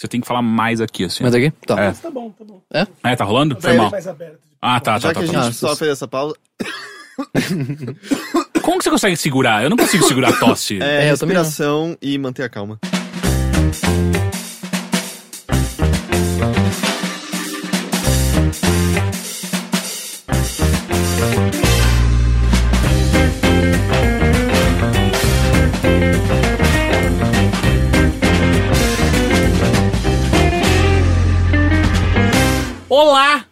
Você tem que falar mais aqui, assim. Mas aqui? Tá. É. Tá bom, tá bom. É, tá rolando? Foi mal. mais aberto. Ah, tá, tá, Já tá. que a tá. gente só fez essa pausa, Como que você consegue segurar? Eu não consigo segurar a tosse. é, É, respiração e manter a calma. Olá!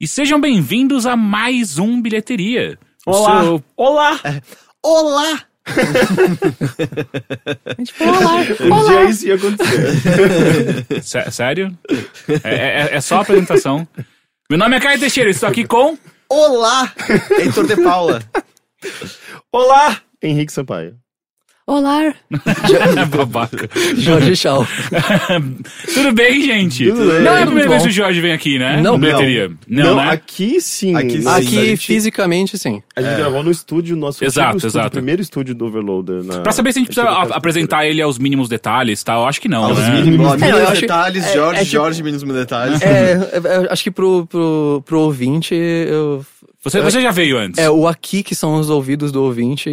E sejam bem-vindos a mais um Bilheteria. Olá! seu- Olá! Olá! Um dia isso ia acontecer. Sé- Sério? É, é- é só a apresentação. Meu nome é Caio Teixeira, estou aqui com... Olá! Heitor de Paula. Olá! Henrique Sampaio. Olá. Jorge Shaw. Tudo bem, gente? Tudo bem. Não é a primeira vez que o Jorge vem aqui, né? Não. Bilheteria. Não, Não, né? aqui sim. Aqui sim. A Aqui, gente, fisicamente, sim. a gente gravou no estúdio, nosso Exato, estúdio, exato. o primeiro estúdio do Overloader. Na... Pra saber se a gente precisa a- apresentar ele aos mínimos detalhes, tá? Eu acho que não, Aos né? mínimos, É, mínimos acho- detalhes, é- Jorge, é tipo- Jorge, mínimos detalhes. É, é, é, acho que pro, pro, pro ouvinte, eu, Você, você já veio antes. é, o aqui que são os ouvidos do ouvinte,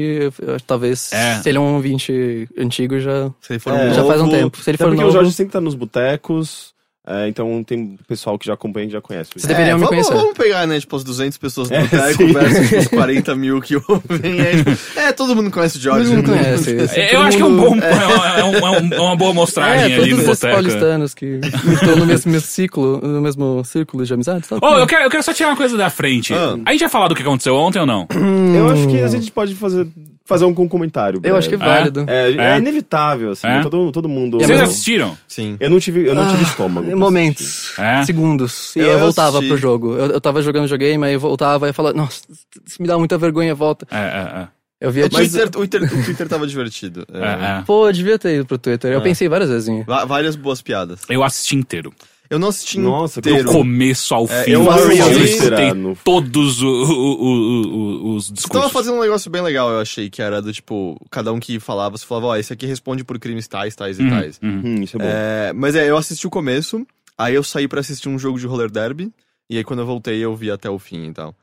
talvez, É. se ele é um ouvinte antigo, já, Se ele for É, já faz um tempo. Se ele for porque novo, o Jorge sempre tá nos botecos, é, então tem pessoal que já acompanha e já conhece. Você deveria me vamos, conhecer. Vamos pegar, né, tipo, as 200 pessoas do É, boteco sim. versus os 40 mil que ouvem. É, tipo, é, todo mundo conhece o Jorge. todo mundo né? conhece. É, Todo Eu acho que é um bom, é, um- é um- é uma boa mostragem É, ali no boteco. paulistanos que estão no mesmo, mesmo ciclo, no mesmo círculo de amizade, sabe? Ô, eu quero, eu quero só tirar uma coisa da frente. Ah. A gente já falou do que aconteceu ontem ou não? Eu acho que a gente pode fazer, fazer um com- comentário. Eu acho que é válido. É, é É? inevitável, assim. É? Todo, todo mundo. E é Vocês assistiram? Sim. Eu não tive, eu não tive Ah, estômago. pra Momentos. É? Segundos. E Eu eu, voltava assisti. pro jogo. Eu, eu tava jogando videogame, aí eu voltava e falava, nossa, isso me dá muita vergonha, volta. É, é, é. Eu via O Twitter, o, Twitter, o Twitter tava divertido. É. É, é. Pô, eu devia ter ido pro Twitter. Eu pensei várias vezes em Várias boas piadas. Eu assisti inteiro. Eu não assisti Nossa, Do inteiro. começo ao É, fim. eu eu escutei no- todos o- o- o- o- os Você discursos. tava fazendo um negócio bem legal, eu achei, que era do tipo, cada um que falava, você falava, ó, esse aqui responde por crimes tais, tais e Uhum, tais. uhum. Hum, isso é bom. É, mas é, eu assisti o começo, aí eu saí pra assistir um jogo de roller derby, e aí quando eu voltei eu vi até o fim e tal.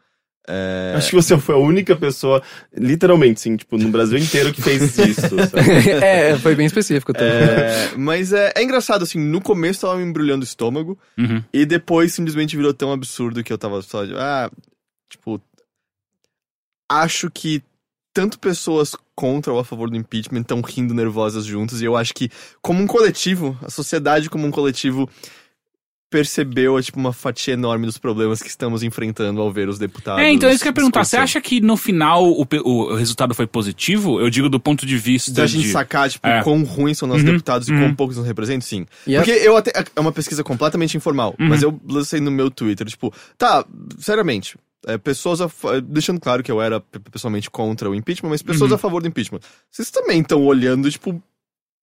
É, Acho que você foi a única pessoa, literalmente, sim, tipo, no Brasil inteiro que fez isso. é, foi bem específico também. é, mas é, é engraçado, assim, no começo tava me embrulhando o estômago, Uhum. e depois simplesmente virou tão absurdo que eu tava só, ah, tipo, acho que tanto pessoas contra ou a favor do impeachment estão rindo nervosas juntos, e eu acho que, como um coletivo, a sociedade como um coletivo percebeu, tipo, uma fatia enorme dos problemas que estamos enfrentando ao ver os deputados. É, então é isso que eu ia perguntar. Você acha que no final o, o resultado foi positivo? Eu digo do ponto de vista Da gente de... sacar, tipo, É. quão ruins são nossos Uhum, deputados e uhum. quão poucos nos representam, sim. E é- Porque eu até. É uma pesquisa completamente informal, Uhum. mas eu lancei no meu Twitter, tipo, tá, seriamente. é, pessoas a deixando claro que eu era pe- pessoalmente contra o impeachment, mas pessoas Uhum. a favor do impeachment. Vocês também estão olhando, tipo,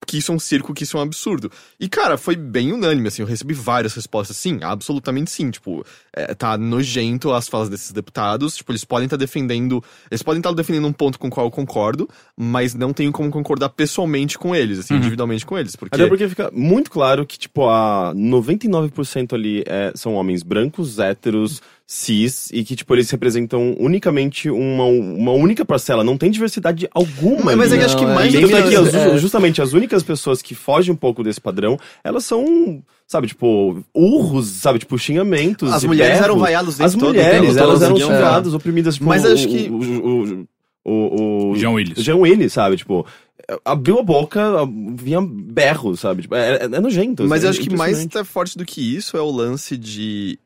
que isso é um circo, que isso é um absurdo. E, cara, foi bem unânime, assim, eu recebi várias respostas, sim, absolutamente sim, tipo, é, tá nojento as falas desses deputados, tipo, eles podem estar defendendo, eles podem estar defendendo um ponto com o qual eu concordo, mas não tenho como concordar pessoalmente com eles, assim, Uhum. individualmente com eles, porque... Até porque fica muito claro que, tipo, a 99% ali é, são homens brancos, héteros, cis, e que, tipo, eles representam unicamente uma, uma única parcela. Não tem diversidade alguma. Mas- mas é que acho que mais é do que é as- é- justamente as únicas pessoas que fogem um pouco desse padrão, elas são, sabe, tipo, urros, sabe, tipo, xingamentos. As mulheres berros. eram vaiadas As mulheres, tempo elas eram xingadas, oprimidas, tipo, Mas o, acho que- o, o, o, o, Jean Willis. o Jean Willis, sabe, tipo, abriu a boca, vinha berro, sabe, tipo, é, é, é nojento. Mas assim, eu é acho que mais até forte do que isso é o lance de.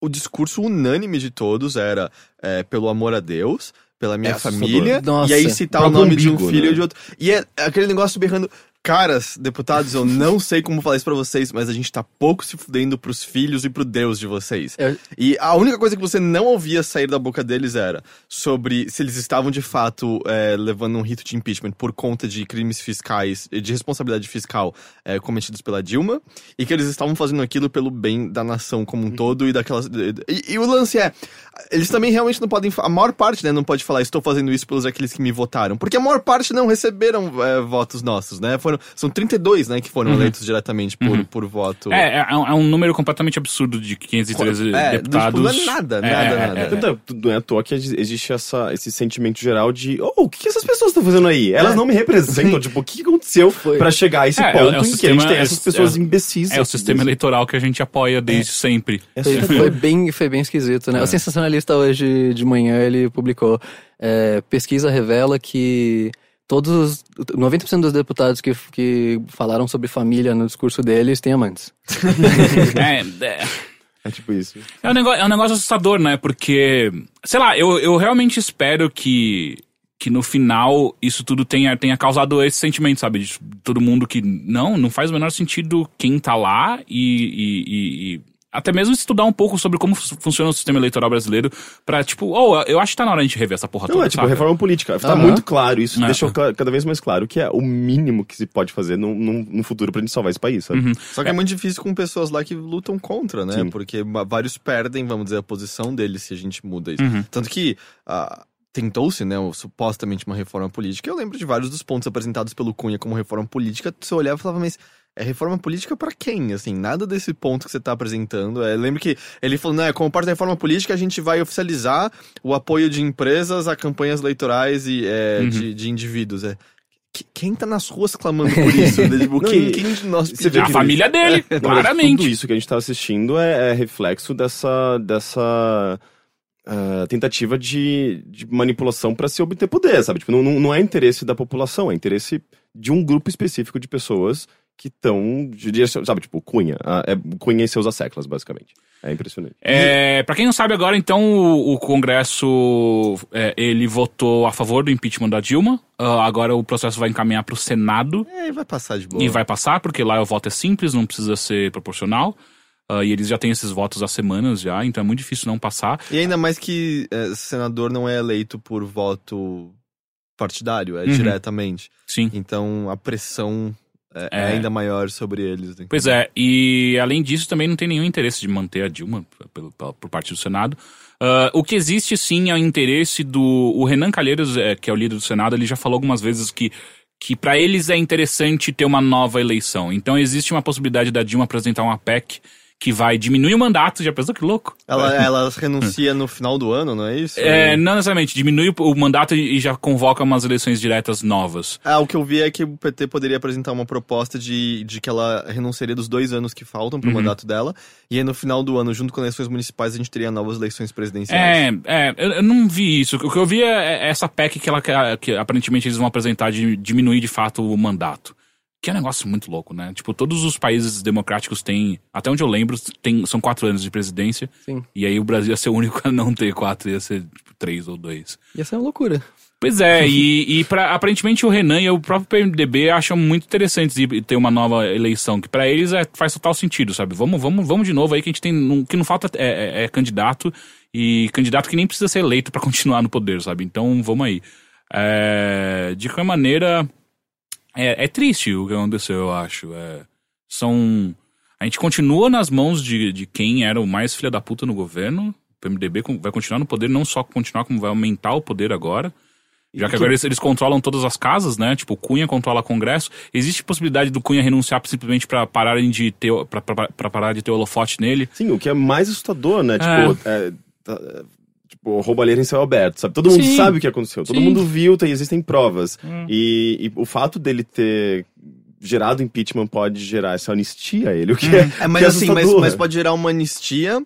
O discurso unânime de todos era é, pelo amor a Deus, pela minha É família, e aí citar o nome de um umbigo, filho né? e de outro. E é aquele negócio berrando. Caras, deputados, eu não sei como falar isso pra vocês, mas a gente tá pouco se fudendo pros filhos e pro Deus de vocês. Eu- E a única coisa que você não ouvia sair da boca deles era sobre se eles estavam de fato é, levando um rito de impeachment por conta de crimes fiscais, de responsabilidade fiscal é, cometidos pela Dilma, e que eles estavam fazendo aquilo pelo bem da nação como um todo e daquelas. E, e o lance é, eles também realmente não podem. A maior parte, né, não pode falar, estou fazendo isso pelos aqueles que me votaram, porque a maior parte não receberam é, votos nossos, né? Foram, foram. São 32, né, que foram eleitos diretamente por, por voto. É, é, um- é um número completamente absurdo de 513 É, deputados. Tipo, não é nada, É, nada, é, nada. é, Então, Não é à toa que existe essa, esse sentimento geral de, oh, o que, essas pessoas estão fazendo aí? Elas É. não me representam. tipo, o que aconteceu pra chegar a esse É, é, ponto é o em que a gente sistema- tem é- essas pessoas é- imbecis? É o sistema eleitoral que a gente apoia desde sempre. É Foi, foi bem, foi bem esquisito, né? O sensacionalista hoje de manhã ele publicou é, pesquisa revela que todos os 90% dos deputados que, que falaram sobre família no discurso deles têm amantes. é, é, É tipo isso. é um negócio, é um negócio assustador, né? Porque, sei lá, eu, eu realmente espero que, que no final isso tudo tenha, tenha causado esse sentimento, sabe? De todo mundo que não, não faz o menor sentido quem tá lá e, e- e- e até mesmo estudar um pouco sobre como fu- funciona o sistema eleitoral brasileiro pra, tipo, oh, eu acho que tá na hora de a gente rever essa porra Não, toda, é tipo saca? reforma política. Tá Aham. muito claro isso, É. deixou cada vez mais claro que é o mínimo que se pode fazer no, no, no futuro pra gente salvar esse país, sabe? Uhum. Só que é. muito difícil com pessoas lá que lutam contra, né? Sim. Porque vários perdem, vamos dizer, a posição deles se a gente muda isso. Uhum. Tanto que ah, tentou-se, né, supostamente uma reforma política. Eu lembro de vários dos pontos apresentados pelo Cunha como reforma política. Você olhava e falava, mas é reforma política pra quem? Assim, nada desse ponto que você tá apresentando. É, lembro que ele falou, né, como parte da reforma política, a gente vai oficializar o apoio de empresas a campanhas eleitorais e é, Uhum. de, de indivíduos. É. Que- Quem tá nas ruas clamando por isso? né? tipo, Não, quem, quem de nós você vê É a família dele, Na verdade, claramente. Tudo isso que a gente tá assistindo é, é reflexo dessa, dessa ah, tentativa de, de manipulação pra se obter poder, sabe? Tipo, não, não é interesse da população, é interesse de um grupo específico de pessoas que estão, sabe, tipo, Cunha. ah, é Cunha e seus asseclas, basicamente. É impressionante. É, para quem não sabe agora, então o, o Congresso é, ele votou a favor do impeachment da Dilma. Ah, agora o processo vai encaminhar para o Senado É, vai passar de boa. e vai passar porque lá o voto é simples, não precisa ser proporcional. Ah, e eles já têm esses votos há semanas já, então é muito difícil não passar. E ainda mais que é, senador não é eleito por voto partidário, é Uhum. diretamente. Sim. Então a pressão é, é É. ainda maior sobre eles. né? Pois é, e além disso também não tem nenhum interesse de manter a Dilma pelo, pelo- por parte do Senado. Ah, o que existe sim é o interesse do. O Renan Calheiros, é, que é o líder do Senado, ele já falou algumas vezes que, que para eles é interessante ter uma nova eleição. Então existe uma possibilidade da Dilma apresentar uma PEC que vai diminuir o mandato. Já pensou que louco? Ela, ela renuncia no final do ano, não é isso? É, não necessariamente, diminui o mandato e já convoca umas eleições diretas novas. Ah, o que eu vi é que o PT poderia apresentar uma proposta de, de que ela renunciaria dos dois anos que faltam Uhum. pro mandato dela. E aí no final do ano, junto com as eleições municipais, a gente teria novas eleições presidenciais. É, é, eu, eu não vi isso. O que eu vi é é essa PEC que, ela, que aparentemente eles vão apresentar de diminuir de fato o mandato. Que é um negócio muito louco, né? Tipo, todos os países democráticos têm, até onde eu lembro, tem, são quatro anos de presidência. Sim. E aí o Brasil ia ser o único a não ter quatro, ia ser tipo, três ou dois. Ia ser uma loucura. Pois é, e, e pra, aparentemente o Renan e o próprio PMDB acham muito interessantes de ter uma nova eleição, que pra eles é, faz total sentido, sabe? Vamos, vamos, vamos de novo aí, que a gente tem. não- que não falta é, é- é candidato, e candidato que nem precisa ser eleito pra continuar no poder, sabe? Então vamos aí. É, de qualquer maneira, é, é triste o que aconteceu, eu acho. É, são. A gente continua nas mãos de, de quem era o mais filha da puta no governo. O PMDB vai continuar no poder, não só continuar, como vai aumentar o poder agora. Já que agora eles, eles controlam todas as casas, né? Tipo, o Cunha controla o Congresso. Existe possibilidade do Cunha renunciar simplesmente pra pararem de ter, pra parar de ter holofote nele? Sim, o que é mais assustador, né? É. Tipo, é, tá, é, tipo, roubalheira em céu aberto, sabe? Todo mundo Sim. sabe o que aconteceu, todo Sim. mundo viu, tem, existem provas. Hum. E, e o fato dele ter gerado impeachment pode gerar essa anistia a ele, o que é, É, mas que é assim, mas, mas pode gerar uma anistia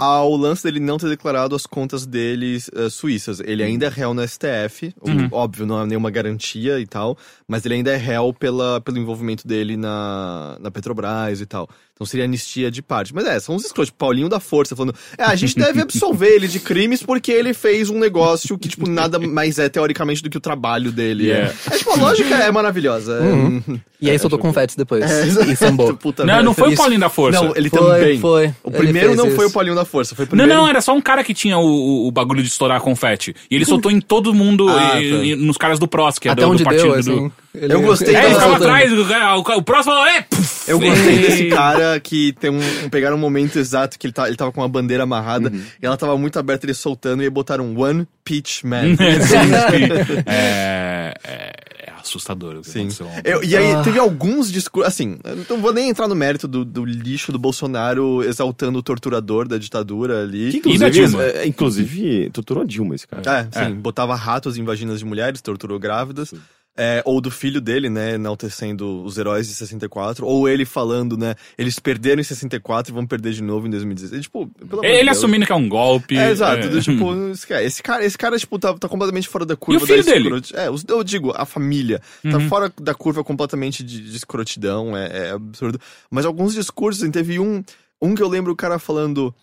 ao lance dele não ter declarado as contas deles eh, suíças. Ele ainda é réu no STF, o- Uhum. óbvio, não é nenhuma garantia e tal, mas ele ainda é réu pela, pelo envolvimento dele na, na Petrobras e tal. Então seria anistia de parte. Mas é, são uns escrotos, tipo, Paulinho da Força, falando, é, a gente deve absolver ele de crimes porque ele fez um negócio que, tipo, nada mais é teoricamente do que o trabalho dele. Yeah. É, é tipo, a lógica é maravilhosa. é- Uhum. E aí soltou confetes depois. É, e sambou. Puta Não, merda. não foi o. Paulinho da Força. Não, ele Foi, também. foi. O primeiro não foi isso. o Paulinho da Força, foi o Não, primeiro. não, era só um cara que tinha o, o- bagulho de estourar confete. E ele soltou em todo mundo, Ah, e- tá. e nos caras do PROS, que é Até do, do onde partido deu, do... assim. Ele- Eu gostei É, ele ficava atrás, o, o, falou, é... puf, Eu gostei desse cara que tem um, um- pegaram um momento exato que ele, tá, ele tava com uma bandeira amarrada e ela tava muito aberta, ele soltando e botaram One Peach Man. É, sim, sim. É, é, é assustador o que Sim. aconteceu. Eu- e aí, Ah. teve alguns discursos. Assim, não vou nem entrar no mérito do, do lixo do Bolsonaro exaltando o torturador da ditadura ali. Que, inclusive, Dilma? é, inclusive, torturou Dilma esse cara. É, sim, botava ratos em vaginas de mulheres, torturou grávidas. É, ou do filho dele, né, enaltecendo os heróis de 64. Ou ele falando, né, eles perderam em 64 e vão perder de novo em 2016. Tipo, Ele Deus. assumindo que é um golpe. É, exato. é. tipo, esse cara, esse cara tipo, tá, tá completamente fora da curva E o filho da dele? É, os- eu digo, a família. Tá fora da curva completamente de, de escrotidão, é, é absurdo. Mas alguns discursos, assim, teve um, um que eu lembro o cara falando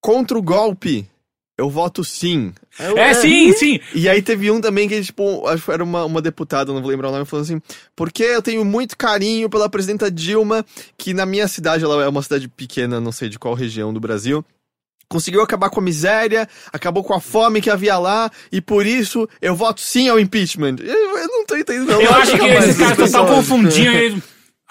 contra o golpe, eu voto sim. Eu, É, sim, sim. E aí teve um também que, tipo, acho que era uma, uma deputada, não vou lembrar o nome, falando assim, porque eu tenho muito carinho pela presidenta Dilma, que na minha cidade, ela é uma cidade pequena, não sei de qual região do Brasil, conseguiu acabar com a miséria, acabou com a fome que havia lá, e por isso eu voto sim ao impeachment. Eu, eu não tô entendendo. não. Eu acho que mais esse cara essas tá pessoas. confundindo.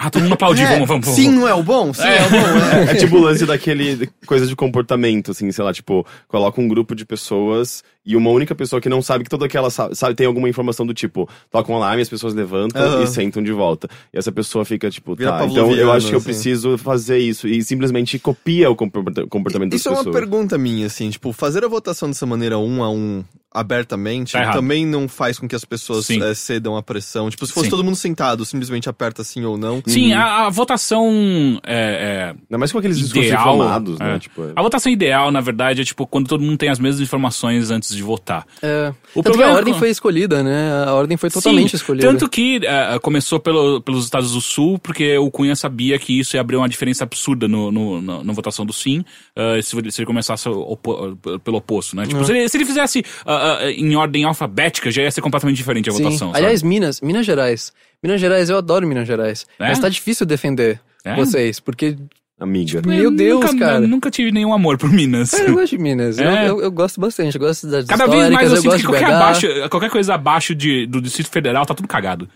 Ah, todo mundo aplaudir, É, vamos, vamos, vamos. Sim não é o bom? Sim é, o bom. é. É tipo o lance daquele coisa de comportamento, assim, sei lá, tipo, coloca um grupo de pessoas e uma única pessoa que não sabe que toda aquela sa- sabe, tem alguma informação do tipo, toca um alarme, as pessoas levantam Aham. e sentam de volta. E essa pessoa fica tipo, Vira tá, então eu acho que eu assim. preciso fazer isso e simplesmente copia o comporta- comportamento Isso é das uma pessoas. pergunta minha, assim, tipo, fazer a votação dessa maneira um a um abertamente Tá também não faz com que as pessoas eh, cedam à pressão. Tipo, se fosse Sim. todo mundo sentado, simplesmente aperta sim ou não. Sim, a, a votação é, é, Ainda mais com aqueles discursos ideal. inflamados, né? é. Tipo, é- A votação ideal, na verdade, é tipo quando todo mundo tem as mesmas informações antes de votar. É. O Tanto problema a é ordem foi escolhida, né? A ordem foi totalmente Sim, escolhida. Tanto que é, começou pelo- pelos Estados do Sul, porque o Cunha sabia que isso ia abrir uma diferença absurda no, no- na, na votação do sim, ah, se, ele- se ele começasse opo- pelo oposto, né? Tipo, se, ele, se ele fizesse ah, ah, em ordem alfabética, já ia ser completamente diferente a Sim. votação. sabe? Aliás, Minas, Minas Gerais. Minas Gerais, eu adoro Minas Gerais. É? Mas tá difícil defender É? vocês, porque. Amiga. Meu Eu Deus, nunca, cara. eu nunca tive nenhum amor por Minas. Cara, eu gosto de Minas. Eu, É. eu, eu gosto bastante. Eu gosto das Cada vez mais eu, eu sinto que qualquer, abaixo, qualquer coisa abaixo de, do Distrito Federal tá tudo cagado.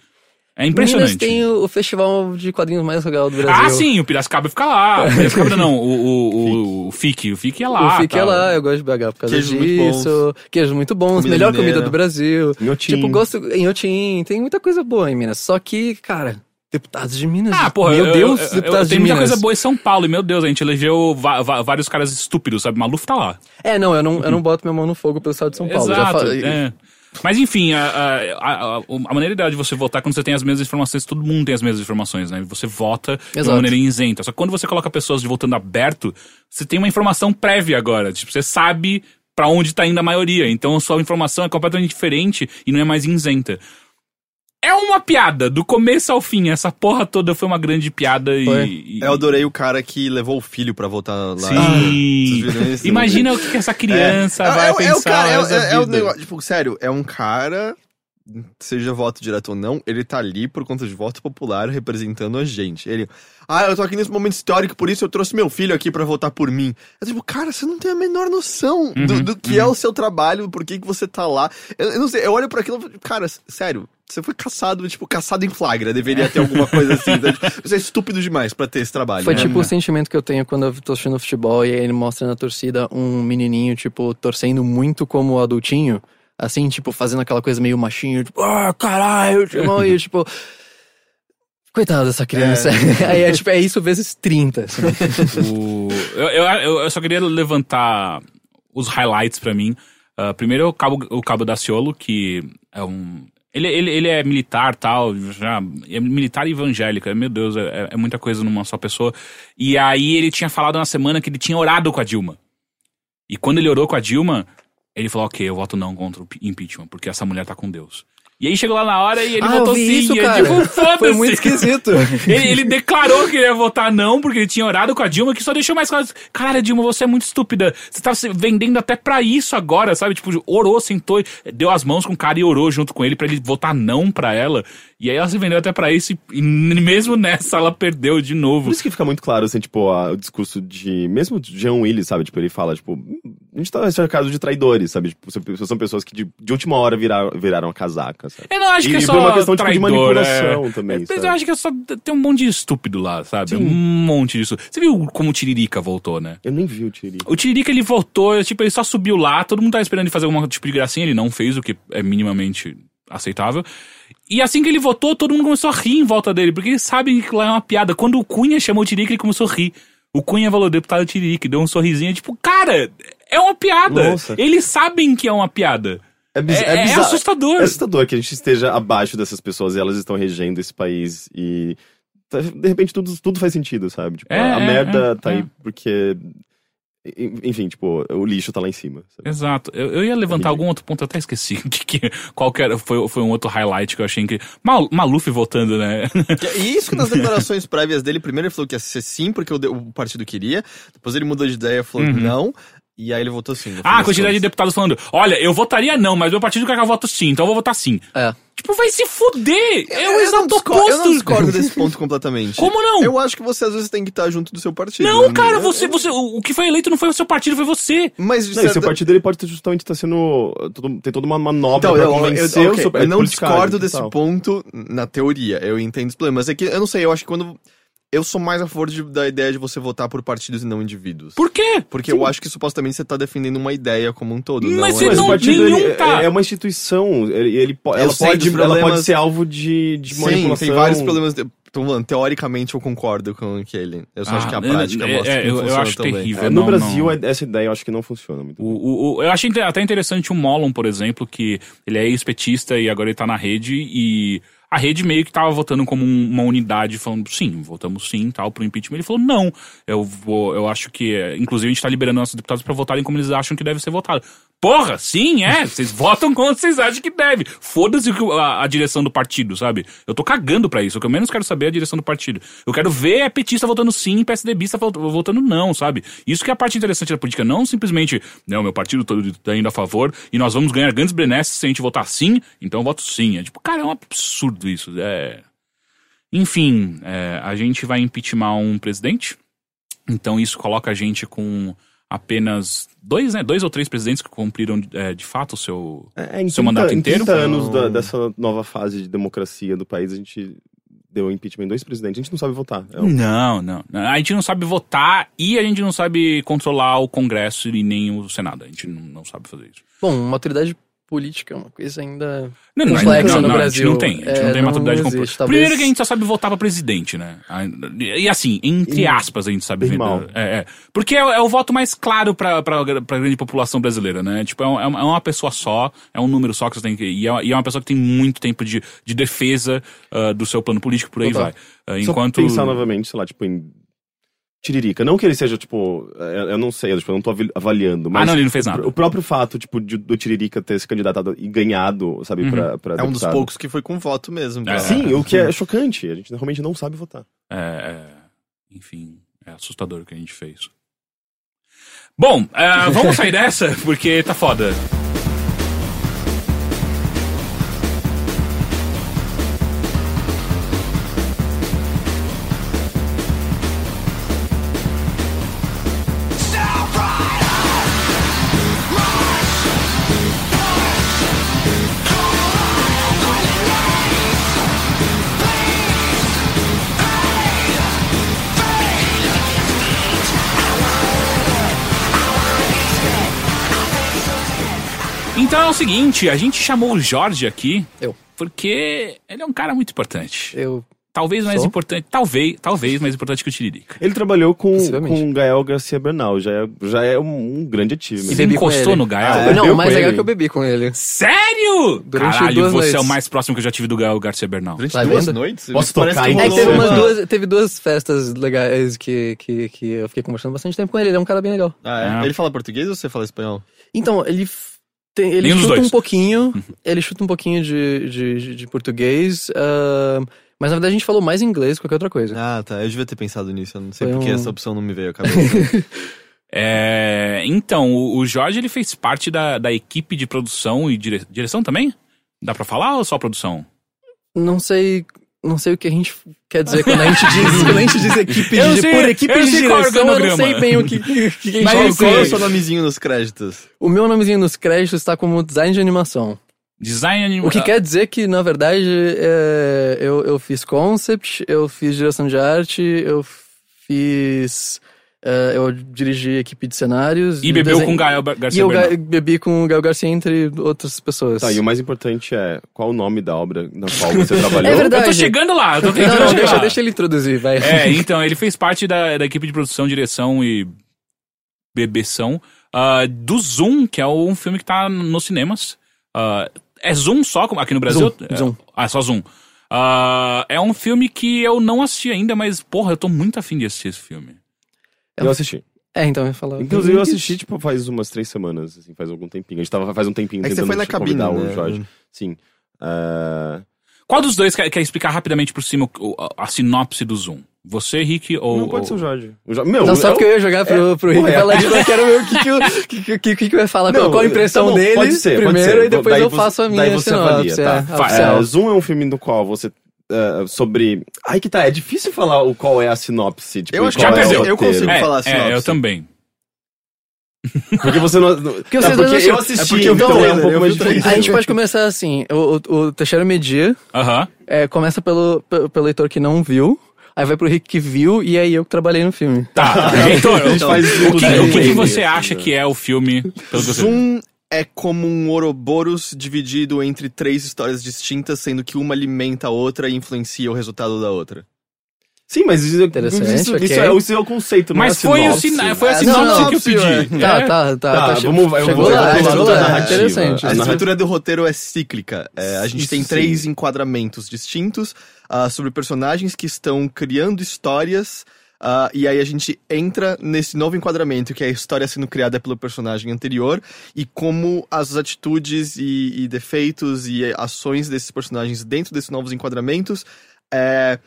É Minas impressionante. tem o, o festival de quadrinhos mais legal do Brasil. Ah, sim, o Piracicaba fica lá. O Piracicaba não, o, o, o, o FIC. O FIC é lá. O Fique é tá. lá, eu gosto de BH por causa Queijos muito disso. Queijos muito bons, Comida melhor mineira. comida do Brasil. Inhotim. Tipo, gosto em Otim, tem muita coisa boa em Minas. Só que, cara, deputados de Minas. Ah, porra, meu eu, Deus, eu, eu, deputados de tem muita Minas. coisa boa em São Paulo, e meu Deus, a gente elegeu vários caras estúpidos, sabe? Maluf tá lá. É, não, eu não, eu não boto minha mão no fogo pelo estado de São Paulo. Exato. é. Mas enfim, a, a, a, a maneira ideal de você votar é quando você tem as mesmas informações, todo mundo tem as mesmas informações, né? Você vota de uma Exato. maneira isenta. Só que quando você coloca pessoas de votando aberto, você tem uma informação prévia agora. Tipo, você sabe pra onde tá indo a maioria. Então a sua informação é completamente diferente e não é mais isenta. É uma piada, do começo ao fim. Essa porra toda foi uma grande piada e. Foi. e- Eu adorei o cara que levou o filho pra votar lá. Sim. isso? Imagina o que que essa criança É, vai é, é pensar. o cara, é, o da é, é o negócio, tipo, sério, é um cara, seja voto direto ou não, ele tá ali por conta de voto popular representando a gente. Ele, ah, eu tô aqui nesse momento histórico, por isso eu trouxe meu filho aqui pra votar por mim. É tipo, cara, você não tem a menor noção do, Uhum, do que é o seu trabalho, por que, que você tá lá. Eu, eu não sei, eu olho pra aquilo e falo, cara, sério. Você foi caçado, tipo, caçado em flagra. Deveria ter alguma coisa assim. né? Você é estúpido demais pra ter esse trabalho. Foi né? tipo o sentimento que eu tenho quando eu tô assistindo futebol e aí ele mostra na torcida um menininho, tipo, torcendo muito como adultinho. Assim, tipo, fazendo aquela coisa meio machinho, tipo, ah, caralho, irmão, e tipo... Coitado dessa criança. aí é tipo, é isso vezes 30. assim. O- eu, eu, eu- só queria levantar os highlights pra mim. Ah, primeiro, o Cabo, o Cabo Daciolo, que é um. Ele, ele, ele é militar tal, já, é militar e evangélico, meu Deus, é, é muita coisa numa só pessoa. E aí ele tinha falado na semana que ele tinha orado com a Dilma. E quando ele orou com a Dilma, ele falou: Ok, eu voto não contra o impeachment, porque essa mulher tá com Deus. E aí chegou lá na hora e ele ah, eu votou vi sim. isso, e eu, cara. tipo, foda-se. Foi muito esquisito. Ele, ele declarou que ia votar não, porque ele tinha orado com a Dilma, que só deixou mais claro. Caralho, Dilma, você é muito estúpida. Você tá se vendendo até pra isso agora, sabe? Tipo, orou, sentou, deu as mãos com o cara e orou junto com ele pra ele votar não pra ela. E aí ela se vendeu até pra isso e, e mesmo nessa ela perdeu de novo. Por isso que fica muito claro, assim, tipo, a- o discurso de. Mesmo de Jean Willis, sabe? Tipo, ele fala, tipo, a gente tá cercado de traidores, sabe? Tipo, são- pessoas que de, de última hora viraram, viraram a casaca, sabe? Eu não acho que E- é e só por uma questão, tipo, de traidor, manipulação é. também, Mas sabe? eu acho que é só tem um monte de estúpido lá, sabe? Um monte disso. Você viu como o Tiririca voltou, né? Eu nem vi o Tiririca. O Tiririca, ele voltou, tipo, ele só subiu lá, todo mundo tava esperando ele fazer alguma tipo de gracinha, ele não fez, o que é minimamente aceitável. E assim que ele votou, todo mundo começou a rir em volta dele, porque eles sabem que lá é uma piada. Quando o Cunha chamou o Tiririca, ele começou a rir. O Cunha falou, deputado Tiririca, deu um sorrisinho, tipo, cara, é uma piada. Nossa. Eles sabem que é uma piada. É, biz- É- é bizarro. assustador. É assustador que a gente esteja abaixo dessas pessoas e elas estão regendo esse país e tá- de repente tudo, tudo faz sentido, sabe? Tipo, É, a, é, merda é, tá é. aí porque en- enfim, tipo, o lixo tá lá em cima. sabe? Exato. Eu, eu ia levantar algum outro ponto, eu até esqueci. Que, que, qual que era, foi, foi um outro highlight que eu achei incrível. Mal, Maluf voltando, né? E isso que nas declarações prévias dele, primeiro ele falou que ia ser sim, porque o, de- o partido queria. Depois ele mudou de ideia e falou não. E aí ele votou sim. Ah, a quantidade de deputados falando: olha, eu votaria não, mas meu partido quer que eu voto sim, então eu vou votar sim. É. Tipo, vai se fuder! É o Eu não exato discordo- Eu não oposto. discordo desse ponto completamente. Como não? Eu acho que você às vezes tem que estar junto do seu partido. Não, Eu- cara, eu- você, eu- você, o que foi eleito não foi o seu partido, foi você. Mas Não, seu certa- partido ele pode ter justamente estar sendo. todo- tem toda uma manobra Então, pra eu, eu, convencer ok, o seu eu não discordo desse tal. ponto na teoria. Eu entendo esse problema. Mas é que, eu não sei, eu acho que quando. Eu sou mais a favor de- da ideia de você votar por partidos e não indivíduos. Por quê? Porque eu acho que supostamente você tá defendendo uma ideia como um todo. Mas não é- não- partido nenhum ele- tá. é uma instituição. Ele, ele Eu ela, pode, dos ela problemas- pode ser alvo de, de Sim, manipulação. tem vários problemas. De... Tô falando, teoricamente eu concordo com aquele. Eu só acho Ah, que a é, prática é, mostra é, que eu- não eu funciona acho tão bem. terrível. É, não, no Brasil, não. essa ideia eu acho que não funciona muito O, bem. o- o- eu achei até interessante o Mollon, por exemplo, que ele é ex-petista e agora ele tá na rede e a rede meio que tava votando como um- uma unidade, falando sim, votamos sim, tal, pro impeachment. Ele falou, não, eu vou, eu acho que, inclusive a gente tá liberando nossos deputados pra votarem como eles acham que deve ser votado. Porra, sim, é, vocês votam como vocês acham que deve. Foda-se o a, a direção do partido, sabe? Eu tô cagando pra isso, o que eu menos quero saber é a direção do partido. Eu quero ver é petista votando sim e PSDBista vot- votando não, sabe? Isso que é a parte interessante da política, não simplesmente, não, meu partido tá indo a favor e nós vamos ganhar grandes benesses se a gente votar sim, então eu voto sim. É tipo, cara, é um absurdo isso. É... Enfim, é, a gente vai impeachment um presidente, então isso coloca a gente com apenas dois, né? Dois ou três presidentes que cumpriram é, de fato o seu. É, em seu mandato em inteiro? 30 anos da- Não. dessa nova fase de democracia do país, a gente deu impeachment em dois presidentes. A gente não sabe votar. É um- Não, não. A gente não sabe votar e a gente não sabe controlar o Congresso e nem o Senado. A gente não, não sabe fazer isso. Bom, maturidade política é uma coisa ainda Não, não, complexa não, no não, Brasil. A gente não tem. A gente É, não tem maturidade não existe, talvez- Primeiro que a gente só sabe votar pra presidente, né? E assim, entre aspas, a gente sabe vender-. É, é. Porque é, é o voto mais claro pra, pra, pra grande população brasileira, né? Tipo, é, um- é uma- é uma pessoa só, é um número só que você tem que. E é, e é uma pessoa que tem muito tempo de, de defesa ah, do seu plano político, por aí Total. vai. Só enquanto. pensar novamente, sei lá, tipo, em Tiririca. Não que ele seja, tipo, eu eu não sei, eu, tipo, eu não tô avali- avaliando, mas... Ah, não, ele não fez nada. O próprio fato, tipo, de- do Tiririca ter se candidatado e ganhado, sabe, pra, pra É um dos deputado. poucos que foi com voto mesmo. É. Sim, o que é chocante. A gente realmente não sabe votar. É, é, enfim, é assustador o que a gente fez. Bom, é, vamos sair dessa, porque tá foda. O seguinte, a gente chamou o Jorge aqui Eu. porque ele é um cara muito importante. Eu. Talvez mais Sou? importante, talvez, talvez mais importante que o Tiririca. Ele trabalhou com, com Gael Garcia Bernal, já é, já é um, um grande achievement. Você bebi com encostou no Gael? Ah, é? não, o mais legal é ele? que eu bebi com ele. Sério? Durante Caralho, duas você é o noites. mais próximo que eu já tive do Gael Garcia Bernal. Durante Tá duas vendo? noites? Posso tocar que em É que teve umas uma- duas, teve duas festas legais que, que, que eu fiquei conversando bastante tempo com ele. Ele é um cara bem legal. Ah, é? É. Ele fala português ou você fala espanhol? Então, ele, tem, ele Nenhum chuta um pouquinho, ele chuta um pouquinho de, de, de- português, ah, mas na verdade a gente falou mais inglês que qualquer outra coisa. Ah, tá. Eu devia ter pensado nisso. Eu não sei Foi porque um- essa opção não me veio à cabeça. É, então, o, o Jorge ele fez parte da, da equipe de produção e dire- direção também? Dá pra falar ou só produção? Não sei, não sei o que a gente quer dizer quando a gente diz, quando a gente diz equipe Eu de, sei- por equipe eu de é o direção, eu não sei bem o que, que, que a gente Mas Qual, qual é o seu nomezinho nos créditos? O meu nomezinho nos créditos está como design de animação. Design anima- O que quer dizer que, na verdade, é, eu, eu fiz concept, eu fiz direção de arte, eu fiz É, eu dirigi equipe de cenários. E bebeu desenho- com Gael Bar- E Garcia eu ga- bebi com o Gael Garcia, entre outras pessoas. Tá, e o mais importante é qual o nome da obra na qual você trabalhou. É verdade. Eu tô chegando lá, eu tô tentando Não, não, deixa, deixa ele introduzir, vai. É, então, ele fez parte da, da equipe de produção, direção e bebeção ah, do Zoom, que é um filme que tá nos cinemas. Ah, é Zoom só aqui no Brasil? Zoom, É- Zoom. Ah, só Zoom. Ah, é um filme que eu não assisti ainda, mas, porra, eu tô muito afim de assistir esse filme. Eu assisti. É, então eu falo. Inclusive, eu assisti, tipo, faz umas três semanas, assim, faz algum tempinho. A gente tava faz um tempinho É que você foi na cabine, convidar né? o Jorge. Sim. Ah, Qual dos dois quer, quer explicar rapidamente por cima o- a, a sinopse do Zoom? Você, Rick, ou... não pode ou- ser o Jorge. O Jo- Meu, Não, só eu- porque eu ia jogar pro, pro Rick Ué. falar de eu quero ver o que, que, que, que, que, que vai falar, Não, qual, qual a impressão tá bom, dele ser, primeiro e depois Daí eu você- faço a minha daí você sinopse. avalia, tá? é. É, Zoom é um filme no qual você. É, sobre. Ai que tá, é difícil falar o qual é a sinopse. Tipo, Eu acho que é já o perdeu. Eu consigo É, falar a é, sinopse. eu também. Porque você não. Porque, vocês porque eu não- assisti, é porque eu vi então é um pouco mais difícil. A gente pode começar assim, o, o, o Teixeira Media Aham. é, começa pelo, pelo, leitor que não viu, aí vai pro Rick que viu, e aí eu que trabalhei no filme. Tá, A gente o faz que, o que, que você acha que é o filme? Pelo que você viu? Zoom é como um Ouroboros dividido entre três histórias distintas, sendo que uma alimenta a outra e influencia o resultado da outra. Sim, mas isso, Interessante, isso, ok. isso é, isso é o conceito, não Mas é foi, o sinopse. sina foi a É, sinopse que eu sim, pedi. Tá, É. tá, tá. Tá, tá, vamos- eu chegou vou- lá, vou lá, da narrativa. interessante. A A estrutura do roteiro é cíclica. É, a gente tem Sim. três enquadramentos distintos ah, sobre personagens que estão criando histórias. Ah, e aí a gente entra nesse novo enquadramento, que é a história sendo criada pelo personagem anterior, e como as atitudes e, e defeitos e ações desses personagens dentro desses novos enquadramentos é,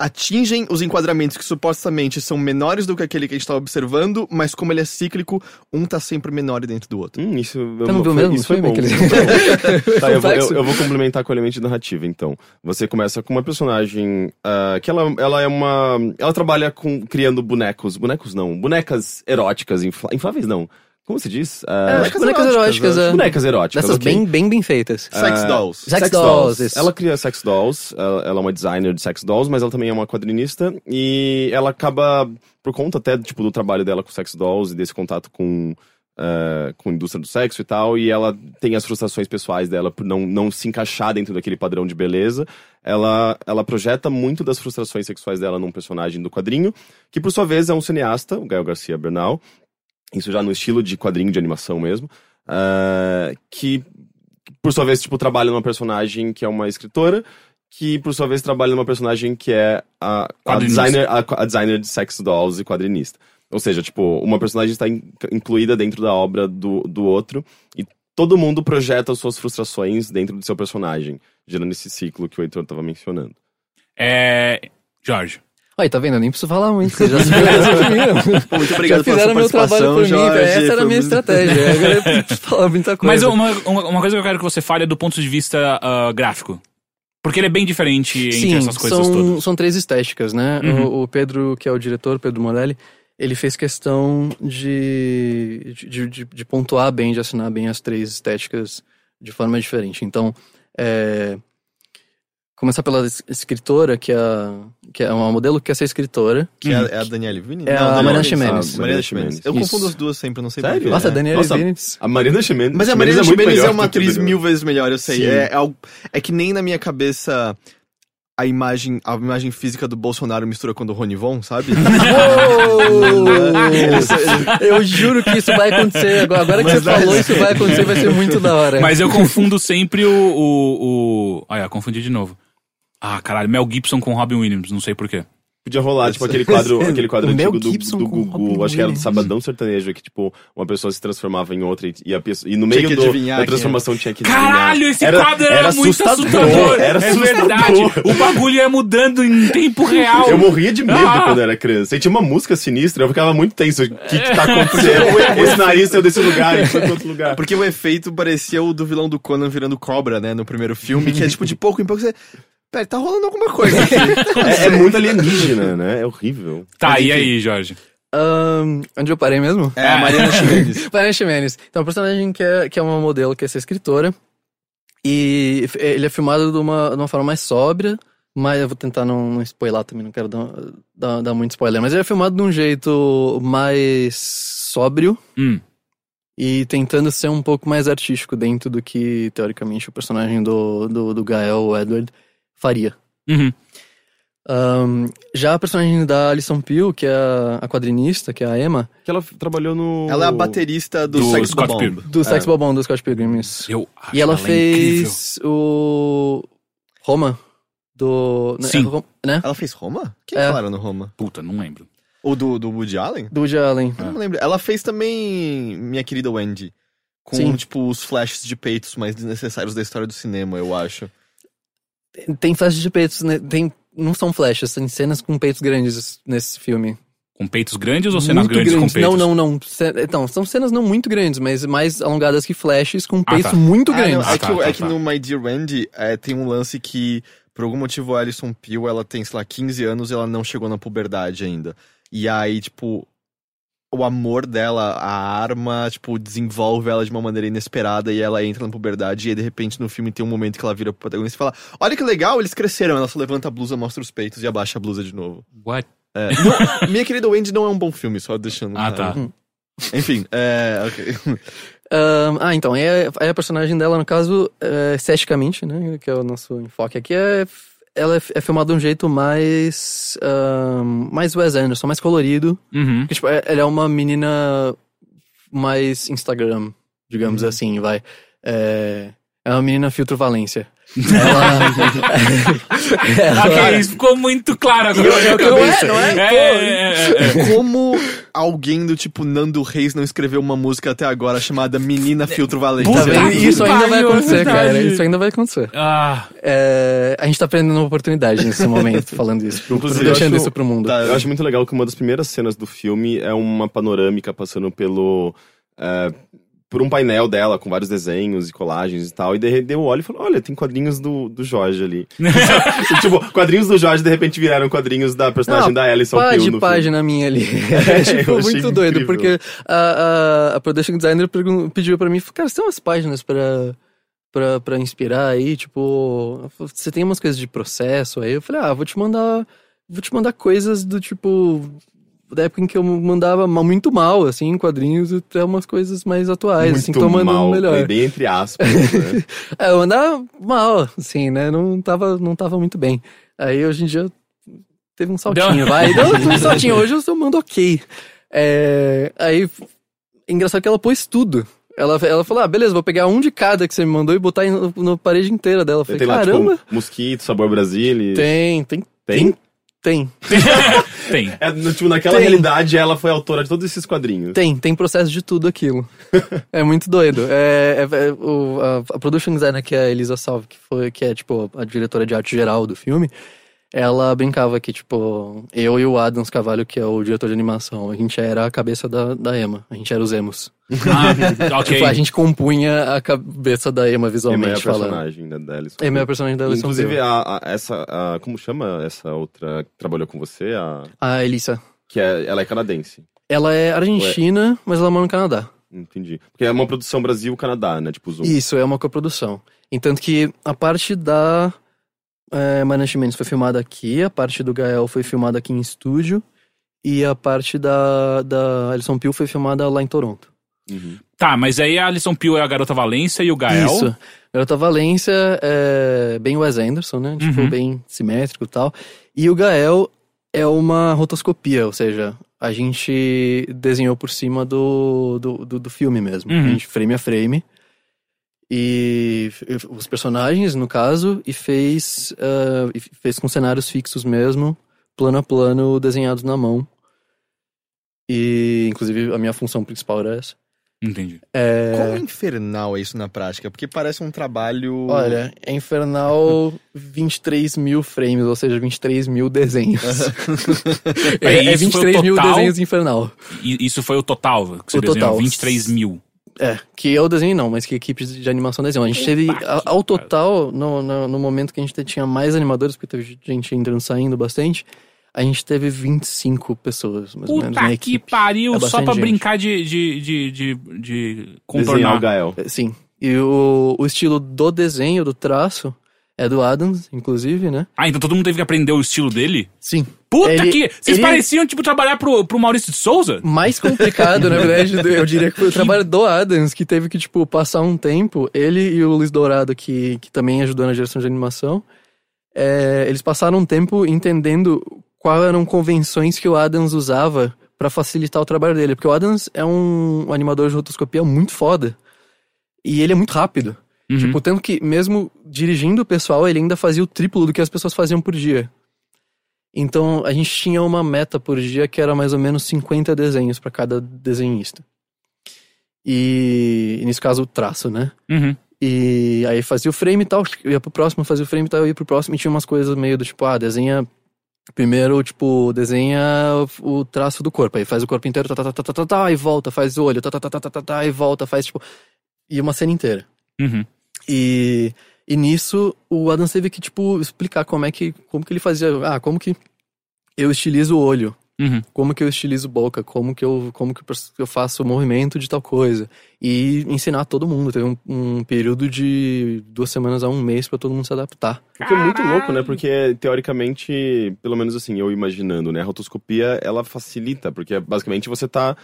atingem os enquadramentos que supostamente são menores do que aquele que a gente está observando, mas como ele é cíclico, um tá sempre menor dentro do outro. Hum, isso, eu vou- viu foi- mesmo Isso o foi bom. aquele- Tá, eu, vou, eu, eu vou complementar com o elemento de narrativa, então. Você começa com uma personagem ah, que ela, ela é uma. Ela trabalha com criando bonecos. Bonecos não, bonecas eróticas, infla, infláveis não. Como se diz? É, Ah, acho que bonecas eróticas, é. bonecas eróticas. Dessas ok. bem, bem, bem feitas. Sex Ah, Dolls. Sex dolls, isso. Ela cria sex dolls, ela, ela é uma designer de sex dolls, mas ela também é uma quadrinista e ela acaba, por conta até tipo, do trabalho dela com sex dolls e desse contato com, eh, com a indústria do sexo e tal, e ela tem as frustrações pessoais dela por não, não se encaixar dentro daquele padrão de beleza. Ela, ela projeta muito das frustrações sexuais dela num personagem do quadrinho, que por sua vez é um cineasta, o Gael Garcia Bernal, isso já no estilo de quadrinho de animação mesmo, ah, que por sua vez, tipo, trabalha numa personagem que é uma escritora, que por sua vez trabalha numa personagem que é a, a, designer, a, a designer de sex dolls e quadrinista. Ou seja, tipo, uma personagem está in- incluída dentro da obra do, do outro e todo mundo projeta as suas frustrações dentro do seu personagem, gerando esse ciclo que o Heitor estava mencionando. É. Jorge. Aí, tá vendo? Eu nem preciso falar muito, vocês já. Muito obrigado já pela fizeram sua meu trabalho por mim, Jorge. essa era a minha muito- estratégia. Agora eu preciso falar muita coisa. Mas uma, uma, coisa que eu quero que você fale é do ponto de vista ah, gráfico. Porque ele é bem diferente entre Sim, essas coisas são, todas. são três estéticas, né? Uhum. O, o Pedro, que é o diretor, Pedro Morelli, ele fez questão de, de, de, de pontuar bem, de assinar bem as três estéticas de forma diferente. Então, é, começar pela es- escritora, que é, a- que é uma modelo que quer ser escritora. Que é, a- é a Daniele Vini? É a Daniele Mariana Vini. Ximenes. Mariana Ximenes. Eu Isso. confundo as duas sempre, não sei Sério? porquê. Nossa, a É. Daniela Vinitz. A Marina Ximenes. Mas a Mariana muito Ximenes é melhor uma a atriz Daniela. mil vezes melhor, eu sei. É, é, algo- é que nem na minha cabeça a imagem, a imagem física do Bolsonaro mistura com a do Rony Von, sabe? Oh! eu juro que isso vai acontecer. Agora, agora que Mas você vai- falou, isso vai acontecer, vai ser muito da hora. Mas eu confundo sempre o. o, o... Olha, confundi de novo. Ah, caralho, Mel Gibson com Robin Williams, não sei porquê. Podia rolar, tipo, aquele quadro, aquele quadro antigo do, do Gugu, acho que era do. Sabadão Sertanejo, que, tipo, uma pessoa se transformava em outra e, e, a pessoa, e no meio do- da transformação tinha que adivinhar. Caralho, esse quadro era, muito assustador. Era é assustador. verdade. O bagulho ia mudando em tempo real. Eu morria de medo Ah! quando eu era criança. E tinha uma música sinistra, eu ficava muito tenso. O que que tá acontecendo? Esse nariz saiu desse lugar, e foi pra outro lugar. Porque o efeito parecia o do vilão do Conan virando cobra, né? No primeiro filme, que é tipo de pouco em pouco você. Pera, tá rolando alguma coisa. É, é muito alienígena, né? É horrível. Tá, Mas, e aí, Jorge? Ahn, onde eu parei mesmo? É, a Mariana Ximenes. Mariana Ximenes. Então, um personagem que é, que é uma modelo, que é essa escritora. E f- ele é filmado de uma, de uma forma mais sóbria, Mas eu vou tentar não, não spoiler também, não quero dar, dar, dar muito spoiler. Mas ele é filmado de um jeito mais sóbrio Hum. e tentando ser um pouco mais artístico dentro do que, teoricamente, o personagem do, do, do Gael, o Edward, faria. Uhum. Ahn, já a personagem da Alison Peel, que é a, quadrinista, que é a Emma, Que ela trabalhou no. Ela é a baterista do, Do Sex Scott Bomb. Pilgrim. do Sex É. Bobão do Scott Pilgrim. isso. Eu acho E ela, incrível. fez o Roma do... né, Sim. Né? Ela fez Roma? Quem É. falaram no Roma? Puta, não lembro. Ou do, do Woody Allen? Do Woody Allen. Eu não lembro. Ela fez também Minha Querida Wendy. Com, Sim. tipo, os flashes de peitos mais desnecessários da história do cinema, eu acho. Tem flashes de peitos, né? Tem, não são flashes, tem cenas com peitos grandes nesse filme. Com peitos grandes ou cenas muito grandes, com peitos? Não, não, não. Então, são cenas não muito grandes, mas mais alongadas que flashes com Ah, peitos tá. muito Ah, não, grandes. é Ah, que, tá, o- tá, é que tá. no My Dear Wendy é, tem um lance que, por algum motivo, a Alison Peel, ela tem, sei lá, 15 anos e ela não chegou na puberdade ainda. E aí, tipo, o amor dela, a arma, tipo, desenvolve ela de uma maneira inesperada e ela entra na puberdade e aí, de repente, no filme tem um momento que ela vira pro protagonista e fala olha que legal, eles cresceram. Ela só levanta a blusa, mostra os peitos e abaixa a blusa de novo. What? É, não, Minha Querida Wendy não é um bom filme, só deixando Ah, tá. Enfim, é, ok. Ah, então, é, é a personagem dela, no caso, é, esteticamente, né? Que é o nosso enfoque aqui, é, ela é, é filmada de um jeito mais. ahn, mais Wes Anderson, mais colorido. Uhum. Porque, tipo, é- ela é uma menina mais Instagram, digamos assim, vai. É, é uma menina filtro Valência. Ela. Ok, ela isso ficou muito claro agora. Não é, não é? É, é, é, é. Como alguém do tipo Nando Reis não escreveu uma música até agora chamada Menina Filtro Valente? Tá vendo? Isso ainda vai acontecer, cara. Isso ainda vai acontecer. Ah, É, a gente tá perdendo uma oportunidade nesse momento, falando isso. Inclusive, deixando acho- isso pro mundo. Tá, Eu acho muito legal que uma das primeiras cenas do filme é uma panorâmica passando pelo. é, por um painel dela com vários desenhos e colagens e tal. E daí eu olho e falo: olha, tem quadrinhos do, do Jorge ali. E, tipo, quadrinhos do Jorge de repente viraram quadrinhos da personagem Não, da Alison Pá de página minha ali. É, tipo, muito doido, incrível. porque a, a, a production designer pediu pra mim, cara, você tem umas páginas pra, pra, pra inspirar aí, tipo, você tem umas coisas de processo aí? Eu falei, ah, vou te mandar, vou te mandar coisas do tipo, da época em que eu mandava ma- muito mal, assim, em quadrinhos, até umas coisas mais atuais, assim, que tô mandando mal, melhor. Bem entre aspas. né? É, eu andava mal, assim, né? Não tava, não tava muito bem. Aí hoje em dia teve um saltinho, Deu- vai. Deu um saltinho. Hoje eu só mando ok. É, aí, engraçado que ela pôs tudo. Ela, ela falou, ah, beleza, vou pegar um de cada que você me mandou e botar no parede inteira dela. Eu falei, tem lá, caramba. tipo, mosquito, sabor Brasília. Tem, tem, Tem? tem, tem. É, no- tipo, naquela Tem. realidade, ela foi autora de todos esses quadrinhos. tem, tem processo de tudo aquilo. é muito doido. É, é- é- o, a, a production designer, que é a Elisa Salve, que, foi, que é, tipo, a diretora de arte geral do filme, ela brincava que, tipo, eu e o Adams Carvalho, que é o diretor de animação, a gente era a cabeça da, da Emma. A gente era os emos. Ah, ok. Tipo, a gente compunha a cabeça da Emma Emma é visualmente a falando. personagem da da Alison. Emma é a personagem da Alison Inclusive, a, a- essa. a- como chama essa outra que trabalhou com você? A, A Elisa. que é, ela é canadense. Ela é argentina, mas ela mora no Canadá. Entendi. Porque é uma produção Brasil-Canadá, né? Tipo, Zoom. Isso, é uma coprodução. Entanto que a parte da é, Mendes foi filmada aqui, a parte do Gael foi filmada aqui em estúdio, e a parte da, da Alison Peel foi filmada lá em Toronto. Uhum. Tá, mas aí a Alison Peel é a Garota Valência e o Gael. Isso. Garota Valência é bem Wes Anderson, né? Tipo, Uhum. bem simétrico e tal. E o Gael é uma rotoscopia, ou seja, a gente desenhou por cima do, do, do, do filme mesmo. Uhum. A gente frame a frame. E os personagens, no caso, e fez, ah, e fez com cenários fixos mesmo, plano a plano, desenhados na mão. E, inclusive, a minha função principal era essa. Entendi. É... Quão infernal é isso na prática? Porque parece um trabalho. Olha, é infernal 23 mil frames, ou seja, 23 mil desenhos. é, é o 23 mil desenhos infernal. E isso foi o total que você O desenhou? total. 23 mil. É, que eu desenhei não, mas que a equipe de animação desenhou. A gente teve, Puta ao total, no, no, no momento que a gente tinha mais animadores, porque teve gente entrando e saindo bastante, a gente teve 25 pessoas, mais ou menos, na Puta que equipe. pariu, É só pra gente. brincar de, de, de, de, de Desenhar contornar. o Gael. É, Sim. E o, o estilo do desenho, do traço, É do Adams, inclusive, né? Ah, então todo mundo teve que aprender o estilo dele? Sim. Puta Ele- que. Vocês ele- pareciam, tipo, trabalhar pro, pro Maurício de Souza? Mais complicado, na verdade, eu diria que foi o trabalho do Adams, que teve que, tipo, passar um tempo. Ele e o Luiz Dourado, que, que também ajudou na direção de animação, é, eles passaram um tempo entendendo quais eram convenções que o Adams usava pra facilitar o trabalho dele. Porque o Adams é um, um animador de rotoscopia muito foda. E ele é muito rápido. Uhum. Tipo, tanto que mesmo dirigindo o pessoal, ele ainda fazia o triplo do que as pessoas faziam por dia. Então, a gente tinha uma meta por dia que era mais ou menos 50 desenhos pra cada desenhista. E, e nesse caso, o traço, né? Uhum. E aí fazia o frame e tal, ia pro próximo, fazia o frame e tal, ia pro próximo, e tinha umas coisas meio do tipo, ah, desenha. Primeiro, tipo, desenha o traço do corpo, aí faz o corpo inteiro, tá, tá, tá, tá, tá, tá, tá, aí volta, faz o olho, tá, tá, tá, tá, tá, tá, tá, aí volta, faz, tipo. E uma cena inteira. Uhum. E, e nisso o Adam teve que, tipo, explicar como é que. Como que ele fazia. Ah, como que eu estilizo o olho. Uhum. Como que eu estilizo boca, como que eu, como que eu faço o movimento de tal coisa. E ensinar todo mundo. Teve um, um período de duas semanas a um mês pra todo mundo se adaptar. O que é muito louco, né? Porque, teoricamente, pelo menos assim, eu imaginando, né? A rotoscopia, ela facilita, porque basicamente você tá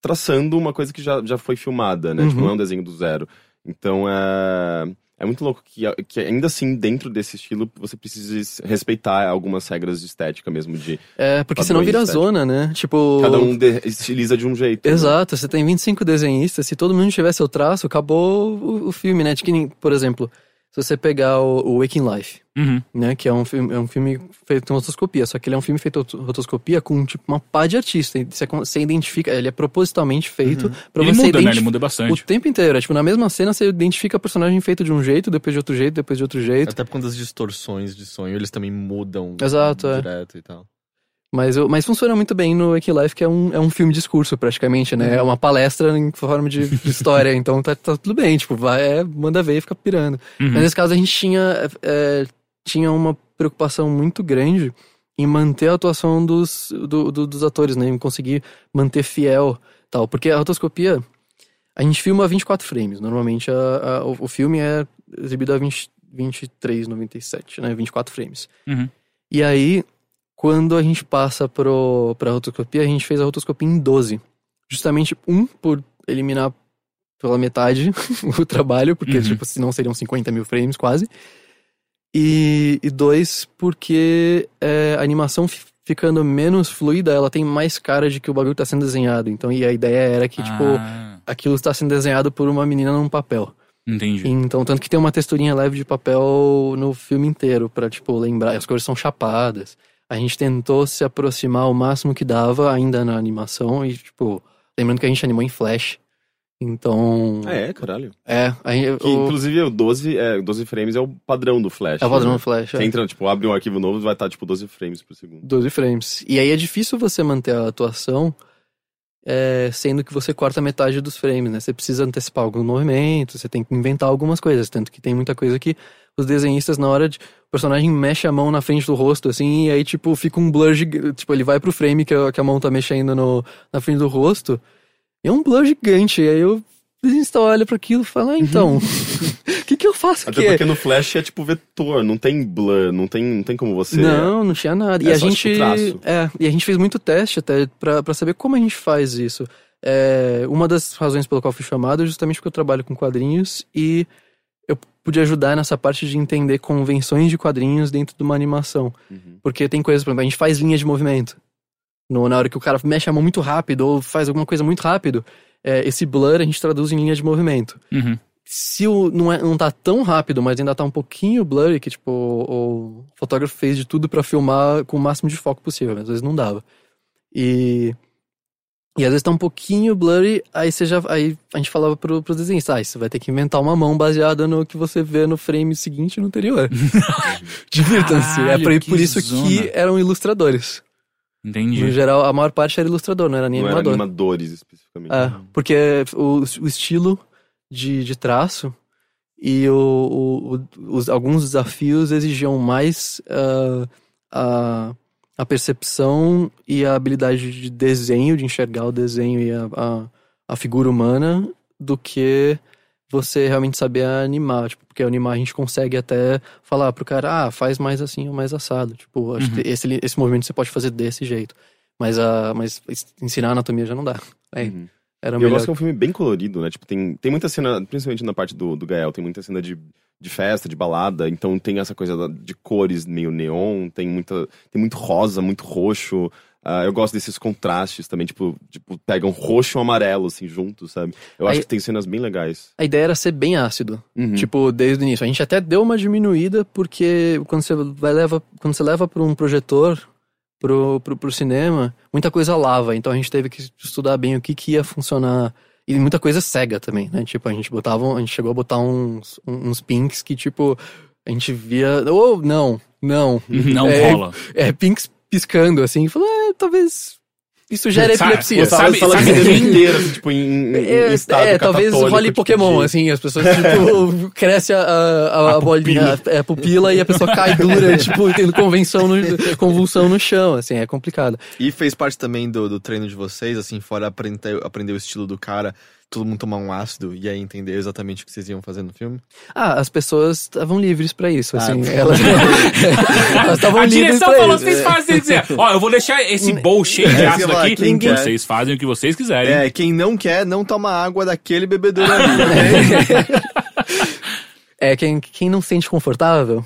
traçando uma coisa que já, já foi filmada, né? Uhum. Tipo, não é um desenho do zero. Então, é... É muito louco que, que ainda assim, dentro desse estilo, você precisa respeitar algumas regras de estética mesmo, de É, porque senão vira zona, né? Tipo. cada um estiliza de um jeito. né? Exato, você tem 25 desenhistas, se todo mundo tiver seu traço, acabou o, o filme, né? De que por exemplo, se você pegar o, o Waking Life, Uhum. né? Que é um filme, é um filme feito em rotoscopia, só que ele é um filme feito em rotoscopia com, tipo, uma pá de artista. Você, você identifica, ele é propositalmente feito pra Ele você muda, né? Ele identificar muda o bastante. tempo inteiro. É, tipo, na mesma cena você identifica o personagem feito de um jeito, depois de outro jeito, depois de outro jeito. Até por conta das distorções de sonho, eles também mudam Exato, é. direto e tal. Mas, eu- mas funciona muito bem no Wake Life, que é um, é um filme discurso, praticamente, né? É uma palestra em forma de história, então tá, tá tudo bem, tipo, vai, é, manda ver e fica pirando. Uhum. Mas nesse caso a gente tinha, é, tinha uma preocupação muito grande em manter a atuação dos, do- do- dos atores, né? Em conseguir manter fiel tal. Porque a rotoscopia, a gente filma a 24 frames. Normalmente a- a- o, o filme é exibido a 20, 23, 97, né? 24 frames. Uhum. E aí, quando a gente passa pro, pra rotoscopia, a gente fez a rotoscopia em 12. Justamente, um, por eliminar pela metade o trabalho, porque, Uhum. tipo, senão seriam 50 mil frames quase. E, e dois, porque é, a animação fi- ficando menos fluida, ela tem mais cara de que o bagulho tá sendo desenhado. Então, e a ideia era que, tipo, Ah, aquilo está sendo desenhado por uma menina num papel. entendi. Então, tanto que tem uma texturinha leve de papel no filme inteiro, pra, tipo, lembrar. As cores são chapadas. A gente tentou se aproximar o máximo que dava ainda na animação e, tipo, lembrando que a gente animou em flash. Então. Ah, é, caralho. É, aí, Que, o, inclusive, o 12, é, 12 frames é o padrão do Flash. é o padrão né? do flash. Você É. entra, tipo, abre um arquivo novo vai estar, tipo, 12 frames por segundo. 12 frames. E aí é difícil você manter a atuação é, sendo que você corta metade dos frames, né? Você precisa antecipar algum movimento, você tem que inventar algumas coisas. Tanto que tem muita coisa que os desenhistas, na hora de. O personagem mexe a mão na frente do rosto, assim, e aí, tipo, fica um blur. Tipo, ele vai pro frame que a, que a mão tá mexendo no, na frente do rosto. É um blur gigante. E aí o desenhista olha pra aquilo e fala, ah, então. O que, que eu faço Até aqui? porque no Flash é, tipo, vetor, não tem blur, não tem, não tem como você... Não, não tinha nada. É e a gente. tipo, traço. é, e a gente fez muito teste até pra, pra saber como a gente faz isso. É, uma das razões pela qual eu fui chamado é justamente porque eu trabalho com quadrinhos e eu pude ajudar nessa parte de entender convenções de quadrinhos dentro de uma animação. Uhum. Porque tem coisas, por exemplo, a gente faz linha de movimento. No, na hora que o cara mexe a mão muito rápido ou faz alguma coisa muito rápido, é, esse blur a gente traduz em linha de movimento Uhum. se o, não, é, não tá tão rápido, mas ainda tá um pouquinho blurry, que tipo, o, o fotógrafo fez de tudo pra filmar com o máximo de foco possível, mas às vezes não dava. E. E às vezes tá um pouquinho blurry, aí você já. Aí a gente falava pro, pros desenhistas, ah, você vai ter que inventar uma mão baseada no que você vê no frame seguinte e no anterior. Divirtam-se. É por, por isso zona. que eram ilustradores. Entendi. No geral, a maior parte era ilustrador, não era nem Não era animador. animadores, especificamente. É, porque o, o estilo de, de traço e o, o- os, alguns desafios exigiam mais ah, a, a percepção e a habilidade de desenho, de enxergar o desenho e a, a, a figura humana, do que você realmente saber animar, tipo, porque animar a gente consegue até falar pro cara, ah, faz mais assim ou mais assado. Tipo, acho Uhum. que esse, esse movimento você pode fazer desse jeito. Mas, a, mas ensinar anatomia já não dá. É, Uhum. Era E eu melhor. gosto que é um filme bem colorido, né? Tipo, tem, tem muita cena, principalmente na parte do, do Gael, tem muita cena de, de festa, de balada, então tem essa coisa de cores meio neon, tem, muita, tem muito rosa, muito roxo. Ah, eu gosto desses contrastes também, tipo, tipo, pegam roxo e amarelo, assim, juntos, sabe? Eu acho Aí- que tem cenas bem legais. A ideia era ser bem ácido. Uhum. Tipo, desde o início. A gente até deu uma diminuída, porque quando você vai leva, quando você leva para um projetor, pro, pro, pro cinema, muita coisa lava. Então a gente teve que estudar bem o que, que ia funcionar. E muita coisa cega também, né? Tipo, a gente botava, a gente chegou a botar uns, uns pinks que, tipo, a gente via. Ou não, não. Não É, rola. É, pinks piscando, assim, e falou, é, talvez. Isso gere Sabe- epilepsia. Sabe- Sabe, sabe quem- inteira, assim, tipo, em, em, É, é, talvez role tipo, Pokémon, de- assim, as pessoas, tipo, cresce a, a, a, A bolinha, a, a pupila e a pessoa cai dura, tipo, tendo convenção no, convulsão no chão, assim, é complicado. E fez parte também do, do treino de vocês, assim, fora aprender, aprender o estilo do cara, todo mundo tomar um ácido e aí entender exatamente o que vocês iam fazer no filme. Ah, as pessoas estavam livres pra isso, assim, Ah, elas estavam A livres direção pra falou, isso. vocês fazem o que quiser. Ó, eu vou deixar esse bowl cheio de É, ácido lá, aqui. quem quer. Vocês fazem o que vocês quiserem. É, quem não quer, não toma água daquele bebedouro ali. É, quem, quem não se sente confortável,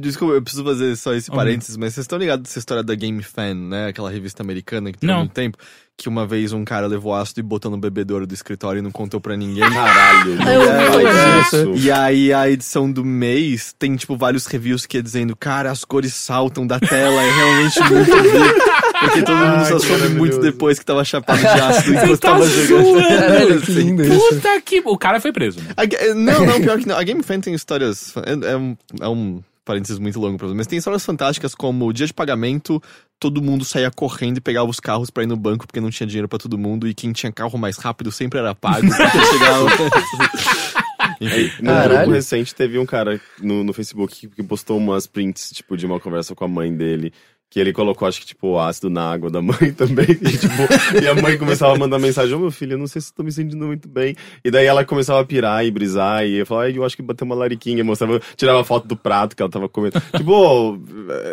Desculpa, eu preciso fazer só esse Uhum. parênteses, mas vocês estão ligados dessa história da Game Fan, né? Aquela revista americana que tem muito tempo. Que uma vez um cara levou ácido e botou no bebedouro do escritório e não contou pra ninguém. Caralho, falar isso. E aí a edição do mês tem, tipo, vários reviews que é dizendo, cara, as cores saltam da tela, é realmente muito horrível. Porque todo mundo só soube muito depois que tava chapado de ácido enquanto tá tava jogando. que isso. Puta que... O cara foi preso, né? A não, não, pior que não. A Game Fan tem histórias. É, é um, é um parênteses muito longo pra você, mas tem histórias fantásticas como o dia de pagamento, todo mundo saía correndo e pegava os carros pra ir no banco porque não tinha dinheiro pra todo mundo e quem tinha carro mais rápido sempre era pago. porque chegava... Enfim. No Caralho. grupo recente teve um cara no, no Facebook que, que postou umas prints, tipo, de uma conversa com a mãe dele. Que ele colocou, acho que, tipo, ácido na água da mãe também. E, tipo, e a mãe começava a mandar mensagem: Ô meu filho, eu não sei se tô me sentindo muito bem. E daí ela começava a pirar e brisar. E eu falava: Ai, eu acho que bateu uma lariquinha. Mostrava, tirava foto do prato que ela tava comendo. tipo, ô,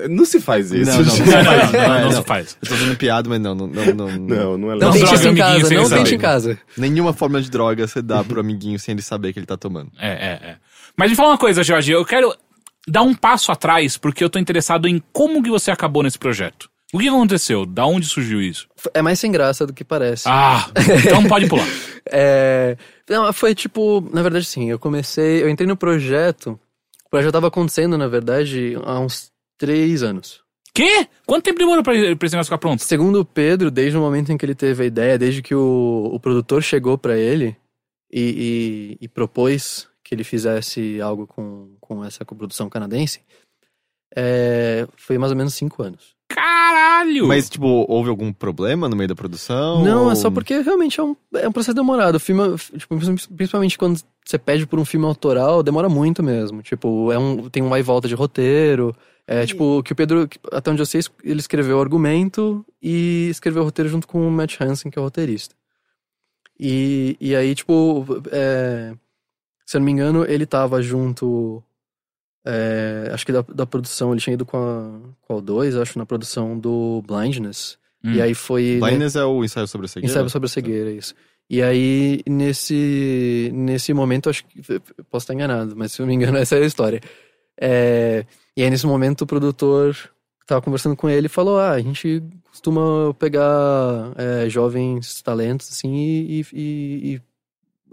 não se faz isso. Não, não. Não, não, não, não, não não. se faz. Eu tô fazendo piada, mas não, não, não, não, Não, não é Não legal. droga tente isso em amiguinho casa, sem não tente em casa. Nenhuma forma de droga você dá pro amiguinho sem ele saber que ele tá tomando. É, é, é. Mas me fala uma coisa, Jorge. Eu quero dar um passo atrás porque eu tô interessado em como que você acabou nesse projeto. O que aconteceu? Da onde surgiu isso? É mais sem graça do que parece. Ah, então pode pular. É, não, foi tipo, na verdade sim, eu comecei, eu entrei no projeto, o projeto tava acontecendo, na verdade, há uns três anos. Quê? Quanto tempo demorou pra, pra esse negócio ficar pronto? Segundo o Pedro, desde o momento em que ele teve a ideia, desde que o, o produtor chegou pra ele e, e- e propôs que ele fizesse algo com, com essa coprodução canadense, é, foi mais ou menos cinco anos. Caralho! Mas, tipo, houve algum problema no meio da produção? Não, ou- é só porque realmente é um, é um processo demorado. O filme, tipo, principalmente quando você pede por um filme autoral, demora muito mesmo. Tipo, é um, tem um vai e volta de roteiro. É tipo, que o Pedro, até onde eu sei, ele escreveu o argumento e escreveu o roteiro junto com o Matt Hansen, que é o roteirista. E, e aí, tipo, é, se eu não me engano, ele tava junto. É, acho que da, da produção, ele tinha ido com a, com a O2, acho, na produção do Blindness. Hum. E aí foi. né, Blindness é o ensaio sobre a cegueira? Ensaio sobre a cegueira, isso. E aí, nesse, nesse momento, acho que. Posso estar enganado, mas se eu não me engano, essa é a história. É, e aí, nesse momento, o produtor tava conversando com ele e falou: Ah, a gente costuma pegar é, jovens talentos, assim, e, e- e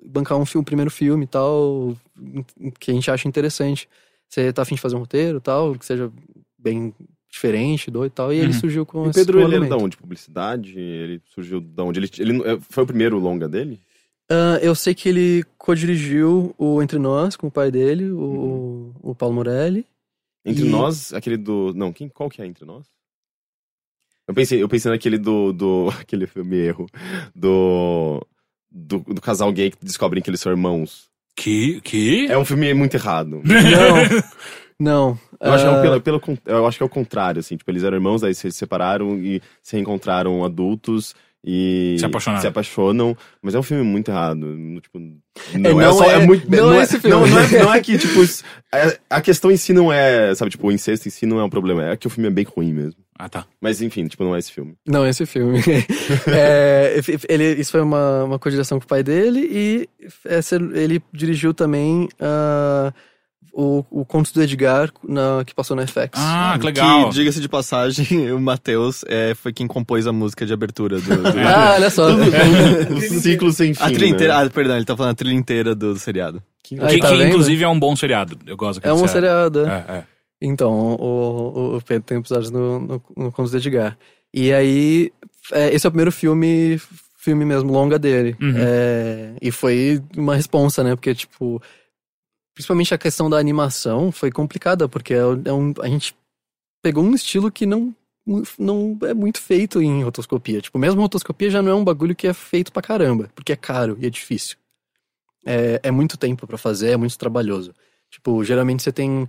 bancar um filme, um primeiro filme e tal, que a gente acha interessante. Você tá afim de fazer um roteiro e tal, que seja bem diferente, doido e tal. E ele Uhum. surgiu com E o esse Pedro, ele era da onde? Publicidade? Ele surgiu da onde? Ele, ele é, foi o primeiro longa dele? Ah, eu sei que ele co-dirigiu o Entre Nós com o pai dele, o, o Paulo Morelli. Entre E- nós, aquele do. Não, quem, qual que é Entre Nós? Eu pensei, eu pensei naquele do. do aquele filme erro. Do, do. do casal gay que descobrem que eles são irmãos. Que? Que? É um filme muito errado. Não, não. Eu acho, que é ah, o pelo, pelo, eu acho que é o contrário, assim. Tipo, eles eram irmãos, aí se separaram e se reencontraram adultos. e Se apaixonaram. se apaixonam, mas é um filme muito errado. no- Tipo, não é, só, é- é muito. não é esse filme. Não, não é, não é que, tipo, é- a questão em si não é, sabe, tipo, o incesto em si não é um problema. É que o filme é bem ruim mesmo. Ah, tá. Mas enfim, tipo, não é esse filme. Não, esse filme. É, ele, isso foi uma, uma co-direção com o pai dele e essa- ele dirigiu também ah, o, o Contos do Edgar na, que passou na FX. Ah, que legal. Que, diga-se de passagem, o Matheus é, foi quem compôs a música de abertura do. do- Ah, olha só. o ciclo sem fim. a trilha né? inteira. Ah, perdão, ele tá falando a trilha inteira do, do seriado. Aí, que, tá que, inclusive é um bom seriado. Eu gosto É daquele um seriado. É, é. Então, o, o, Pedro tem episódios no, no, no do Edgar. E aí, é, esse é o primeiro filme, filme mesmo, longa dele. Uhum. É, e foi uma responsa, né? Porque, tipo, principalmente a questão da animação foi complicada, porque é, um- é um, a gente pegou um estilo que não, não é muito feito em rotoscopia. Tipo, mesmo rotoscopia já não é um bagulho que é feito pra caramba, porque é caro e é difícil. É, é muito tempo pra fazer, é muito trabalhoso. Tipo, geralmente você tem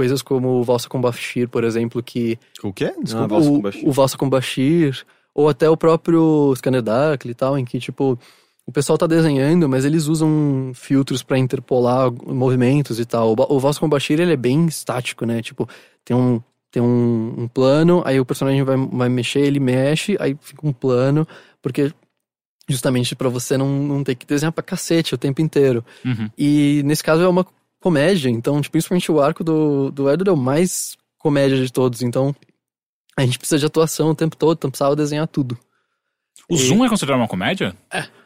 coisas como o Valsa com Bashir, por exemplo, que O quê? Ah, Desculpa. Valsa com o, Bashir. o Valsa com Bashir, ou até o próprio Scanner Dark e tal, em que, tipo, o pessoal tá desenhando, mas eles usam filtros pra interpolar movimentos e tal. O, o Valsa com Bashir, ele é bem estático, né? Tipo, tem um, tem um, um plano, aí o personagem vai, vai mexer, ele mexe, aí fica um plano, porque justamente pra você não, não ter que desenhar pra cacete o tempo inteiro. Uhum. E nesse caso é uma comédia, então, tipo, principalmente o arco do, do Edward é o mais comédia de todos, então a gente precisa de atuação o tempo todo, então precisava desenhar tudo. O E- Zoom é considerado uma comédia?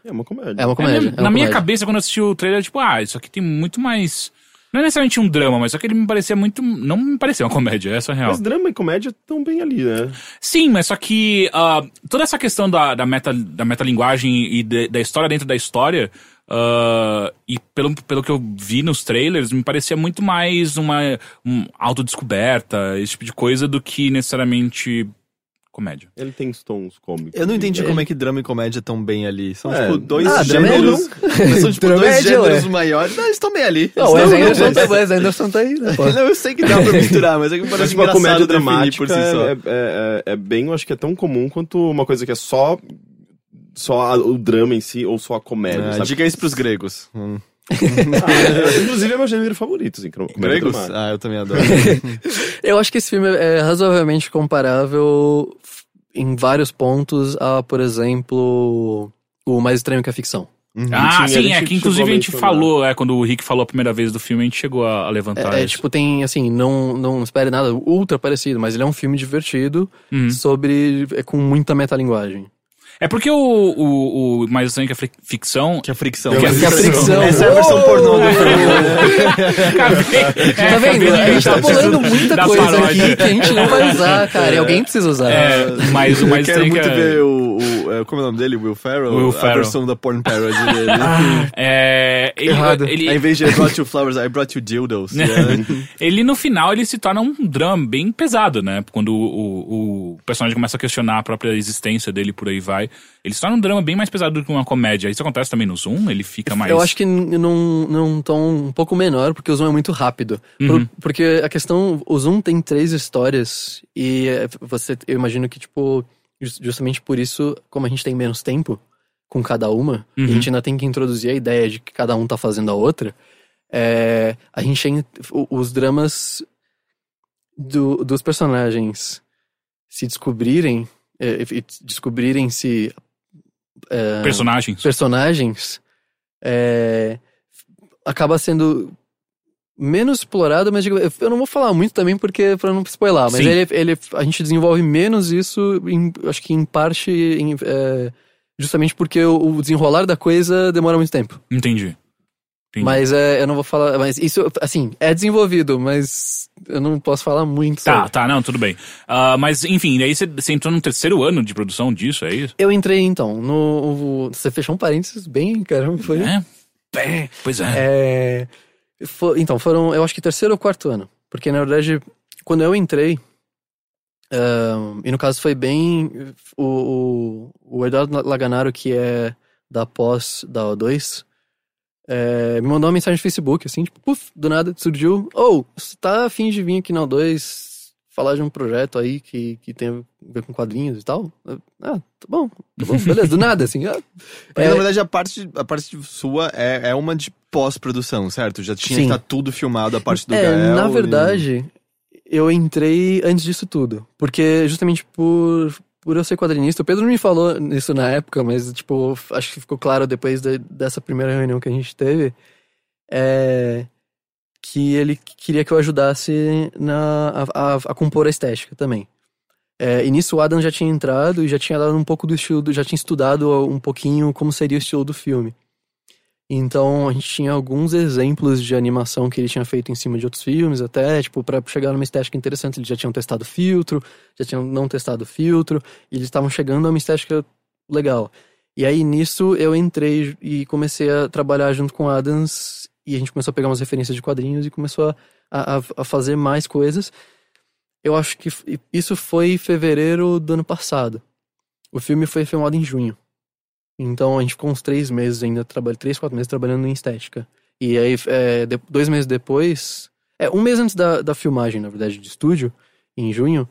É uma comédia. É uma É comédia. mesmo? é uma Na minha comédia. cabeça, quando eu assisti o trailer, tipo, ah, isso aqui tem muito mais. Não é necessariamente um drama, mas só que ele me parecia muito. Não me parecia uma comédia, essa é a real. Mas drama e comédia estão bem ali, né? Sim, mas só que ah, toda essa questão da, da, meta, da metalinguagem e de- da história dentro da história, ah, e pelo, pelo que eu vi nos trailers, me parecia muito mais uma um, autodescoberta, esse tipo de coisa, do que necessariamente comédia. Ele tem tons cômicos. Eu não entendi É. como é que drama e comédia estão bem ali. São, É. tipo, dois Ah, drama é gêneros. São, tipo, dois Dramédia, gêneros maiores. Não, eles estão bem ali. Não, o Eles Wes Anderson, tá- o Wes Anderson tá aí, né? Não, eu sei que dá pra misturar, mas é que parece tipo, uma engraçado comédia dramática por si só. é, é, é- é bem, eu acho que é tão comum quanto uma coisa que é só só a- o drama em si ou só a comédia, Ah, sabe? diga isso pros gregos. Hum. Ah, inclusive é meu gênero favorito, assim, Gregos? Ah, eu também adoro. Eu acho que esse filme é razoavelmente comparável em vários pontos a, por exemplo, o Mais Estranho que a Ficção. Uhum. Ah, sim, a é que inclusive a a gente falou, é, quando o Rick falou a primeira vez do filme, a gente chegou a, a levantar É, é, tipo, tem, assim, não, não espere nada ultra parecido, mas ele é um filme divertido Uhum. sobre. É, com muita metalinguagem. É porque o, o, o Mais Estranho que a Fi- Ficção... Que a fricção. Que a fricção. Essa é a versão pornô do tá vendo? A gente tá pulando muita coisa paródia. aqui que a gente não vai usar, cara. E alguém precisa usar. É, mas o Eu Mais quero Estranho que muito a- ver o, é, Como é o nome dele? Will Ferrell? Will A Ferrell. versão da porn parody dele. É, ele, Errado. ele, Ao invés de I brought you flowers, I brought you dildos. Yeah. ele no final ele se torna um drama bem pesado, né? Quando o, o, o personagem começa a questionar a própria existência dele por aí vai. Ele se torna um drama bem mais pesado do que uma comédia. Isso acontece também no Zoom? Ele fica mais. Eu acho que num, num tom um pouco menor, porque o Zoom é muito rápido. Por- Uhum. porque a questão, o Zoom tem três histórias e é, você, eu imagino que, tipo, justamente por isso, como a gente tem menos tempo com cada uma, e Uhum. a gente ainda tem que introduzir a ideia de que cada um tá fazendo a outra, é, a gente tem os dramas do- dos personagens se descobrirem, é, e descobrirem se é, Personagens. personagens é, acaba sendo menos explorado, mas digo, eu não vou falar muito também porque para não spoiler, mas ele, ele a gente desenvolve menos isso, em- acho que em parte em, é, justamente porque o, o desenrolar da coisa demora muito tempo. Entendi. Entendi. Mas é, eu não vou falar, mas isso assim é desenvolvido, mas eu não posso falar muito. Tá, sobre. tá, não, tudo bem. Ah, mas, enfim, aí você, você entrou no terceiro ano de produção disso, é isso? Eu entrei então no, você fechou um parênteses bem, caramba, foi. É? Pois é. É, fo- então, foram, eu acho que terceiro ou quarto ano. Porque, na verdade, quando eu entrei, e no caso foi bem. O, o, o Eduardo Laganaro, que é da pós da O2, é, me mandou uma mensagem no Facebook, assim, tipo, puf, do nada surgiu. Ou, oh, você tá afim de vir aqui na O2 falar de um projeto aí que, que tem a ver com quadrinhos e tal. Ah, tá bom, tá bom, beleza, do nada, assim. Ah, é, na verdade a parte, a parte sua é, é uma de pós-produção, certo? Já tinha Sim. que estar tudo filmado, a parte do é, Gael. na e- verdade, eu entrei antes disso tudo. Porque justamente por, por eu ser quadrinista, o Pedro não me falou isso na época, mas, tipo, acho que ficou claro depois de- dessa primeira reunião que a gente teve, é, que ele queria que eu ajudasse na, a, a- a compor a estética também. É, e nisso o Adam já tinha entrado e já tinha dado um pouco do estilo, já tinha estudado um pouquinho como seria o estilo do filme. Então a gente tinha alguns exemplos de animação que ele tinha feito em cima de outros filmes, até, tipo, pra chegar numa estética interessante. Eles já tinham testado filtro, já tinham não testado filtro, e eles estavam chegando a uma estética legal. E aí nisso eu entrei e comecei a trabalhar junto com o Adams, e a gente começou a pegar umas referências de quadrinhos e começou a, a, a fazer mais coisas. Eu acho que isso foi em fevereiro do ano passado. O filme foi filmado em junho. Então a gente ficou uns três meses ainda, trabalhando, três, quatro meses trabalhando em estética. E aí, é, dois meses depois, é, um mês antes da, da filmagem, na verdade, de estúdio, em junho,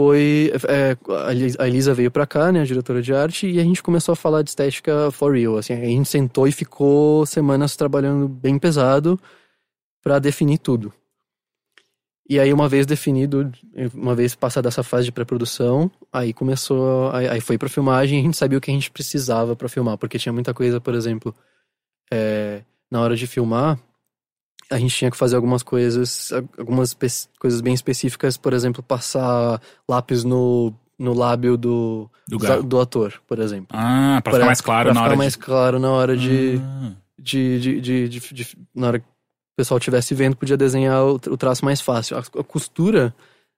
foi. é, a Elis- a Elisa veio pra cá, né, a diretora de arte, e a gente começou a falar de estética for real. Assim, a gente sentou e ficou semanas trabalhando bem pesado pra definir tudo. E aí, uma vez definido, uma vez passada essa fase de pré-produção, aí começou. Aí, foi pra filmagem e a gente sabia o que a gente precisava pra filmar, porque tinha muita coisa, por exemplo, é, na hora de filmar, a gente tinha que fazer algumas coisas, algumas coisas bem específicas, por exemplo, passar lápis no, no lábio do, Do do ator, por exemplo. Ah, pra ficar Pra- mais claro pra na ficar hora mais de... claro na hora de, Ah. de, de, de, de- de- na hora que o pessoal estivesse vendo, podia desenhar o, o traço mais fácil. A, a costura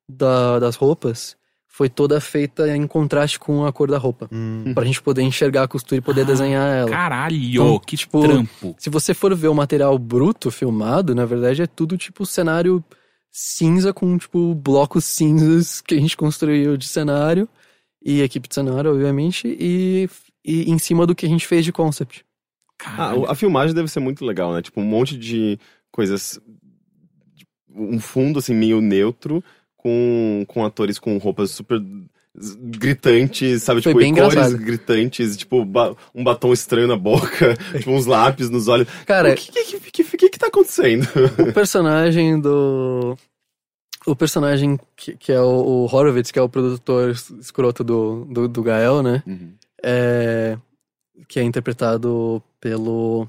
da- das roupas foi toda feita em contraste com a cor da roupa. Hum. Pra gente poder enxergar a costura e poder Ah, desenhar ela. Caralho, Então, que tipo, trampo. Se você for ver o material bruto filmado, na verdade é tudo tipo cenário cinza com tipo blocos cinzas que a gente construiu de cenário e equipe de cenário, obviamente, e, e em cima do que a gente fez de concept. Ah, Caralho. o- a filmagem deve ser muito legal, né? Tipo, um monte de coisas. Um fundo, assim, meio neutro, com, com atores com roupas super gritantes, sabe? Foi tipo, bem e cores engraçado. gritantes, tipo, ba- um batom estranho na boca, tipo, uns lápis nos olhos. Cara, o que, que, que, que, que tá acontecendo? o personagem do. O personagem que, que é o, o Horowitz, que é o produtor es- escroto do, do, do Gael, né? É, que é interpretado pelo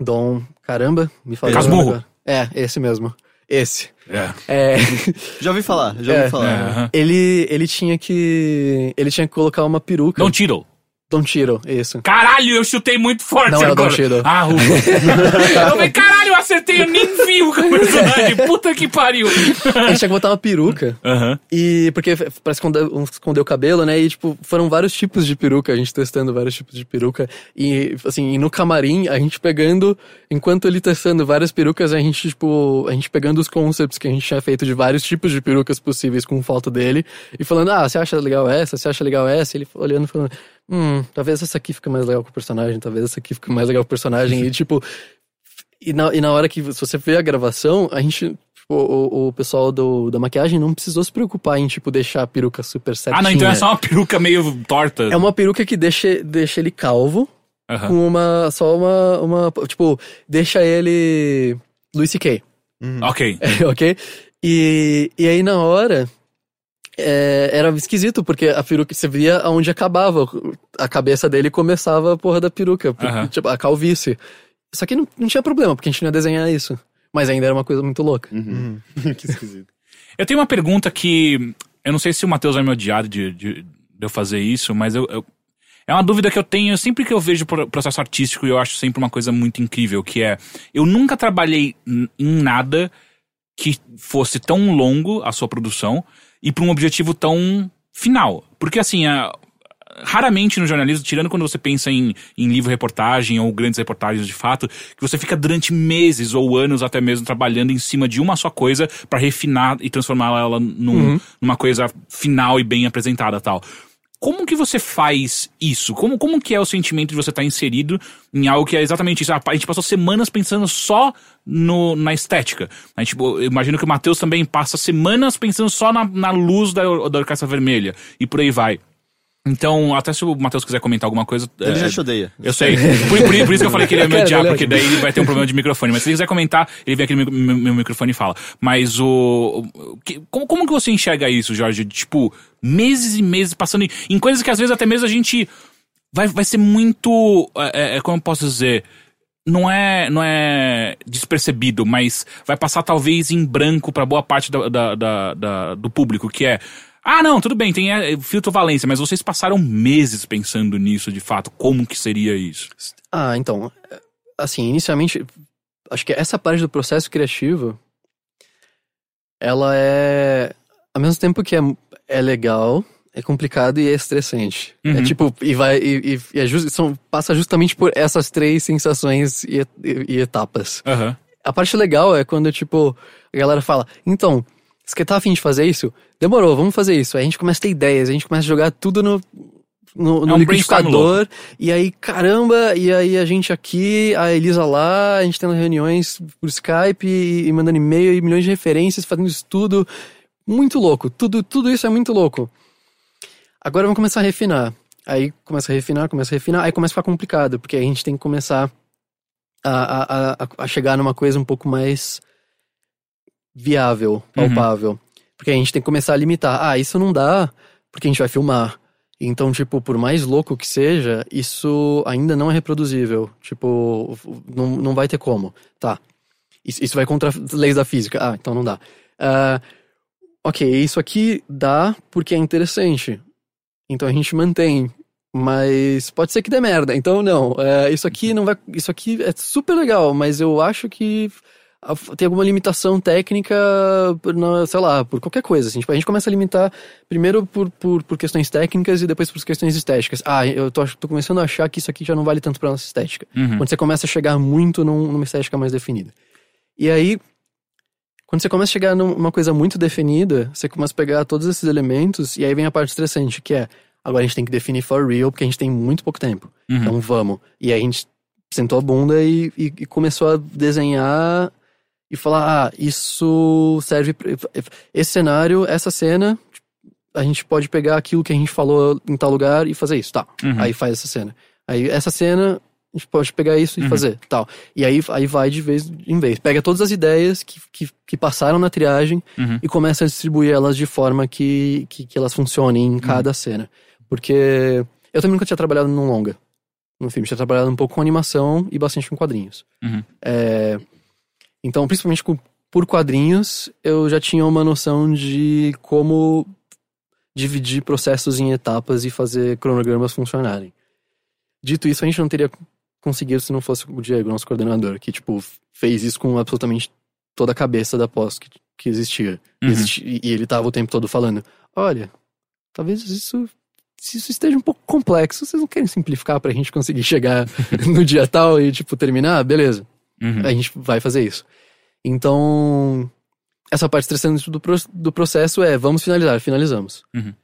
Dom. Caramba, me fala. Casmurro. É, esse mesmo. Esse. É. É, Já ouvi falar, já É. ouvi falar. É, ele, ele tinha que. Ele tinha que colocar uma peruca. Don Tiro. Don Tiro, isso. Caralho, eu chutei muito forte Não é o agora. Don Cheadle. Ah, ufa. eu falei, caralho, eu acertei, eu nem vi o personagem. Puta que pariu. Ele tinha que botar uma peruca. Aham. E porque pra esconder, esconder o cabelo, né? E, tipo, foram vários tipos de peruca, a gente testando vários tipos de peruca. E, assim, e no camarim, a gente pegando, enquanto ele testando várias perucas, a gente, tipo, a gente pegando os concepts que a gente tinha feito de vários tipos de perucas possíveis com foto dele. E falando, ah, você acha legal essa? Você acha legal essa? Ele olhando e falando, hum, talvez essa aqui fique mais legal com o personagem, talvez essa aqui fique mais legal com o personagem. e, tipo, e na, e na hora que se você vê a gravação, a gente. tipo, O, o pessoal do, da maquiagem não precisou se preocupar em, tipo, deixar a peruca super certinha. Ah, não, então é só uma peruca meio torta. É uma peruca que deixa, deixa ele calvo, Aham. com uma. Só uma, uma. Tipo, deixa ele. Louis C.K. Ok. ok? E, e aí na hora. É, era esquisito, porque a peruca você via aonde acabava. A cabeça dele começava a porra da peruca, porque, Aham. tipo, a calvície. Só que não, não tinha problema, porque a gente não ia desenhar isso. Mas ainda era uma coisa muito louca. Uhum. que esquisito. Eu tenho uma pergunta que. Eu não sei se o Matheus vai me odiar de, de, de eu fazer isso, mas eu, eu- É uma dúvida que eu tenho sempre que eu vejo processo artístico e eu acho sempre uma coisa muito incrível, que é. Eu nunca trabalhei em nada que fosse tão longo a sua produção e para um objetivo tão final. Porque assim, a- raramente no jornalismo, tirando quando você pensa em, em livro-reportagem ou grandes reportagens de fato, que você fica durante meses ou anos até mesmo trabalhando em cima de uma só coisa para refinar e transformar ela num- numa coisa final e bem apresentada tal. Como que você faz isso? Como, como que é o sentimento de você estar inserido em algo que é exatamente isso? A gente passou semanas pensando só no, na estética. A gente, eu imagino que o Matheus também passa semanas pensando só na, na luz da, da Orquestra Vermelha e por aí vai. Então, até se o Matheus quiser comentar alguma coisa. Ele é, já te odeia. Eu sei. Por, por, por isso que eu falei que ele ia me odiar, porque daí ele vai ter um problema de microfone. Mas se ele quiser comentar, ele vem aqui no meu, meu microfone e fala. Mas o. que- como, como que você enxerga isso, Jorge? Tipo, meses e meses passando em, em coisas que às vezes até mesmo a gente. Vai, vai ser muito. É, é, como eu posso dizer? Não é, não é despercebido, mas vai passar talvez em branco pra boa parte da, da- da- da- do público, que é. Ah, não, tudo bem, tem é, filtro valência, mas vocês passaram meses pensando nisso de fato. Como que seria isso? Ah, então, é, assim, inicialmente, acho que essa parte do processo criativo, ela é, ao mesmo tempo que é, é legal, é complicado e é estressante. Uhum. É tipo, e vai, e, e- é just, são, passa justamente por essas três sensações e, e- e etapas. Aham. A parte legal é quando, tipo, a galera fala, então, você tá afim de fazer isso? Demorou, vamos fazer isso. Aí a gente começa a ter ideias, a gente começa a jogar tudo no, no, no É um liquidificador. E aí, caramba, e aí a gente aqui, a Elisa lá, a gente tendo reuniões por Skype e, e mandando e-mail e milhões de referências, fazendo isso tudo. Muito louco, tudo, tudo isso é muito louco. Agora vamos começar a refinar. Aí começa a refinar, começa a refinar, aí começa a ficar complicado, porque a gente tem que começar a, a, a, a chegar numa coisa um pouco mais viável, palpável. Porque a gente tem que começar a limitar. Ah, isso não dá, porque a gente vai filmar. Então, tipo, por mais louco que seja, isso ainda não é reproduzível. Tipo, não, não vai ter como. Tá. Isso, isso vai contra as leis da física. Ah, então não dá. Ah, ok, isso aqui dá porque é interessante. Então a gente mantém. Mas pode ser que dê merda. Então não. É, isso aqui não vai. Isso aqui é super legal, mas eu acho que tem alguma limitação técnica, sei lá, por qualquer coisa. Assim. Tipo, a gente começa a limitar primeiro por, por, por questões técnicas e depois por questões estéticas. Ah, eu tô, tô começando a achar que isso aqui já não vale tanto pra nossa estética. Uhum. Quando você começa a chegar muito num- numa estética mais definida. E aí, quando você começa a chegar numa coisa muito definida, você começa a pegar todos esses elementos, e aí vem a parte estressante, que é agora a gente tem que definir for real, porque a gente tem muito pouco tempo. Uhum. Então vamos. E aí a gente sentou a bunda e, e- e começou a desenhar e falar: ah, isso serve. Esse cenário, essa cena, a gente pode pegar aquilo que a gente falou em tal lugar e fazer isso, tá. Uhum. Aí faz essa cena. Aí essa cena, a gente pode pegar isso e Uhum. fazer, tal. E aí, aí vai de vez em vez. Pega todas as ideias que, que, que passaram na triagem Uhum. e começa a distribuir elas de forma que, que, que elas funcionem em cada cena. Porque eu também nunca tinha trabalhado num longa. No filme, tinha trabalhado um pouco com animação e bastante com quadrinhos. Uhum. É, então, principalmente com, por quadrinhos, eu já tinha uma noção de como dividir processos em etapas e fazer cronogramas funcionarem. Dito isso, a gente não teria conseguido se não fosse o Diego, nosso coordenador, que, tipo, fez isso com absolutamente toda a cabeça da pós que, que existia. Uhum. E ele tava o tempo todo falando, olha, talvez isso... Se isso esteja um pouco complexo, vocês não querem simplificar pra gente conseguir chegar no dia tal e, tipo, terminar? Beleza Uhum. a gente vai fazer isso. Então, essa parte estressante do, do processo é vamos finalizar, finalizamos. Uhum.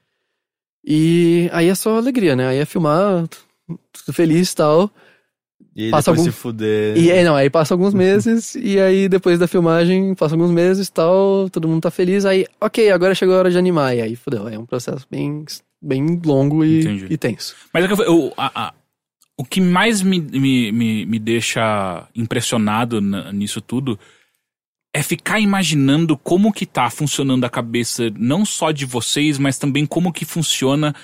E aí é só alegria, né? Aí é filmar, tudo feliz e tal. E Passa depois algum- se fuder. E aí, não, aí passa alguns meses, e aí depois da filmagem, passa alguns meses e tal, todo mundo tá feliz, aí, ok, agora chegou a hora de animar, e aí fodeu, é um processo bem, bem longo e, e tenso. Mas é que eu, eu- a- a- o que mais me, me, me, me deixa impressionado na- nisso tudo é ficar imaginando como que tá funcionando a cabeça não só de vocês, mas também como que funciona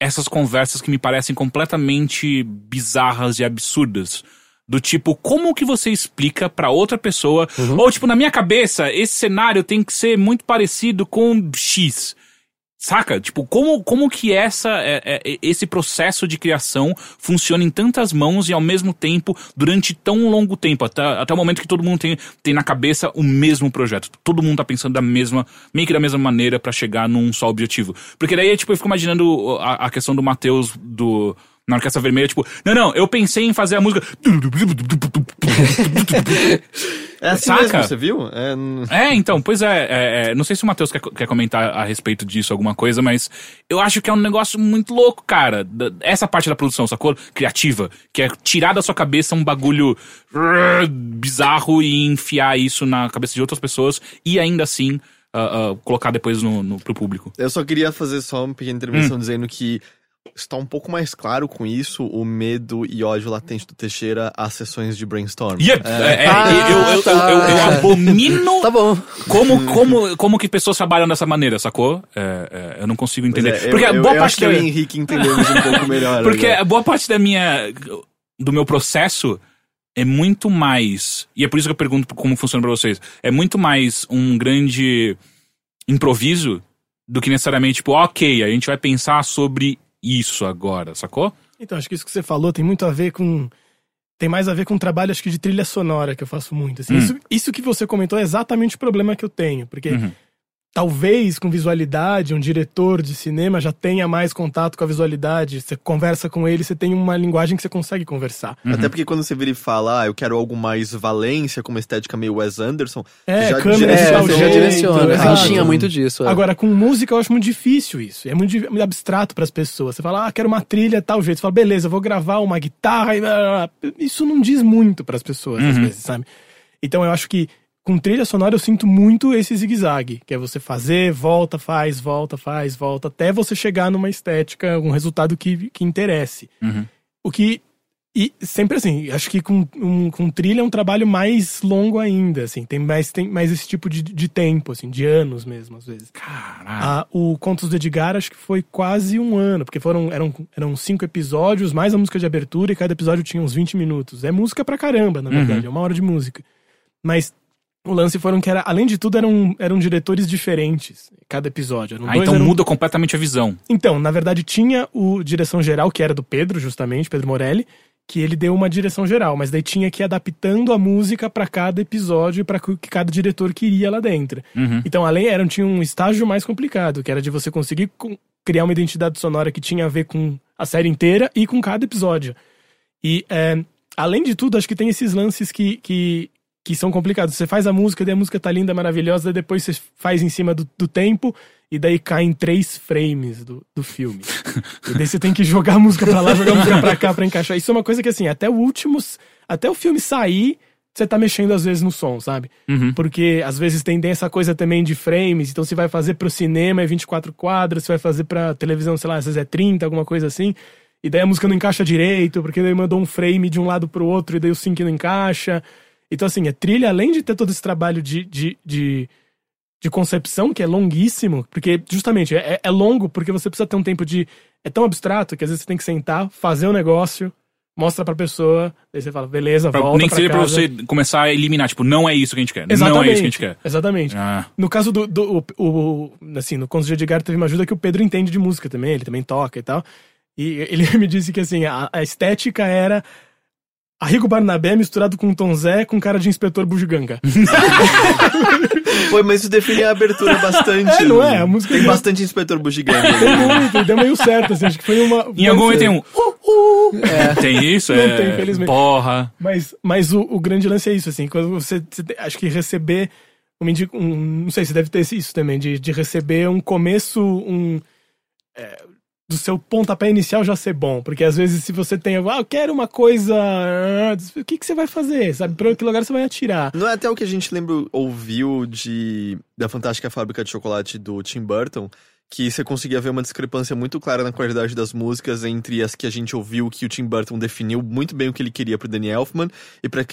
essas conversas que me parecem completamente bizarras e absurdas. Do tipo, como que você explica pra outra pessoa? Ou, tipo, na minha cabeça, esse cenário tem que ser muito parecido com X. Saca? Tipo, como, como que essa, é, é, esse processo de criação funciona em tantas mãos e ao mesmo tempo durante tão longo tempo, até, até o momento que todo mundo tem, tem na cabeça o mesmo projeto. Todo mundo tá pensando da mesma, meio que da mesma maneira pra chegar num só objetivo. Porque daí, tipo, eu fico imaginando a, a questão do Matheus, do, na Orquestra Vermelha, tipo, não, não, eu pensei em fazer a música. É assim Saca? mesmo, você viu? É, É, então, pois é, é, é, não sei se o Matheus quer, quer comentar a respeito disso, alguma coisa, mas eu acho que é um negócio muito louco, cara. Essa parte da produção, sacou? Criativa, que é tirar da sua cabeça um bagulho bizarro e enfiar isso na cabeça de outras pessoas e ainda assim ah, ah, colocar depois no, no, pro público. Eu só queria fazer só uma pequena Hum. intervenção dizendo que está um pouco mais claro com isso o medo e ódio latente do Teixeira às sessões de brainstorm. Yep, é, é, Ah, eu, eu, eu, tá. eu- eu abomino Tá bom. como, como, como que pessoas trabalham dessa maneira, sacou? É, é, eu não consigo entender. é, Porque eu, boa eu parte acho que da- eu e o Henrique entendemos um pouco melhor. Porque agora. a boa parte da minha. do meu processo é muito mais. E é por isso que eu pergunto como funciona pra vocês. É muito mais um grande improviso do que necessariamente, tipo, ok, a gente vai pensar sobre isso agora, sacou? Então, acho que isso que você falou tem muito a ver com. Tem mais a ver com um trabalho, acho que de trilha sonora que eu faço muito. assim. Hum. Isso, isso que você comentou é exatamente o problema que eu tenho. Porque Uhum. Talvez com visualidade, um diretor de cinema já tenha mais contato com a visualidade. Você conversa com ele, você tem uma linguagem que você consegue conversar. Uhum. Até porque quando você vira e fala, ah, eu quero algo mais Valência, com uma estética meio Wes Anderson, É, Já câmera direciona, É, você já direciona. A exato. gente tinha muito disso. é. Agora, com música eu acho muito difícil isso. É muito, muito abstrato para as pessoas. Você fala, ah, quero uma trilha tal jeito. Você fala, beleza, eu vou gravar uma guitarra e. blá, blá, blá. Isso não diz muito para as pessoas, às Uhum. vezes, sabe? Então eu acho que com trilha sonora eu sinto muito esse zigue-zague, que é você fazer, volta, faz, volta, faz, volta, até você chegar numa estética, um resultado que, que interesse. Uhum. O que. E sempre assim, acho que com, um, com trilha é um trabalho mais longo ainda, assim, tem mais, tem mais esse tipo de, de tempo, assim, de anos mesmo, às vezes. Caralho. Ah, o Contos do Edgar acho que foi quase um ano, porque foram eram, eram cinco episódios, mais a música de abertura, e cada episódio tinha uns 20 minutos. É música pra caramba, na verdade, é uma hora de música. Mas o lance foram que era, além de tudo, eram, eram diretores diferentes, cada episódio. Ah, então eram- muda completamente a visão. Então, na verdade, tinha o direção geral, que era do Pedro, justamente, Pedro Morelli, que ele deu uma direção geral, mas daí tinha que ir adaptando a música pra cada episódio e para o que cada diretor queria lá dentro. Uhum. Então, além, era, tinha um estágio mais complicado, que era de você conseguir criar uma identidade sonora que tinha a ver com a série inteira e com cada episódio. E, é, além de tudo, acho que tem esses lances que, que, que são complicados. Você faz a música, daí a música tá linda, maravilhosa, daí depois você faz em cima do, do tempo, e daí caem três frames do, do filme. e daí você tem que jogar a música pra lá, jogar a música pra cá pra encaixar. Isso é uma coisa que, assim, até o último. Até o filme sair, você tá mexendo às vezes no som, sabe? Uhum. Porque às vezes tem essa coisa também de frames, então você vai fazer pro cinema é 24 quadros, você vai fazer pra televisão, sei lá, às vezes é 30, alguma coisa assim. E daí a música não encaixa direito, porque daí mandou um frame de um lado pro outro e daí o sync não encaixa. Então, assim, a trilha, além de ter todo esse trabalho de, de, de, de concepção, que é longuíssimo, porque justamente é, é longo, porque você precisa ter um tempo de. É tão abstrato que às vezes você tem que sentar, fazer o negócio, mostra pra pessoa, daí você fala, beleza, Pra- volta nem que pra seja pra casa. você começar a eliminar, tipo, não é isso que a gente quer. Exatamente. Não é isso que a gente quer. Exatamente. Ah, No caso do. do o, o- assim, no Contos de Edgar teve uma ajuda que o Pedro entende de música também, ele também toca e tal. E ele me disse que assim, a, a estética era. Arrigo Barnabé misturado com Tom Zé com cara de inspetor bugiganga. Pô, mas isso define a abertura bastante. É, não é? A música Tem deu- bastante inspetor bugiganga. Tem muito, deu meio certo, assim, acho que foi uma. em algum momento tem um. Uh, uh. Tem isso? Não é, tem, infelizmente. Porra. Mas, mas o, o grande lance é isso, assim, quando você, você acho que receber indi- um, não sei se deve ter isso também, de, de receber um começo, um é, do seu pontapé inicial já ser bom, porque às vezes se você tem, ah, eu quero uma coisa, o que, que você vai fazer, sabe, pra que lugar você vai atirar? Não é até o que a gente lembra, ouviu de da Fantástica Fábrica de Chocolate do Tim Burton, que você conseguia ver uma discrepância muito clara na qualidade das músicas entre as que a gente ouviu que o Tim Burton definiu muito bem o que ele queria pro Danny Elfman e para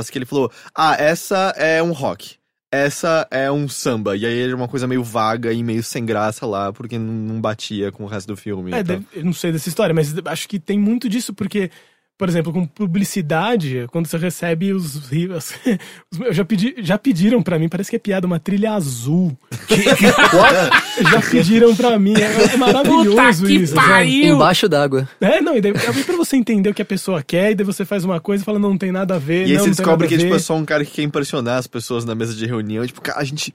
as que ele falou: "Ah, essa é um rock. Essa é um samba". E aí era uma coisa meio vaga e meio sem graça lá, porque não- não batia com o resto do filme. É, então. deve- eu não sei dessa história, mas acho que tem muito disso, porque, por exemplo, com publicidade, quando você recebe os rios. Eu já, pedi, já pediram pra mim, parece que é piada, uma trilha azul. já pediram pra mim, é, é maravilhoso Puta que isso. pariu! Embaixo d'água. É, não, e daí é pra você entender o que a pessoa quer, e daí você faz uma coisa e fala, não, não tem nada a ver. E aí não, você não tem descobre que tipo, é só um cara que quer impressionar as pessoas na mesa de reunião. Tipo, cara, a gente.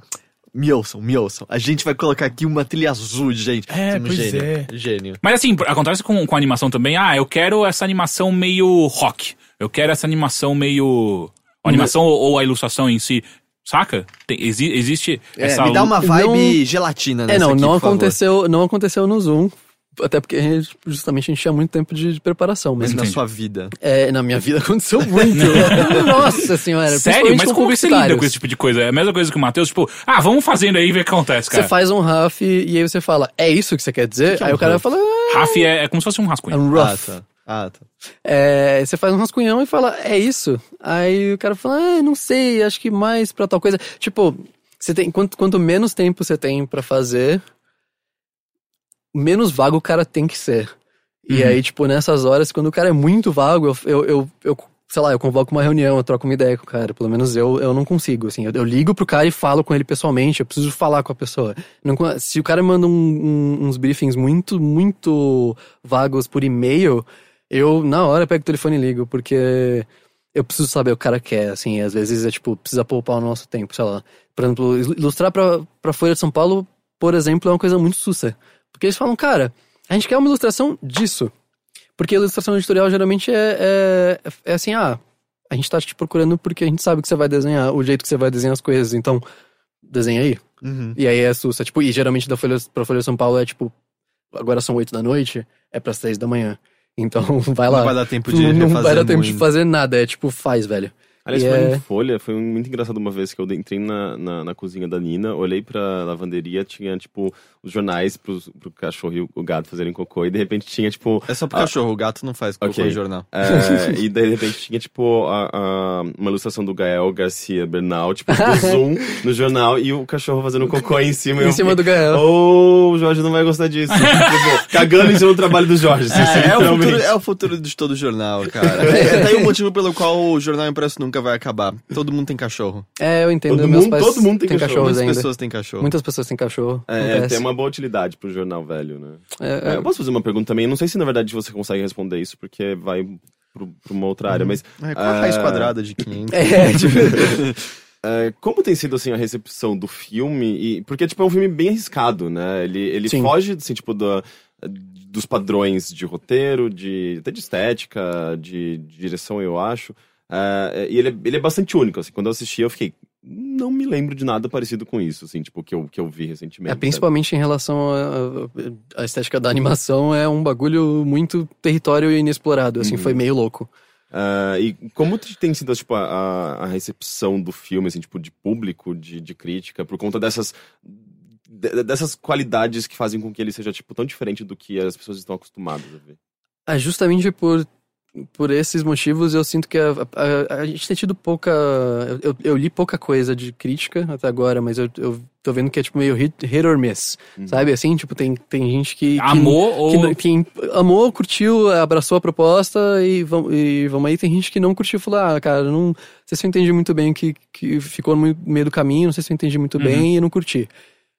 Me ouçam, me ouçam. A gente vai colocar aqui uma trilha azul, gente. É, Somos pois gênio. é. Gênio. Mas assim, acontece com, com a animação também. Ah, eu quero essa animação meio rock. Eu quero essa animação meio. A animação ou, ou a ilustração em si. Saca? Tem- exi- existe É, essa. me dá uma Não- vibe gelatina nessa É, não, aqui, não por favor. aconteceu, não aconteceu no Zoom. Até porque a gente- justamente a gente tinha muito tempo de, de preparação. Mas Mas na Entendi. sua vida. é, na minha vida aconteceu muito. Nossa senhora. Sério? Mas com como você lida com esse tipo de coisa? É a mesma coisa que o Matheus, tipo, ah, vamos fazendo aí e ver o que acontece, cara. Você faz um RAF e aí você fala, é isso que você quer dizer? que é aí um o cara fala, ah, RAF é, é como se fosse um é rascunho. um Ah, rough. tá. Ah, tá. É, você faz um rascunhão e fala, é isso? Aí o cara fala, ah, não sei, acho que mais pra tal coisa. Tipo, você tem, quanto, quanto menos tempo você tem pra fazer, menos vago o cara tem que ser. E Uhum. aí, tipo, nessas horas, quando o cara é muito vago, eu, eu, eu, eu, sei lá, eu convoco uma reunião, eu troco uma ideia com o cara. Pelo menos eu, eu não consigo, assim. Eu, eu ligo pro cara e falo com ele pessoalmente, eu preciso falar com a pessoa. Não se o cara manda um- um- uns briefings muito, muito vagos por e-mail, eu, na hora, pego o telefone e ligo, porque eu preciso saber o cara quer, assim. Às vezes é, tipo, precisa poupar o nosso tempo, sei lá. Por exemplo, il- ilustrar pra, pra Folha de São Paulo, por exemplo, é uma coisa muito sussa. Porque eles falam, cara, a gente quer uma ilustração disso. Porque a ilustração editorial geralmente é, é, é assim, ah, a gente tá te procurando porque a gente sabe que você vai desenhar, o jeito que você vai desenhar as coisas, então desenha aí. Uhum. E aí é sussa. Tipo, e geralmente da Folha, pra Folha de São Paulo é tipo, agora são oito da noite, é pras três da manhã. Então vai lá. Não vai dar tempo de não, vai dar tempo de muito. fazer nada, é tipo, faz, velho. Aliás, E falando é- em folha, foi muito engraçado uma vez que eu entrei na, na, na cozinha da Nina, olhei pra lavanderia, tinha, tipo, os jornais pros, pro cachorro e o- o gato fazerem cocô, e de repente tinha, tipo... É só pro Ah. cachorro, o gato não faz cocô Ok. em jornal. é, e daí, de repente, tinha, tipo, a- a- uma ilustração do Gael Garcia Bernal, tipo, do Zoom no jornal, e o cachorro fazendo cocô em cima. Em eu cima do Gael. Oh, o Jorge não vai gostar disso. tipo, cagando em cima do trabalho do Jorge. assim, É, é, o futuro, é o futuro de todo jornal, cara. É, tá o motivo pelo qual o jornal impresso nunca vai acabar. Todo mundo tem cachorro. É, eu entendo. Todo meus mundo- pais todo mundo tem têm cachorro. cachorros Muitas ainda. pessoas têm cachorro. Muitas pessoas têm cachorro. É, é, tem uma boa utilidade pro jornal velho, né? É, É, é, eu posso fazer uma pergunta também? Eu não sei se na verdade você consegue responder isso, porque vai pro, pra uma outra área, mas É, qual a raiz Ah. quadrada de 500? é, tipo, é, como tem sido assim a recepção do filme? E, porque tipo, é um filme bem arriscado, né? Ele, ele Sim. foge assim, tipo, da, dos padrões de roteiro, de, até de estética, de, de direção, eu acho. É, e ele, é- ele é bastante único, assim. Quando eu assisti, eu fiquei. Não me lembro de nada parecido com isso, assim, tipo, que eu, que eu vi recentemente. é, sabe? principalmente em relação à- estética da animação, é um bagulho muito território inexplorado, assim, Uhum. foi meio louco. Ah, e como tem sido tipo, a, a- recepção do filme, assim, tipo, de público, de, de crítica, por conta dessas, de- dessas qualidades que fazem com que ele seja tipo, tão diferente do que as pessoas estão acostumadas a ver? Ah, justamente por, por esses motivos, eu sinto que a, a- a gente tem tido pouca. Eu, eu- li pouca coisa de crítica até agora, mas eu, eu tô vendo que é tipo meio hit, hit or miss, Uhum. sabe? Assim, tipo, tem, tem gente que. que Amor que, ou. não- que amou, curtiu, abraçou a proposta e vamos, e vamos aí. Tem gente que não curtiu e falou: Ah, cara, não, não sei se eu entendi muito bem o que, que ficou no meio do caminho, não sei se eu entendi muito Uhum. bem e não curti.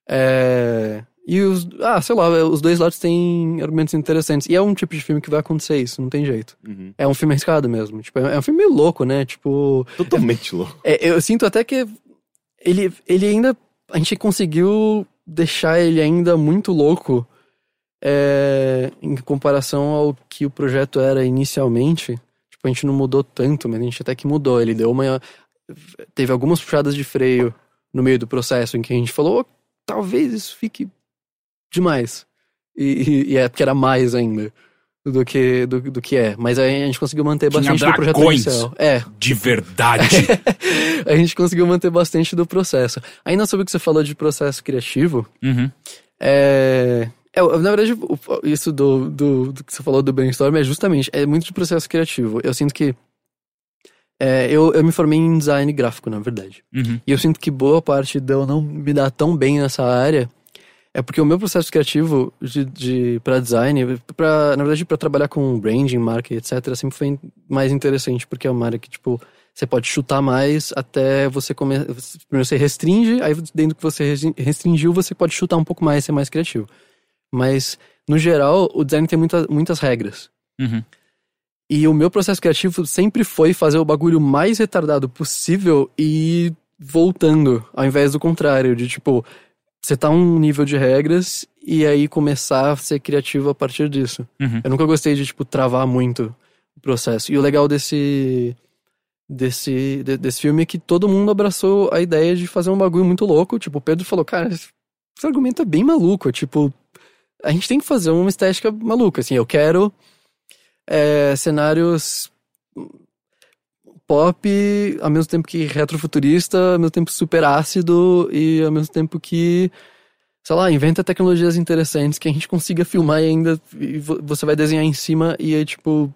É, e os. Ah, sei lá, os dois lados têm argumentos interessantes. E é um tipo de filme que vai acontecer isso, não tem jeito. Uhum. É um filme arriscado mesmo. Tipo, é é um filme meio louco, né? Tipo. Totalmente louco. É, eu sinto até que ele, ele ainda. A gente conseguiu deixar ele ainda muito louco é, em comparação ao que o projeto era inicialmente. Tipo, a gente não mudou tanto, mas a gente até que mudou. Ele deu uma. Teve algumas puxadas de freio no meio do processo em que a gente falou: "Oh, talvez isso fique demais. E, e- é porque era mais ainda do que, do, do que é. Mas aí a gente conseguiu manter Tinha bastante do projeto inicial. É, De verdade. a gente conseguiu manter bastante do processo. Ainda sobre o que você falou de processo criativo, Uhum. é. é, na verdade, isso do, do, do que você falou do brainstorm é justamente, é muito de processo criativo. Eu sinto que. é, eu, eu me formei em design gráfico, na verdade. Uhum. E eu sinto que boa parte de eu não me dar tão bem nessa área é porque o meu processo criativo de, de para design, pra, na verdade, para trabalhar com branding, marca, etc., sempre foi mais interessante, porque é uma área que, tipo, você pode chutar mais até você começar. Primeiro você restringe, aí dentro do que você restrin- restringiu, você pode chutar um pouco mais, ser mais criativo. Mas, no geral, o design tem muita, muitas regras. Uhum. E o meu processo criativo sempre foi fazer o bagulho mais retardado possível e voltando, ao invés do contrário, de tipo, você tá um nível de regras e aí começar a ser criativo a partir disso. Uhum. Eu nunca gostei de, tipo, travar muito o processo. E o legal desse. Desse, de- desse filme é que todo mundo abraçou a ideia de fazer um bagulho muito louco. Tipo, o Pedro falou, cara, esse argumento é bem maluco. Tipo, a gente tem que fazer uma estética maluca. Assim, eu quero é, cenários pop, ao mesmo tempo que retrofuturista, ao mesmo tempo super ácido e ao mesmo tempo que, sei lá, inventa tecnologias interessantes que a gente consiga filmar e ainda e vo- você vai desenhar em cima e aí, tipo,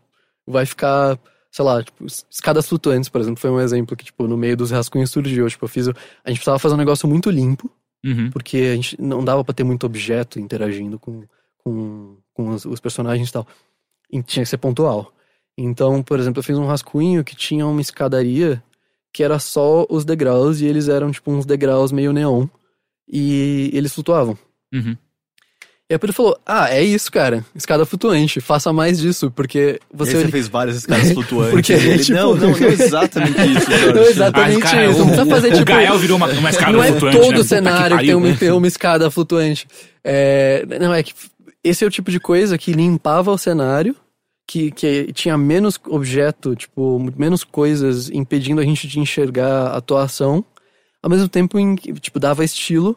vai ficar, sei lá, tipo, es- escadas flutuantes, por exemplo, foi um exemplo que, tipo, no meio dos rascunhos surgiu. Tipo, eu fiz. A gente precisava fazer um negócio muito limpo Uhum. porque a gente não dava pra ter muito objeto interagindo com, com, com os, os personagens e tal. E tinha que ser pontual. Então, por exemplo, eu fiz um rascunho que tinha uma escadaria que era só os degraus e eles eram tipo uns degraus meio neon e eles flutuavam. Uhum. E aí o Pedro falou: Ah, é isso, cara. Escada flutuante. Faça mais disso, porque Você, você. você fez várias escadas flutuantes. Porque, e ele, tipo- não, não, não é exatamente isso, Jorge. Não, exatamente Ah, cara, isso. o- Não precisa fazer o tipo. Gael virou uma, uma escada não é flutuante, todo né? Cenário que, tem, uma, tem uma escada flutuante. É, não, é que esse é o tipo de coisa que limpava o cenário, que, que tinha menos objeto, tipo, menos coisas impedindo a gente de enxergar a atuação, ao mesmo tempo em que, tipo, dava estilo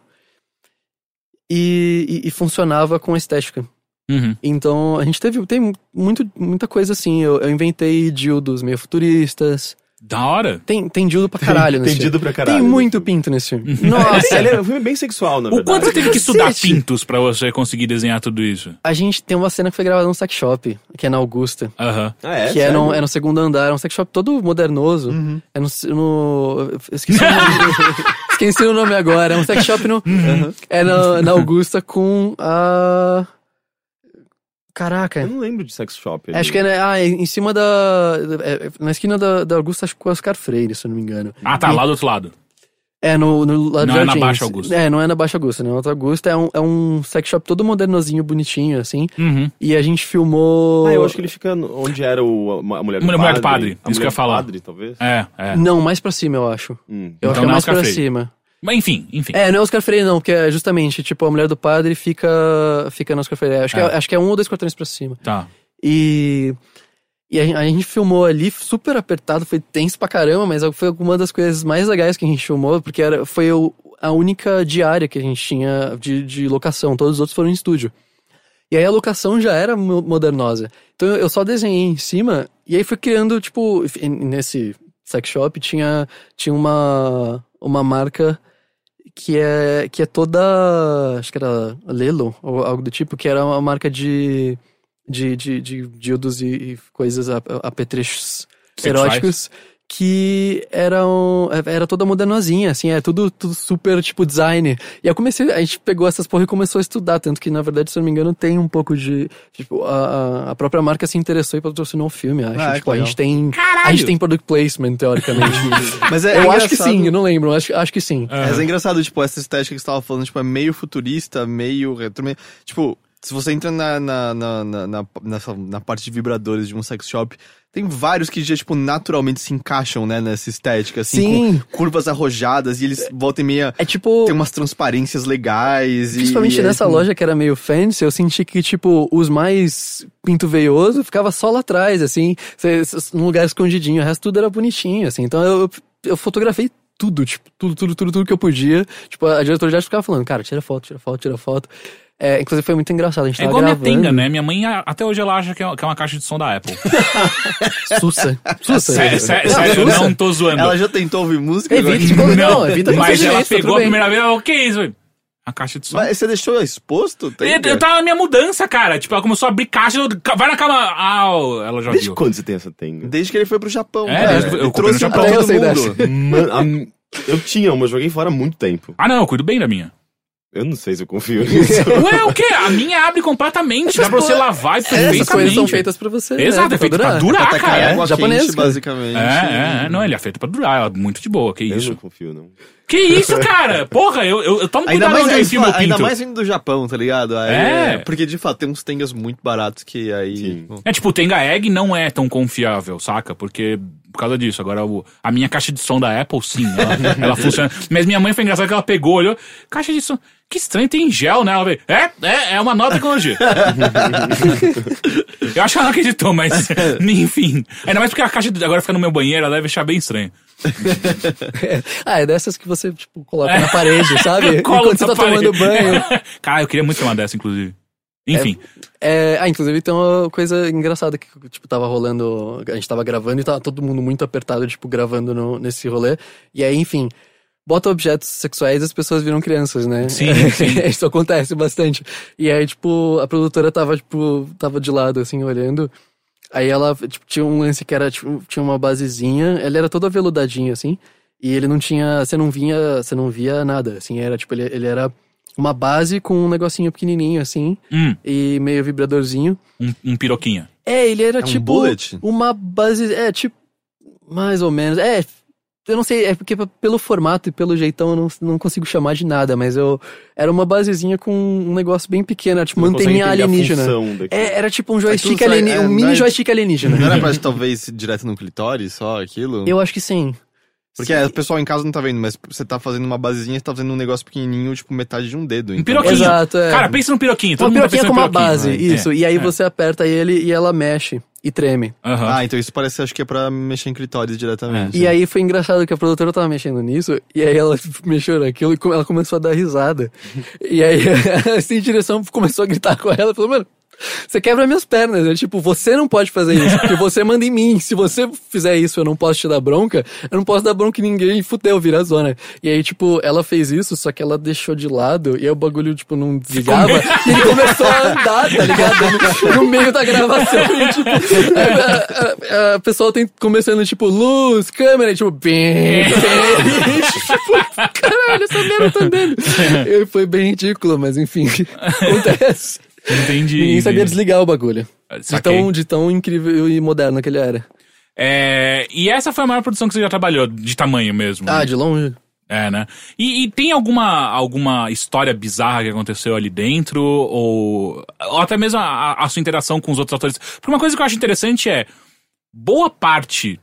e, e, e funcionava com a estética. Uhum. Então, a gente teve tem muito, muita coisa assim. Eu, eu inventei dildos meio futuristas. Da hora. Tem, tem dildo pra caralho nesse filme. Entendido pra caralho. Tem muito pinto nesse filme. Nossa, Ele é um filme bem sexual, na O verdade. quanto você teve que estudar pintos pra você conseguir desenhar tudo isso? a gente tem uma cena que foi gravada num sex shop, que é na Augusta. Aham. Ah, é? que é no, é no segundo andar, é um sex shop todo modernoso. Uhum. É no. no esqueci, o nome, esqueci o nome agora. É um sex shop no. É na, na Augusta com a. Caraca. Eu não lembro de sex shop. ali. Acho que é, né, ah, é em cima da. é- é na esquina da, da Augusta, acho que com o Oscar Freire, se eu não me engano. Ah, tá, lá do outro lado. É, no, no lado Não de é na Jardins. Baixa Augusta. É, não é na Baixa Augusta, né? Na Alta Augusta é um, é um sex shop todo modernosinho, bonitinho, assim. Uhum. E a gente filmou. Ah, eu acho que ele fica onde era o, a, a mulher do Mulher- padre. mulher do padre, A isso que mulher eu ia do falar. padre, talvez. É, é. Não, mais pra cima, eu acho. Hum. Eu Então acho que é mais pra Freire. cima. Mas enfim, enfim. É, não é Oscar Freire, não, porque é justamente, tipo, a mulher do padre fica, fica no Oscar Freire. Acho, Que É. é, acho que é um ou dois quartões pra cima. Tá. E. E a, gen- a gente filmou ali super apertado, foi tenso pra caramba, mas foi uma das coisas mais legais que a gente filmou, porque era, foi o- a única diária que a gente tinha de, de locação, todos os outros foram em estúdio. E aí a locação já era mo- modernosa. Então eu só desenhei em cima, e aí fui criando, tipo, nesse sex shop tinha, tinha uma, uma marca que é, que é toda, acho que era Lelo, ou algo do tipo, que era uma marca de de, de, de dildos e, e coisas ap- apetrechos eróticos que eram era toda modernosinha, assim, é tudo, tudo super tipo design. E eu comecei, a gente pegou essas porra e começou a estudar, tanto que na verdade, se eu não me engano, tem um pouco de tipo a, a- a própria marca se interessou e patrocinou o filme, acho. Ah, que tipo, a gente tem a Caralho! gente tem product placement teoricamente. Mas é, eu é acho que sim, eu não lembro, acho, acho que sim. Mas é engraçado, tipo, essa estética que você tava falando, tipo, é meio futurista, meio retro, meio... Tipo, se você entra na, na, na, na, na, nessa- na parte de vibradores de um sex shop, tem vários que já, tipo, naturalmente se encaixam, né, nessa estética, assim, Sim. com curvas arrojadas, e eles voltam e meia... É tipo Tem umas transparências legais. Principalmente e é, nessa tipo, loja que era meio fancy, eu senti que, tipo, os mais pinto veioso ficava só lá atrás, assim, num lugar escondidinho. O resto tudo era bonitinho, assim. Então eu, eu fotografei tudo, tipo, tudo, tudo, tudo, tudo que eu podia. Tipo, a diretora arte ficava falando, cara, tira foto, tira foto, tira foto. É, inclusive foi muito engraçado, a gente É tava igual a minha gravando. tenda, né? Minha mãe, até hoje, ela acha que é que é uma caixa de som da Apple. Sussa. Sussa. Sé- sé- Sério, Sussa. não tô zoando. Ela já tentou ouvir música? De não, evita Mas ela pegou a primeira vez, ela, o que é isso? A caixa de som. Mas você deixou exposto? Tem Eu, eu tava na minha mudança, cara. Tipo, ela começou a abrir caixa, eu, vai na cama. Ah, ela já Desde viu. quando você tem essa tenda? Desde que ele foi pro Japão. É, cara. eu no trouxe pra Japão. todo eu mundo. Mano, a- eu tinha uma, eu joguei fora há muito tempo. Ah, não, eu cuido bem da minha. Eu não sei se eu confio nisso. Ué, o quê? A minha abre completamente. Dá pra você lavar Essas coisas são perfeitamente. feitas pra você. Exato, né, é feito pra durar, Pra tacar cara. água japonês, quente, basicamente. É, é, não, ele é feito pra durar, é muito de boa, que Eu isso. não confio, não. Que isso, cara? Porra, eu, eu, eu tomo Ainda cuidado mais, onde eu enfio meu ainda mais vindo do Japão, tá ligado? Aí É. Porque, de fato, tem uns tengas muito baratos que aí... Sim. É tipo, o Tenga Egg não é tão confiável, saca? Porque por causa disso. Agora, o- a minha caixa de som da Apple, sim, ela, ela funciona. Mas minha mãe foi engraçada que ela pegou, olhou, caixa de som, que estranho, tem gel, né? Ela veio, é, é, é uma nova tecnologia. Eu acho que ela não acreditou, mas, enfim. Ainda mais porque a caixa agora fica no meu banheiro, ela deve achar bem estranho. Ah, é dessas que você, tipo, coloca na parede, sabe? Enquanto você tá tomando parede. banho. Cara, eu queria muito ter uma dessa, inclusive. Enfim. É, ah, inclusive tem uma coisa engraçada que, tipo, tava rolando. A gente tava gravando e tava todo mundo muito apertado, tipo, gravando no- nesse rolê. E aí, enfim, bota objetos sexuais e as pessoas viram crianças, né? Sim, sim. Isso acontece bastante. E aí, tipo, a produtora tava, tipo, tava de lado, assim, olhando. Aí ela, tipo, tinha um lance que era, tipo, tinha uma basezinha, ele era todo aveludadinho, assim. E ele não tinha, você não vinha, você não via nada, assim, era, tipo, ele, ele era uma base com um negocinho pequenininho, assim, Hum, e meio vibradorzinho. um, um piroquinha. É, ele era É um tipo bullet? uma base, é, tipo, mais ou menos. É, eu não sei, é porque pelo formato e pelo jeitão eu não, não consigo chamar de nada, mas eu era uma basezinha com um negócio bem pequeno, era tipo Não manteninha alienígena. É, era tipo um joystick alienígena, é, um não mini é- joystick alienígena. Não era pra talvez ir direto no clitóris só aquilo? Eu acho que sim. Porque é, o pessoal em casa não tá vendo, mas você tá fazendo uma basezinha, você tá fazendo um negócio pequenininho, tipo metade de um dedo. Um então. piroquinho. Exato, é. Cara, pensa no piroquinho. Todo Uma mundo tá piroquinha pensando com uma base, piroquinho. isso. É, E aí é. você aperta ele e ela mexe e treme. Aham. Ah, então isso parece, acho que é pra mexer em clitóris diretamente. E aí foi engraçado que a produtora tava mexendo nisso, e aí ela mexeu naquilo e ela começou a dar risada. E aí a sem direção começou a gritar com ela, falou, mano, você quebra minhas pernas. Eu, tipo, você não pode fazer isso, porque você manda em mim. Se você fizer isso eu não posso te dar bronca, eu não posso dar bronca em ninguém e fudeu, vira zona. E aí, tipo, ela fez isso, só que ela deixou de lado, e aí o bagulho, tipo, não desligava, e ele começou a andar, tá ligado? No, meio da gravação, e tipo, a, a, a pessoa tem começando, tipo, luz, câmera, e tipo, bem, bem, tipo, caralho, essa merda tá andando. E foi bem ridículo, mas enfim, acontece. Entendi. Ninguém sabia entendi. desligar o bagulho. De tão, de tão incrível e moderno que ele era. É, e essa foi a maior produção que você já trabalhou, de tamanho mesmo. Ah, de longe. É, né? E, e tem alguma, alguma história bizarra que aconteceu ali dentro? Ou, ou até mesmo a, a sua interação com os outros atores? Porque uma coisa que eu acho interessante é, boa parte,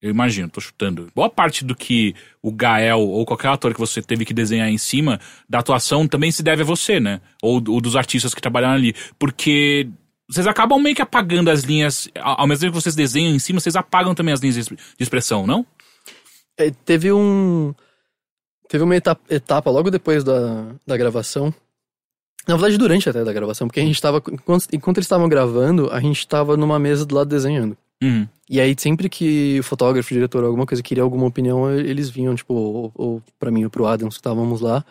eu imagino, tô chutando, boa parte do que o Gael ou qualquer ator que você teve que desenhar em cima da atuação também se deve a você, né? Ou, ou dos artistas que trabalharam ali. Porque vocês acabam meio que apagando as linhas, ao mesmo tempo que vocês desenham em cima, vocês apagam também as linhas de de expressão, não? É, teve um. Teve uma etapa, etapa logo depois da, da gravação. Na verdade, durante até da gravação, porque a gente tava. Enquanto, enquanto eles estavam gravando, a gente tava numa mesa do lado desenhando. Uhum. E aí, sempre que o fotógrafo, o diretor, alguma coisa queria alguma opinião, eles vinham, tipo, ou, ou pra mim ou pro Adams, que estávamos lá,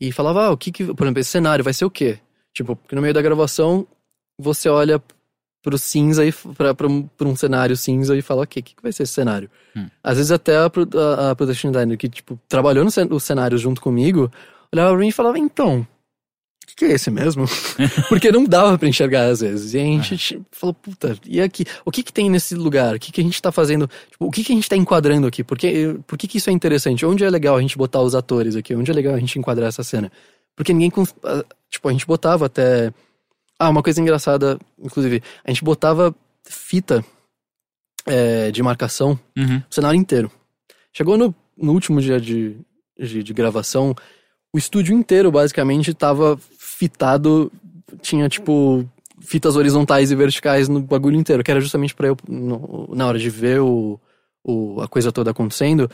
e falava, ah, o que que. Por exemplo, esse cenário vai ser o quê? Tipo, porque no meio da gravação, você olha pro cinza e pra, pra, um, pra um cenário cinza e fala, ok, o que, que vai ser esse cenário? Hum. Às vezes até a, a, a production designer que, tipo, trabalhou no cen- os cenários junto comigo, olhava pra mim e falava, então, que, que é esse mesmo? Porque não dava pra enxergar às vezes. E a gente tipo, falou, puta, e aqui? O que que tem nesse lugar? O que que a gente tá fazendo? Tipo, o que que a gente tá enquadrando aqui? Por que, por que que isso é interessante? Onde é legal a gente botar os atores aqui? Onde é legal a gente enquadrar essa cena? Porque ninguém... Tipo, a gente botava até... Ah, uma coisa engraçada, inclusive, a gente botava fita é, de marcação Uhum. o cenário inteiro. Chegou no, no último dia de, de, de gravação, o estúdio inteiro basicamente tava fitado, tinha tipo fitas horizontais e verticais no bagulho inteiro, que era justamente pra eu, no- na hora de ver o, o, a coisa toda acontecendo,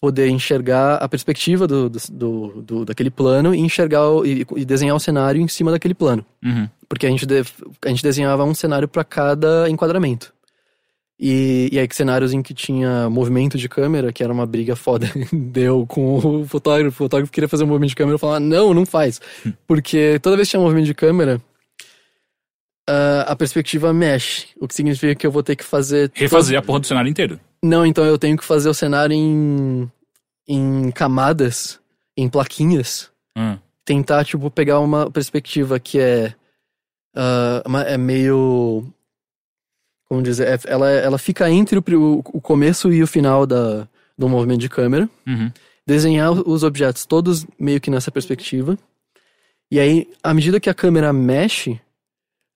poder enxergar a perspectiva do, do, do- do- daquele plano e enxergar o- e, e desenhar o cenário em cima daquele plano. Uhum. Porque a gente, de- a gente desenhava um cenário para cada enquadramento. E, e aí, que cenários em que tinha movimento de câmera, que era uma briga foda, deu com o fotógrafo. O fotógrafo queria fazer um movimento de câmera e falava, não, não faz. Porque toda vez que tinha movimento de câmera, ah, a perspectiva mexe. O que significa que eu vou ter que fazer. Refazer a porra do cenário inteiro. Não, então eu tenho que fazer o cenário em, em camadas, em plaquinhas Ah. tentar, tipo, pegar uma perspectiva que é. uma- é meio. Como dizer? é- ela, ela fica entre o, o, começo e o final da, do movimento de câmera. Uhum. Desenhar os objetos todos meio que nessa perspectiva. E aí, à medida que a câmera mexe,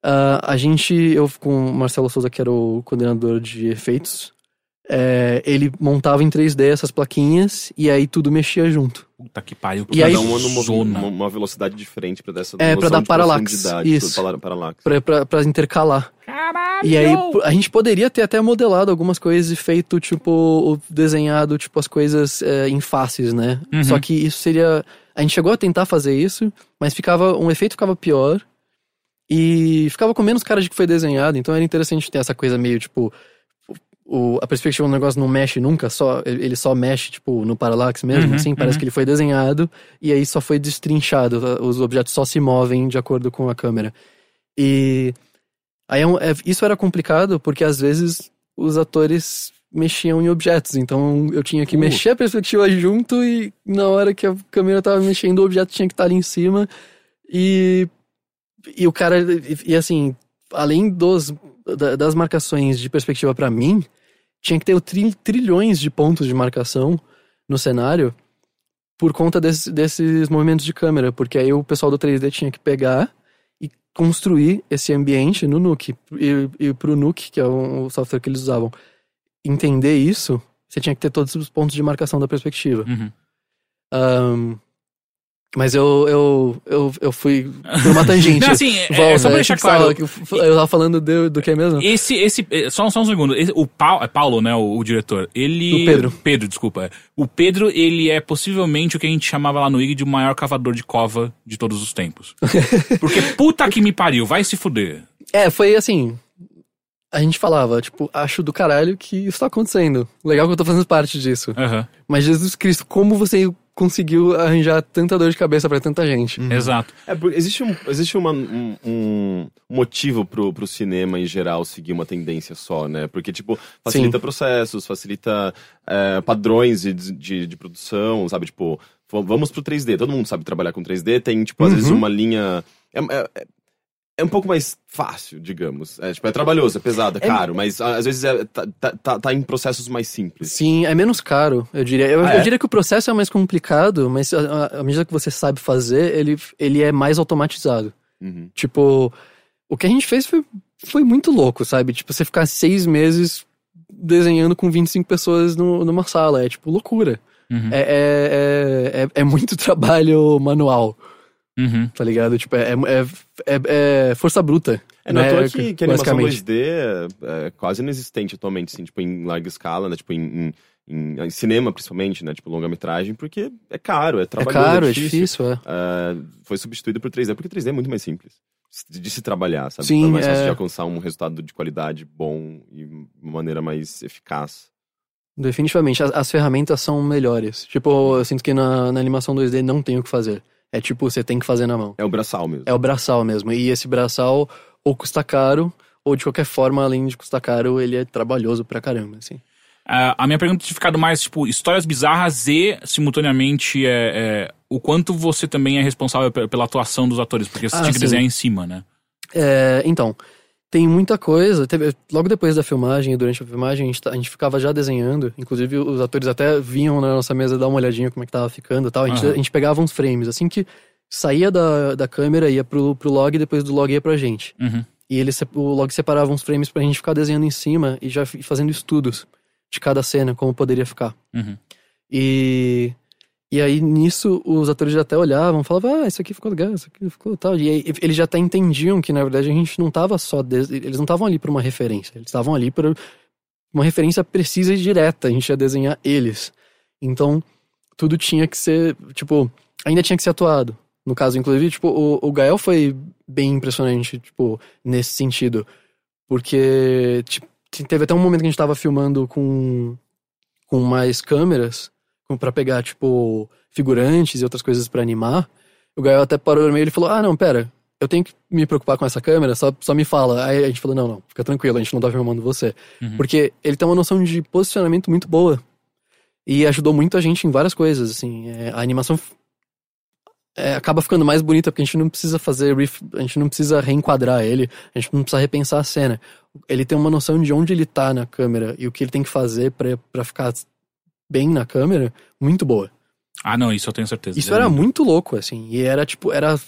ah, a gente. Eu, com o Marcelo Souza, que era o coordenador de efeitos, é, ele montava em 3D essas plaquinhas e aí tudo mexia junto. Puta que pariu. E aí- uma numa uma, uma velocidade diferente pra dessa É, pra noção dar paralaxe, isso. para- Paralaxe. Pra, pra, pra intercalar. Caralho! E aí, a gente poderia ter até modelado algumas coisas e feito, tipo, desenhado, tipo, as coisas é, em faces, né? Uhum. Só que isso seria. A gente chegou a tentar fazer isso, mas ficava. Um efeito ficava pior. E ficava com menos cara de que foi desenhado, então era interessante ter essa coisa meio, tipo. O, a perspectiva do negócio não mexe nunca, só ele só mexe, tipo, no parallax mesmo, Uhum, assim, parece uhum. que ele foi desenhado e aí só foi destrinchado, os objetos só se movem de acordo com a câmera. E Aí é um- é- isso era complicado porque às vezes os atores mexiam em objetos, então eu tinha que Uh. mexer a perspectiva junto e na hora que a câmera tava mexendo o objeto tinha que estar ali em cima e e o cara e, e assim, além dos da- das marcações de perspectiva pra mim, tinha que ter tri- trilhões de pontos de marcação no cenário por conta desse- desses movimentos de câmera, porque aí o pessoal do 3D tinha que pegar e construir esse ambiente no Nuke. E, e pro Nuke, que é o, software que eles usavam, entender isso, você tinha que ter todos os pontos de marcação da perspectiva. Uhum. Ahn, mas eu, eu, eu, eu fui por uma tangente. Não, assim, é- é Volta, só pra deixar que você fala claro. que Eu eu tava falando do, do que mesmo? Esse, esse, eh, só, só um segundo. Esse- o Paulo, é Paulo, né, o, o diretor, ele... O Pedro. Pedro, desculpa. é. O Pedro, ele é possivelmente o que a gente chamava lá no IG de o maior cavador de cova de todos os tempos. Porque puta que me pariu, vai se fuder. É, foi assim. A gente falava, tipo, acho do caralho que isso tá acontecendo. Legal que eu tô fazendo parte disso. Aham, Mas Jesus Cristo, como você conseguiu arranjar tanta dor de cabeça pra tanta gente? exato. É, porque existe um, existe uma, um, um motivo pro, pro cinema em geral seguir uma tendência só, né? Porque, tipo, facilita processos, facilita é, padrões de, de, de produção, sabe? Tipo, vamos pro 3D. Todo mundo sabe trabalhar com 3D, tem, tipo, às vezes uma linha. É, é, é- um pouco mais fácil, digamos. É, tipo, é trabalhoso, é pesado, é, É- caro, mas a- às vezes é, tá, tá- tá, tá em processos mais simples. Sim, é menos caro, eu diria. Eu, Ah, eu é? diria que o processo é mais complicado, mas à à medida que você sabe fazer, ele, ele é mais automatizado. Uhum. Tipo, o que a gente fez foi, foi muito louco, sabe? Tipo, você ficar seis meses desenhando com 25 pessoas no, numa sala. É tipo loucura. Uhum, É, é, é, é, é muito trabalho manual, uhum. tá ligado? Tipo, é, é, é, é força bruta. É, não é né? toa que, que a animação basicamente. 2D é, é quase inexistente atualmente, assim, tipo, em larga escala, né? Tipo, em, em, em cinema, principalmente, né? Tipo, longa-metragem, porque é caro, é É trabalhoso, caro, é é difícil. difícil, é. É, foi substituído por 3D, porque 3D é muito mais simples de, se trabalhar, sabe? Sim, é mais fácil é. de alcançar um resultado de qualidade bom e uma maneira mais eficaz. Definitivamente, as, as ferramentas são melhores. Tipo, eu sinto que na, na animação 2D não tem o que fazer. É tipo, você tem que fazer na mão. É o braçal mesmo. É o braçal mesmo. E esse braçal ou custa caro, ou de qualquer forma, além de custar caro, ele é trabalhoso pra caramba, assim. Ah, a minha pergunta tinha ficado mais, tipo, histórias bizarras e, simultaneamente, é, é, o quanto você também é responsável pe- pela atuação dos atores, porque você Ah, tinha que sim. desenhar em cima, né? É, então, tem muita coisa. Teve- logo depois da filmagem e durante a filmagem, a gente, tá- a gente ficava já desenhando. Inclusive, os atores até vinham na nossa mesa dar uma olhadinha como é que tava ficando e tal. A gente, Aham. a gente pegava uns frames. Assim que saía da, da câmera, ia pro, pro log e depois do log ia pra gente. Uhum. E ele, o log separava uns frames pra gente ficar desenhando em cima e já fazendo estudos de cada cena, como poderia ficar. Uhum. E, e aí, nisso, os atores já até olhavam, falavam, ah, isso aqui ficou legal, isso aqui ficou tal. E aí, eles já até entendiam que, na verdade, a gente não tava só... Eles não estavam ali por uma referência, eles estavam ali por uma referência precisa e direta, a gente ia desenhar eles. Então, tudo tinha que ser, tipo, ainda tinha que ser atuado. No caso, inclusive, tipo, o, o Gael foi bem impressionante, tipo, nesse sentido. Porque, tipo, teve até um momento que a gente tava filmando com, com mais câmeras, pra pegar, tipo, figurantes e outras coisas pra animar. O Gael até parou no meio e falou, ah, não, pera, eu tenho que me preocupar com essa câmera, só, só me fala. Aí a gente falou, não, não, fica tranquilo, a gente não tá filmando você. Uhum. Porque ele tem uma noção de posicionamento muito boa. E ajudou muito a gente em várias coisas, assim. É, a animação é, acaba ficando mais bonita porque a gente não precisa fazer ref, a gente não precisa reenquadrar ele, a gente não precisa repensar a cena. Ele tem uma noção de onde ele tá na câmera e o que ele tem que fazer pra ficar bem na câmera, muito boa. Ah, não, isso eu tenho certeza. Isso É era muito louco, assim. E era tipo, era.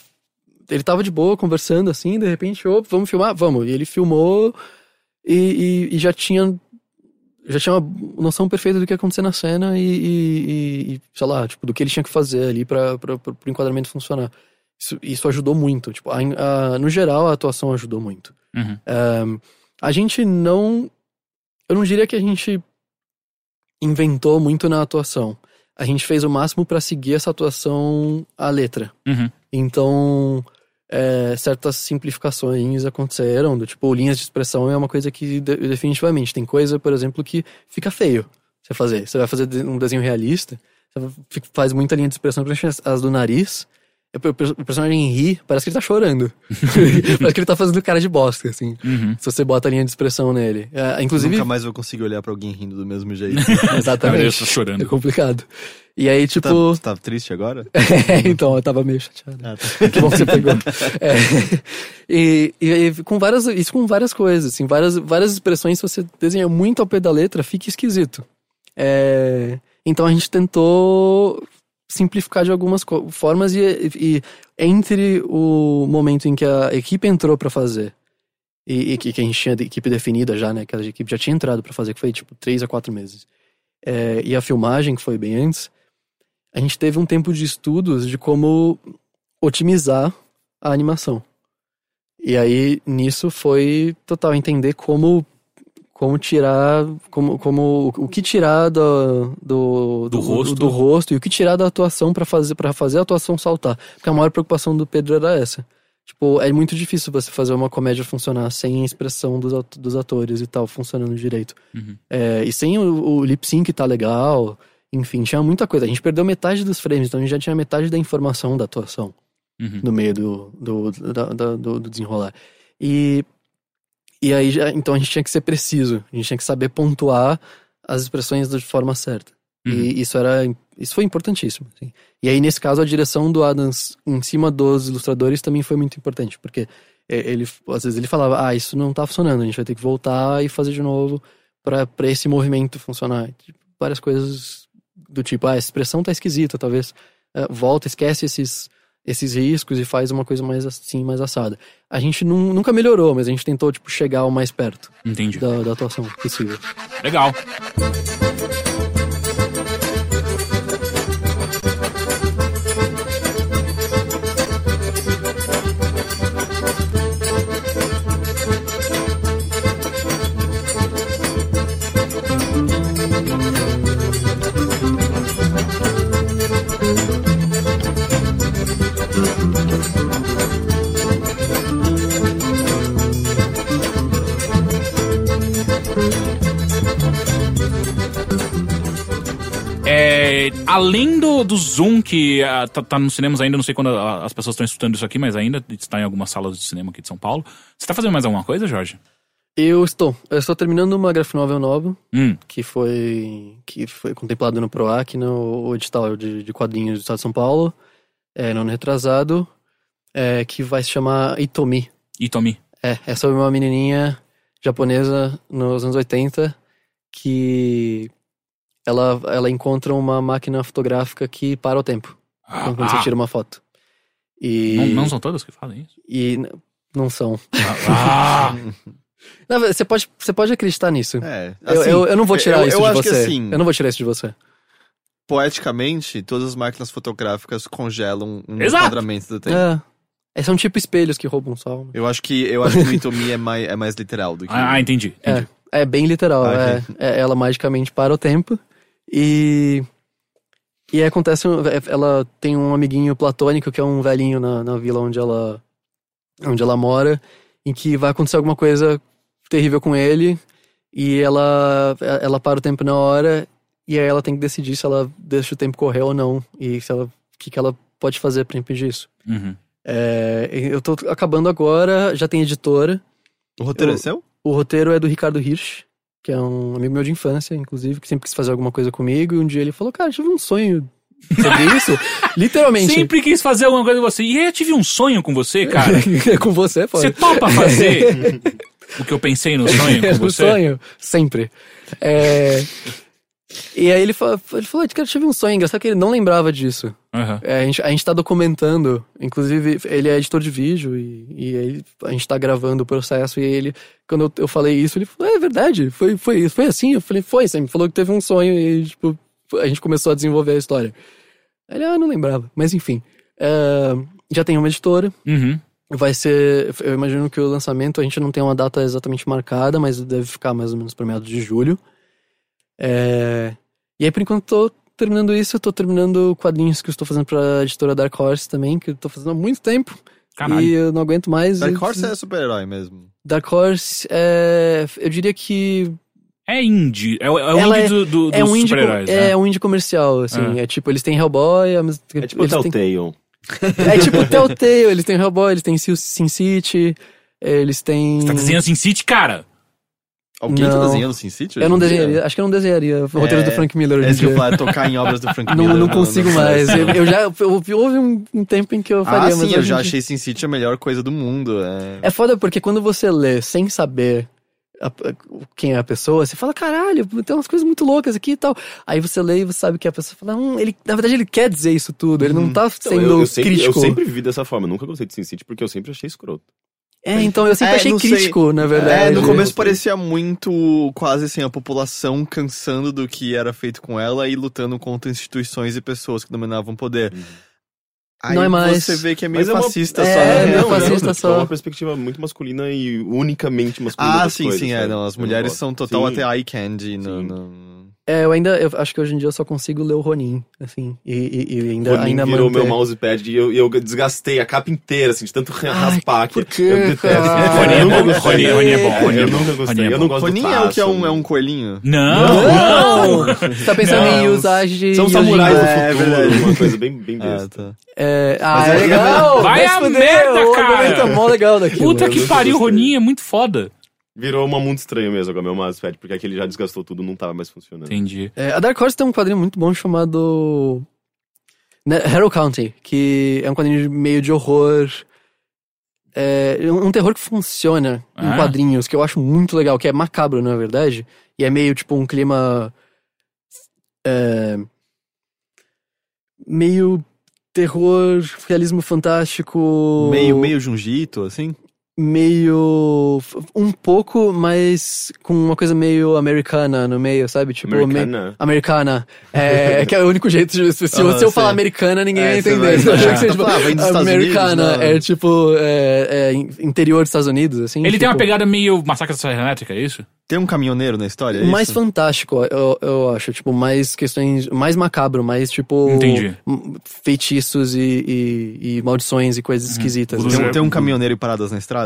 Ele tava de boa conversando assim, de repente, ô, vamos filmar? Vamos. E ele filmou e, e- e já tinha já tinha uma noção perfeita do que ia acontecer na cena e, e- e, sei lá, tipo, do que ele tinha que fazer ali pra, pro enquadramento funcionar. Isso, isso ajudou muito. Tipo, a- a- no geral, a atuação ajudou muito. Uhum. Ahn, a gente não. Eu não diria que a gente inventou muito na atuação. A gente fez o máximo pra seguir essa atuação à letra. Uhum. Então, é, certas simplificações aconteceram, do tipo, linhas de expressão é uma coisa que de- definitivamente tem coisa, por exemplo, que fica feio você fazer. Você vai fazer um desenho realista, você faz muita linha de expressão, as do nariz. O per- o personagem ri, parece que ele tá chorando. parece que ele tá fazendo cara de bosta, assim. Uhum. Se você bota a linha de expressão nele. É, inclusive. Nunca mais vou conseguir olhar pra alguém rindo do mesmo jeito. Eu Exatamente. tô chorando. É complicado. E aí, tipo. tá, você tá triste agora? É, então, eu tava meio chateado. Ah, tá. Que bom que você pegou. É. E, e, e com várias, isso com várias coisas, assim, várias, várias expressões, se você desenha muito ao pé da letra, fica esquisito. É, então a gente tentou simplificar de algumas formas e, e entre o momento em que a equipe entrou pra fazer e, e que, a gente tinha equipe definida já, né, que a equipe já tinha entrado pra fazer, que foi tipo três a quatro meses, é, e a filmagem, que foi bem antes, a gente teve um tempo de estudos de como otimizar a animação. E aí, nisso foi total entender como como tirar, como, como o que tirar do, do, Do rosto. do rosto e o que tirar da atuação pra fazer para fazer a atuação saltar. Porque a maior preocupação do Pedro era essa. Tipo, é muito difícil você fazer uma comédia funcionar sem a expressão dos, dos atores e tal, funcionando direito. Uhum. É, e sem o, o lip sync tá legal, enfim, tinha muita coisa. A gente perdeu metade dos frames, então a gente já tinha metade da informação da atuação Uhum. no meio do, do, da- da- do, do desenrolar. E, e aí, já, então a gente tinha que ser preciso, a gente tinha que saber pontuar as expressões de forma certa. Uhum. E isso era, isso foi importantíssimo. assim. E aí, nesse caso, a direção do Adams em cima dos ilustradores também foi muito importante, porque ele, às vezes ele falava, ah, isso não tá funcionando, a gente vai ter que voltar e fazer de novo pra esse movimento funcionar. Tipo, várias coisas do tipo, ah, a expressão tá esquisita, talvez eh, volta, esquece esses, esses riscos e faz uma coisa mais assim, mais assada. A gente nun- nunca melhorou, mas a gente tentou, tipo, chegar o mais perto Entendi. da, da atuação possível. Legal. Além do, do Zoom, que ah, tá, tá nos cinemas ainda, não sei quando ah, as pessoas estão escutando isso aqui, mas ainda está em algumas salas de cinema aqui de São Paulo. Você tá fazendo mais alguma coisa, Jorge? Eu estou. Eu estou terminando uma graphic novel nova, Hum, que foi que foi contemplado no PROAC, no edital de, de quadrinhos do Estado de São Paulo, é, no ano retrasado, é, que vai se chamar Itomi. Tommy. É, é sobre uma menininha japonesa nos anos 80 que ela, ela encontra uma máquina fotográfica que para o tempo Ah, quando você ah, tira uma foto. E, não, não são todas que fazem isso? e não são. Ah, Não, você pode, você pode acreditar nisso. É, eu, assim, eu, eu não vou tirar eu- isso eu de acho que você. assim- Eu não vou tirar isso de você. poeticamente, todas as máquinas fotográficas congelam um Exato. enquadramento do tempo. É. É, São tipo espelhos que roubam sol. Eu acho que eu acho que o Itomi é mais, é mais literal do que. ah, entendi. entendi. É, é bem literal. Ah, é, é- ela magicamente para o tempo e. E aí acontece. um- é- Ela tem um amiguinho platônico que é um velhinho na, na vila onde ela, onde ela mora, em que vai acontecer alguma coisa terrível com ele e ela, ela para o tempo na hora e aí ela tem que decidir se ela deixa o tempo correr ou não e se ela, o que, que ela pode fazer para impedir isso. Uhum. É, eu tô acabando agora, já tem editora. O roteiro Eu- é seu? O roteiro é do Ricardo Hirsch, que é um amigo meu de infância, inclusive, que sempre quis fazer alguma coisa comigo. E um dia ele falou, cara, eu tive um sonho sobre isso. Literalmente. Sempre quis fazer alguma coisa com você. E eu tive um sonho com você, cara. com você, pô. Você topa fazer o que eu pensei no sonho com um você? sonho, sempre. É, E aí ele falou, ele falou, cara, eu tive um sonho, engraçado que ele não lembrava disso. Aham. É, a, gente, a gente tá documentando, inclusive ele é editor de vídeo e, e aí a gente tá gravando o processo e ele, quando eu, eu falei isso, ele falou, é verdade, foi, foi, foi assim? Eu falei, foi, você me falou que teve um sonho e tipo, a gente começou a desenvolver a história. Ele, ah, não lembrava, mas enfim. É, já tem uma editora, Uhum. vai ser, eu imagino que o lançamento, a gente não tem uma data exatamente marcada, mas deve ficar mais ou menos para meados de julho. É, e aí, por enquanto, tô terminando isso, eu tô terminando quadrinhos que eu estou fazendo pra editora Dark Horse também, que eu tô fazendo há muito tempo. Caralho. E eu não aguento mais. Dark Horse é super-herói mesmo. Dark Horse é. Eu diria que. É indie. É, o- é o Ela indie do, do, é dos um indie, super-heróis, é né? um indie comercial, assim. É. É, tipo, eles têm Hellboy. mesmo tempo- É tipo eles têm- Telltale. É tipo Telltale, eles têm Hellboy, eles têm Sin City, eles têm. Você tá desenhando Sin City, cara? Alguém tá Não. desenhando Sin City? Eu não desenharia, acho que eu não desenharia roteiros É, do Frank Miller hoje É isso que tocar em obras do Frank Não, Miller. não consigo mais. Eu, eu já. Eu, houve um, um tempo em que eu faria, Ah, sim, eu já achei Sin City a melhor coisa do mundo. É... É foda porque quando você lê sem saber a- a- quem é a pessoa, você fala, caralho, tem umas coisas muito loucas aqui e tal. Aí você lê e você sabe que a pessoa fala, hum, ele, na verdade ele quer dizer isso tudo, ele não tá Então, sendo eu, eu sempre, crítico. eu sempre vivi dessa forma. Eu nunca gostei de Sin City porque eu sempre achei escroto. É, então eu sempre É, achei não sei. crítico, na verdade. É, no começo parecia muito quase assim, a população cansando do que era feito com ela e lutando contra instituições e pessoas que dominavam o poder. Aí Não é mais. você vê que é meio Mas é uma- fascista é, só. é né? meio não, fascista não, só. É uma perspectiva muito masculina e unicamente masculina. Ah, das sim, coisas, sim, é. sabe? Não, as mulheres são total Sim. até eye candy. No, no- É, eu ainda, eu acho que hoje em dia eu só consigo ler o Ronin, assim, e, e, e ainda, Ronin ainda virou manter. meu mousepad e eu, eu desgastei a capa inteira, assim, de tanto raspar que por quê, eu detesto. cara? Ronin é bom. Ronin- Ronin é bom, Ronin é Eu bom, nunca Ronin gostei, é eu não gosto Ronin do é o que é um, é um coelhinho? Não! Não! Você tá pensando Não. em Usagi São Yojimbo. samurais do É, futuro, verdade. uma coisa bem, bem Ah, besta. tá. É, ah, é é- legal! Vai a merda, o cara! é mó legal daquilo. Puta que pariu. Ronin é muito foda. Virou uma muito estranho mesmo agora, meu mousepad, porque aquele já desgastou tudo, não tava mais funcionando. Entendi. É, a Dark Horse tem um quadrinho muito bom chamado né, Harrow County, que é um quadrinho meio de horror. É um terror que funciona em Ah. quadrinhos, que eu acho muito legal, que é macabro, na verdade. E é meio tipo um clima. é, meio terror, realismo fantástico. Meio, meio Junjito, assim? Meio. um pouco, mas com uma coisa meio americana no meio, sabe? Tipo, Americana. americana. É, que é o único jeito de. Se, se eu falar americana, ninguém É, vai você entender. vai- Eu achei é. que você, tipo, Ah, americana. Unidos, né? É tipo. É, é interior dos Estados Unidos, assim. Ele tem uma tipo, pegada meio Massacre da Serra Elétrica, é isso? Tem um caminhoneiro na história? é mais isso? fantástico, eu, eu acho. Tipo, mais questões. Mais macabro, mais tipo. Entendi. Feitiços e, e, e maldições e coisas esquisitas. Uhum. assim. Tem, um- tem um caminhoneiro e paradas na estrada?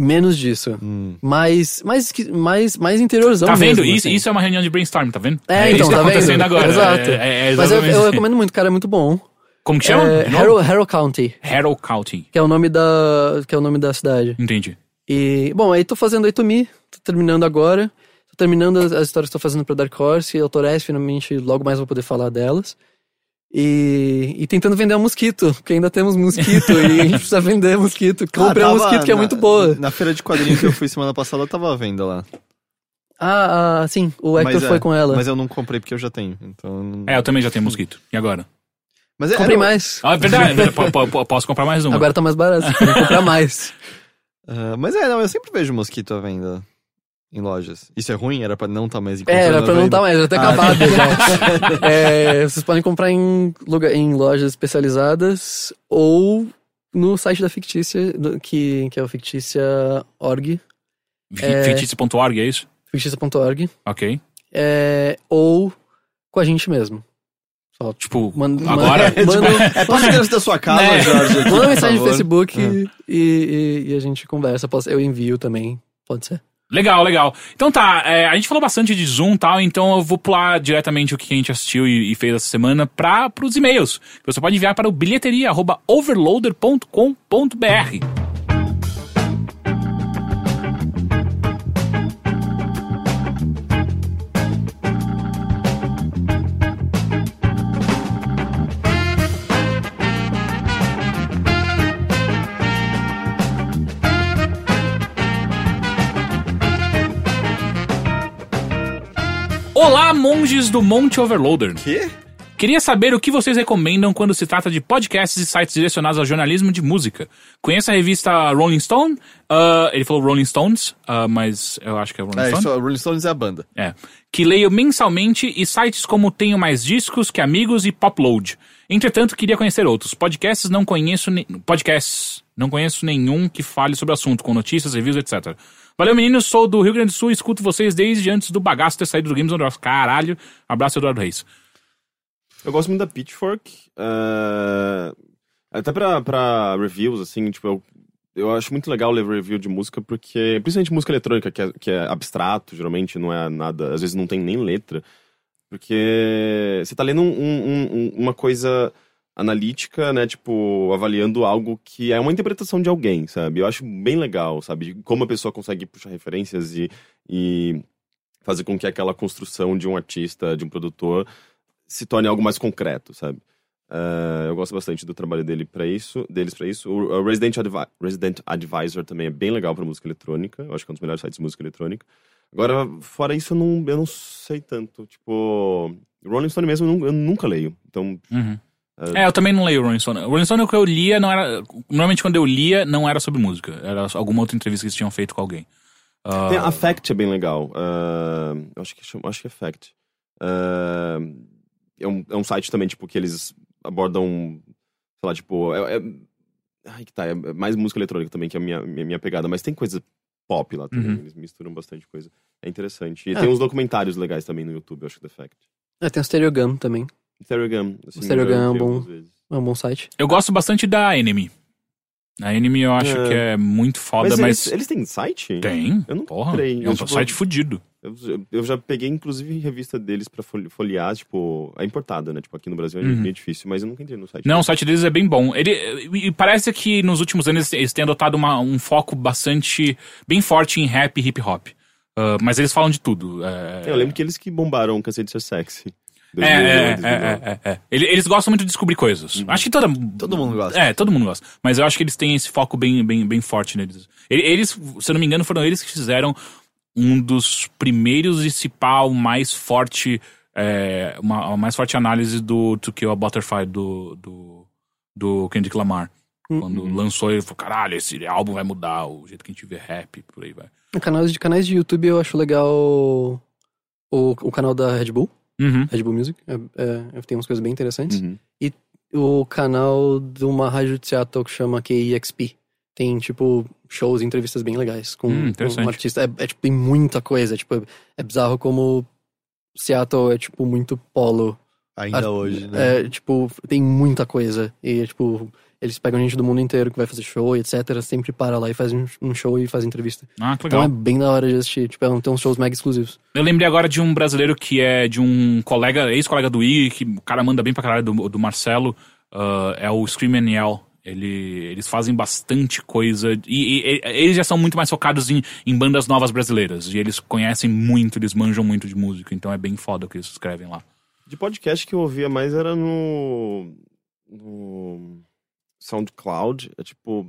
Menos disso. Hum. Mais, mais, mais, mais interiorzão Tá vendo? mesmo, isso, assim. isso é uma reunião de brainstorm, tá vendo? É, isso então, que tá tá acontecendo vendo? agora. Exato. É, é, é Mas eu, eu isso. recomendo muito, cara, é muito bom. Como que chama? É? Harrow, Harrow County, Harrow County. que é o nome da, que é o nome da cidade. Entendi. E, bom, aí tô fazendo Aitomi, tô terminando agora. Tô terminando as, as histórias que tô fazendo pra Dark Horse e Autores, finalmente, logo mais vou poder falar delas. E, e tentando vender um mosquito, porque ainda temos mosquito e a gente precisa vender mosquito. Comprei Ah, um tava mosquito que é na- muito boa. Na feira de quadrinhos que eu fui semana passada, eu tava à venda lá. Ah, ah, sim, o Hector Mas é, foi com ela. Mas eu não comprei porque eu já tenho. Então. É, eu também já tenho mosquito. E agora? Mas é- Comprei era- mais. Ah, é verdade. Po- Posso comprar mais uma. Agora tá mais barato, vou comprar mais. Ah, mas é, não, eu sempre vejo mosquito à venda em lojas. Isso é ruim? Era pra não estar mais É, encontrando era pra não estar mais, já ter Ah. acabado já. É, vocês podem comprar em, lugar, em lojas especializadas ou no site da Fictícia, que, que é o fictícia.org, é- Fictício.org, é isso? fictícia.org, Ok. é, ou com a gente mesmo. Só, Tipo, manda, agora? manda, É, passa dentro da sua casa, Né? Jorge. aqui, manda mensagem no. Facebook É. e, e, e a gente conversa. Posso- eu envio também, pode ser. Legal, legal. Então tá, é, a gente falou bastante de Zoom e tal, então eu vou pular diretamente o que a gente assistiu e, e fez essa semana para os e-mails. Você pode enviar para o bilheteria.overloader.com.br. Olá, monges do Monte Overloader. Quê? Queria saber o que vocês recomendam quando se trata de podcasts e sites direcionados ao jornalismo de música. Conheço a revista Rolling Stone. ah, ele falou Rolling Stones, ah, mas eu acho que é Rolling É, Stone. isso, a Rolling Stones é a banda. É. Que leio mensalmente e sites como Tenho Mais Discos que Amigos e Popload. Entretanto, queria conhecer outros. Podcasts não conheço. Ne... Podcasts. Não conheço nenhum que fale sobre o assunto, com notícias, reviews, etc. Valeu, meninos. Sou do Rio Grande do Sul escuto vocês desde antes do bagaço ter saído do Games on Rocks. Caralho. Abraço, Eduardo Reis. Eu gosto muito da Pitchfork. eh, até pra, pra reviews, assim, tipo, eu, eu acho muito legal ler review de música, porque, principalmente música eletrônica, que é, que é abstrato, geralmente, não é nada, às vezes não tem nem letra. Porque você tá lendo um- um- um- uma coisa analítica, né, tipo, avaliando algo que é uma interpretação de alguém, sabe? Eu acho bem legal, sabe? Como a pessoa consegue puxar referências e, e fazer com que aquela construção de um artista, de um produtor, se torne algo mais concreto, sabe? Eh, eu gosto bastante do trabalho dele para isso, deles para isso. O, Resident, Advi- Resident Advisor também é bem legal para música eletrônica. Eu acho que é um dos melhores sites de música eletrônica. Agora, fora isso, eu não, eu não sei tanto. Tipo, Rolling Stone mesmo eu nunca leio. Então, Uhum. É, eu também não leio Rolling Stone. Rolling Stone o que eu lia não era. Normalmente quando eu lia, não era sobre música. Era alguma outra entrevista que eles tinham feito com alguém. Ah, tem a Fact é bem legal. Ah, eu acho que, chama- acho que é Fact. Ah, é, um, é um site também, tipo, que eles abordam, sei lá, tipo, é, é- ai que tá, é mais música eletrônica também, que é a minha, minha, minha pegada, mas tem coisa pop lá também, Uhum. eles misturam bastante coisa. É interessante. E Ah. tem uns documentários legais também no YouTube, eu acho que The Fact. É, tem o Stereogum também. Stereogum. Assim, Stereogum já é um bom-. É um bom site. Eu gosto bastante da Enemy. A Enemy eu acho É. que é muito foda, Mas, mas. eles, eles têm site? Tem. Eu nunca Porra. entrei. É um tipo, site fudido. Eu, eu já peguei, inclusive, revista deles pra fol- folhear, tipo, a importada, né? Tipo, aqui no Brasil é Uhum. meio difícil, mas eu nunca entrei no site. Não, o site deles é bem bom. Ele, e parece que nos últimos anos eles têm adotado uma- um foco bastante. bem forte em rap e hip hop. Ah, mas eles falam de tudo. É, Eu lembro que eles que bombaram Cansei de Ser Sexy. É, é, 2008, é, é, é, é. Ele- Eles gostam muito de descobrir coisas. Uhum. Acho que toda, Todo mundo gosta. É, todo mundo gosta. Mas eu acho que eles têm esse foco bem, bem, bem forte neles. Ele- Eles, se eu não me engano, foram eles que fizeram um dos primeiros e se pá, o mais forte. é, uma, a mais forte análise do To Kill a Butterfly do, do, do Kendrick Lamar. Quando Uhum. lançou, ele falou: caralho, esse álbum vai mudar o jeito que a gente vê rap, por aí vai. Canais de, canais de YouTube eu acho legal o, o canal da Red Bull, Uhum. Red Bull Music. É, é, tem umas coisas bem interessantes. Uhum. O canal de uma rádio de Seattle que chama KEXP. Tem, tipo, shows e entrevistas bem legais com, Hum, com um artista. É, é, tipo, tem muita coisa. Tipo, é bizarro como Seattle é, tipo, muito polo. Ainda Ah, hoje, né? É, tipo, tem muita coisa. E, tipo, eles pegam gente do mundo inteiro que vai fazer show e etc. Sempre para lá e faz um, show e faz entrevista. Ah, que Então legal. é bem da hora de assistir. Tipo, é um- tem uns shows mega exclusivos. Eu lembrei agora de um brasileiro que é de um colega, ex-colega do I, que o cara manda bem pra caralho, do, do Marcelo, ah, é o Scream and Yell. Ele, eles fazem bastante coisa. E, e- e- eles já são muito mais focados em, em bandas novas brasileiras. E eles conhecem muito, eles manjam muito de música. Então é bem foda o que eles escrevem lá. De podcast que eu ouvia mais era no. no. SoundCloud. É tipo.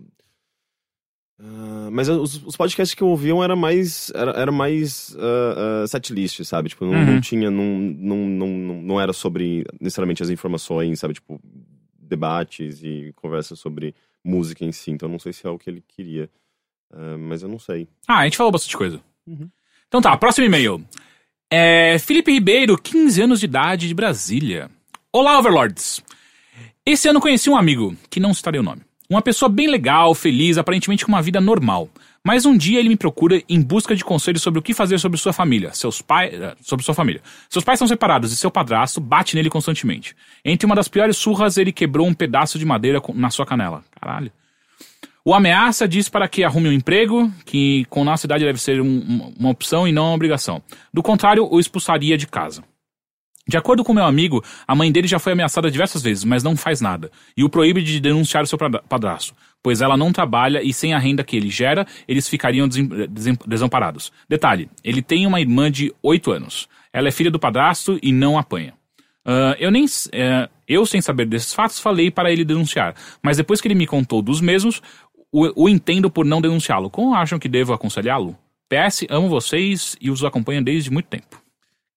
ah, mas os, os podcasts que eu ouviam era mais. Era, era mais ah, ah, setlist, sabe? Tipo, não, Uhum. não tinha. Não, não, não, não, era sobre necessariamente as informações, sabe? Tipo, debates e conversas sobre música em si. Então não sei se é o que ele queria. Ah, mas eu não sei. Ah, a gente falou bastante coisa. Uhum. Então tá, próximo e-mail. É Felipe Ribeiro, 15 anos de idade, de Brasília. Olá, Overlords. Esse ano conheci um amigo, que não citarei o nome. Uma pessoa bem legal, feliz, aparentemente com uma vida normal. Mas um dia ele me procura em busca de conselhos sobre o que fazer sobre sua família. Seus pais. eh, Sobre sua família. Seus pais são separados e seu padrasto bate nele constantemente. Entre uma das piores surras, ele quebrou um pedaço de madeira na sua canela. Caralho. O ameaça diz para que arrume um emprego, que com nossa idade deve ser um- uma opção e não uma obrigação. Do contrário, o expulsaria de casa. De acordo com meu amigo, a mãe dele já foi ameaçada diversas vezes, mas não faz nada. E o proíbe de denunciar o seu padra- padrasto, pois ela não trabalha e sem a renda que ele gera, eles ficariam desamparados. Detalhe, ele tem uma irmã de 8 anos. Ela é filha do padrasto e não apanha. Ah, eu nem. eh, eu, sem saber desses fatos, falei para ele denunciar. Mas depois que ele me contou dos mesmos, o, o entendo por não denunciá-lo. Como acham que devo aconselhá-lo? PS, amo vocês e os acompanho desde muito tempo.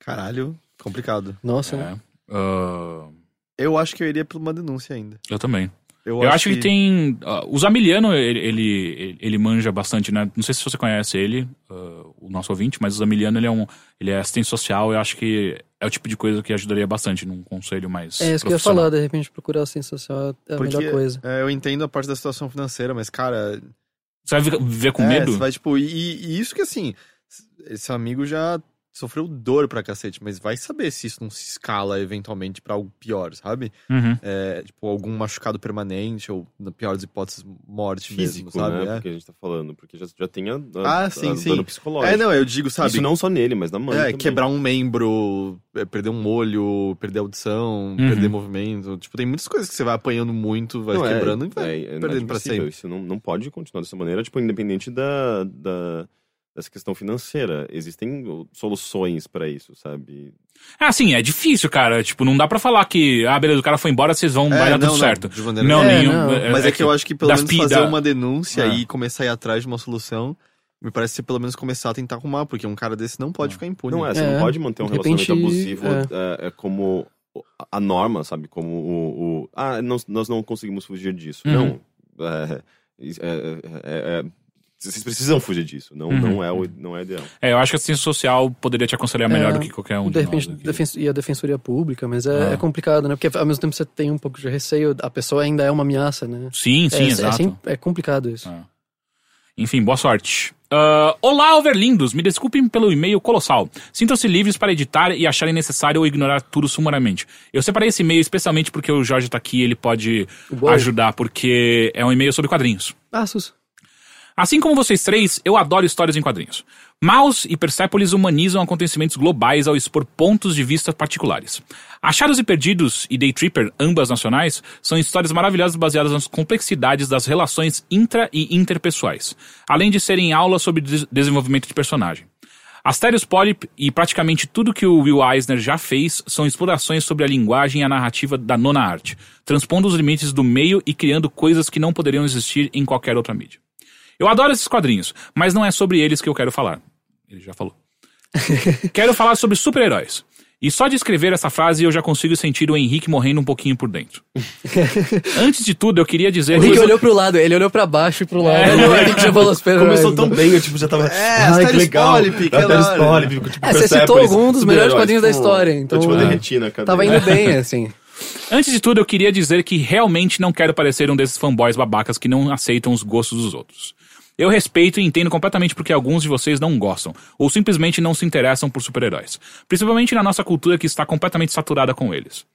Caralho, complicado. Nossa, né? É. Ah, Eu acho que eu iria por uma denúncia ainda. eu também. Eu, acho que, tem. ah, o Zamiliano, ele, ele, ele manja bastante, né? Não sei se você conhece ele, ah, o nosso ouvinte, mas o Zamiliano ele é um. Ele é assistente social, eu acho que é o tipo de coisa que ajudaria bastante num conselho mais. É isso que eu ia falar, de repente procurar assistência social é a Porque, melhor coisa. é, eu entendo a parte da situação financeira, mas, cara. Você vai vi- viver com é, medo? Você vai, tipo, e, e isso que assim, esse amigo já sofreu dor pra cacete, mas vai saber se isso não se escala eventualmente pra algo pior, sabe? Uhum. É, tipo, algum machucado permanente, ou, na pior das hipóteses, morte Físico, mesmo, sabe? né? É. Porque a gente tá falando. Porque já, já tem a, a, Ah, sim, a sim. dano psicológico. É, não, eu digo, sabe? Isso não só nele, mas na mãe É, também. quebrar um membro, é, perder um olho, perder audição, Uhum. perder movimento. Tipo, tem muitas coisas que você vai apanhando muito, vai Não, é- quebrando e vai é, é perdendo pra inadmissível. sempre. Isso não, não pode continuar dessa maneira, tipo, independente da, da, dessa questão financeira. Existem soluções pra isso, sabe? Ah, sim, é difícil, cara. Tipo, não dá pra falar que, ah, beleza, o cara foi embora, vocês vão, vai dar É, não, tudo não, certo. de maneira Não, É, nenhum. não. Mas é, que eu acho que pelo menos fazer da- uma denúncia É. e começar a ir atrás de uma solução, me parece ser pelo menos começar a tentar arrumar, porque um cara desse não pode ficar impune. Não é, você É, não pode manter um repente, relacionamento abusivo é. é como a norma, sabe? Como o. o- ah, nós, nós não conseguimos fugir disso. Uhum. Não. É, é, é, é- é- vocês precisam fugir disso. Não, Uhum. não, é, o, não é ideal. É, eu acho que a assistência social poderia te aconselhar melhor É, do que qualquer um de repente, de nós aqui. defen- e a defensoria pública, mas é, Ah. é complicado, né? Porque ao mesmo tempo você tem um pouco de receio, a pessoa ainda é uma ameaça, né? Sim, sim, é, é, exato. sempre- é complicado isso. Ah. Enfim, boa sorte. Ah, olá, overlindos! Me desculpem pelo e-mail colossal. Sintam-se livres para editar e acharem necessário ou ignorar tudo sumariamente. Eu separei esse e-mail especialmente porque o Jorge tá aqui e ele pode Uou. ajudar, porque é um e-mail sobre quadrinhos. Ah, sus. Assim como vocês três, eu adoro histórias em quadrinhos. Maus e Persepolis humanizam acontecimentos globais ao expor pontos de vista particulares. Achados e Perdidos e Day Tripper, ambas nacionais, são histórias maravilhosas baseadas nas complexidades das relações intra e interpessoais, além de serem aulas sobre des- desenvolvimento de personagem. Asterios Polyp e praticamente tudo que o Will Eisner já fez são explorações sobre a linguagem e a narrativa da nona arte, transpondo os limites do meio e criando coisas que não poderiam existir em qualquer outra mídia. Eu adoro esses quadrinhos, mas não é sobre eles que eu quero falar. Ele já falou. quero falar sobre super-heróis. E só de escrever essa frase eu já consigo sentir o Henrique morrendo um pouquinho por dentro. Antes de tudo, eu queria dizer O Rick que. olhou pro lado, ele olhou pra baixo e pro lado. É. o já falou super Começou tão bem, eu tipo, já tava. É, que legal. Polyp, hora. Polyp, tipo, É, você citou algum dos melhores quadrinhos da tipo, história, então- Eu, tipo, derreti na. Tava indo bem, assim. Antes de tudo, eu queria dizer que realmente não quero parecer um desses fanboys babacas que não aceitam os gostos dos outros. Eu respeito e entendo completamente porque alguns de vocês não gostam, ou simplesmente não se interessam por super-heróis, principalmente na nossa cultura que está completamente saturada com eles.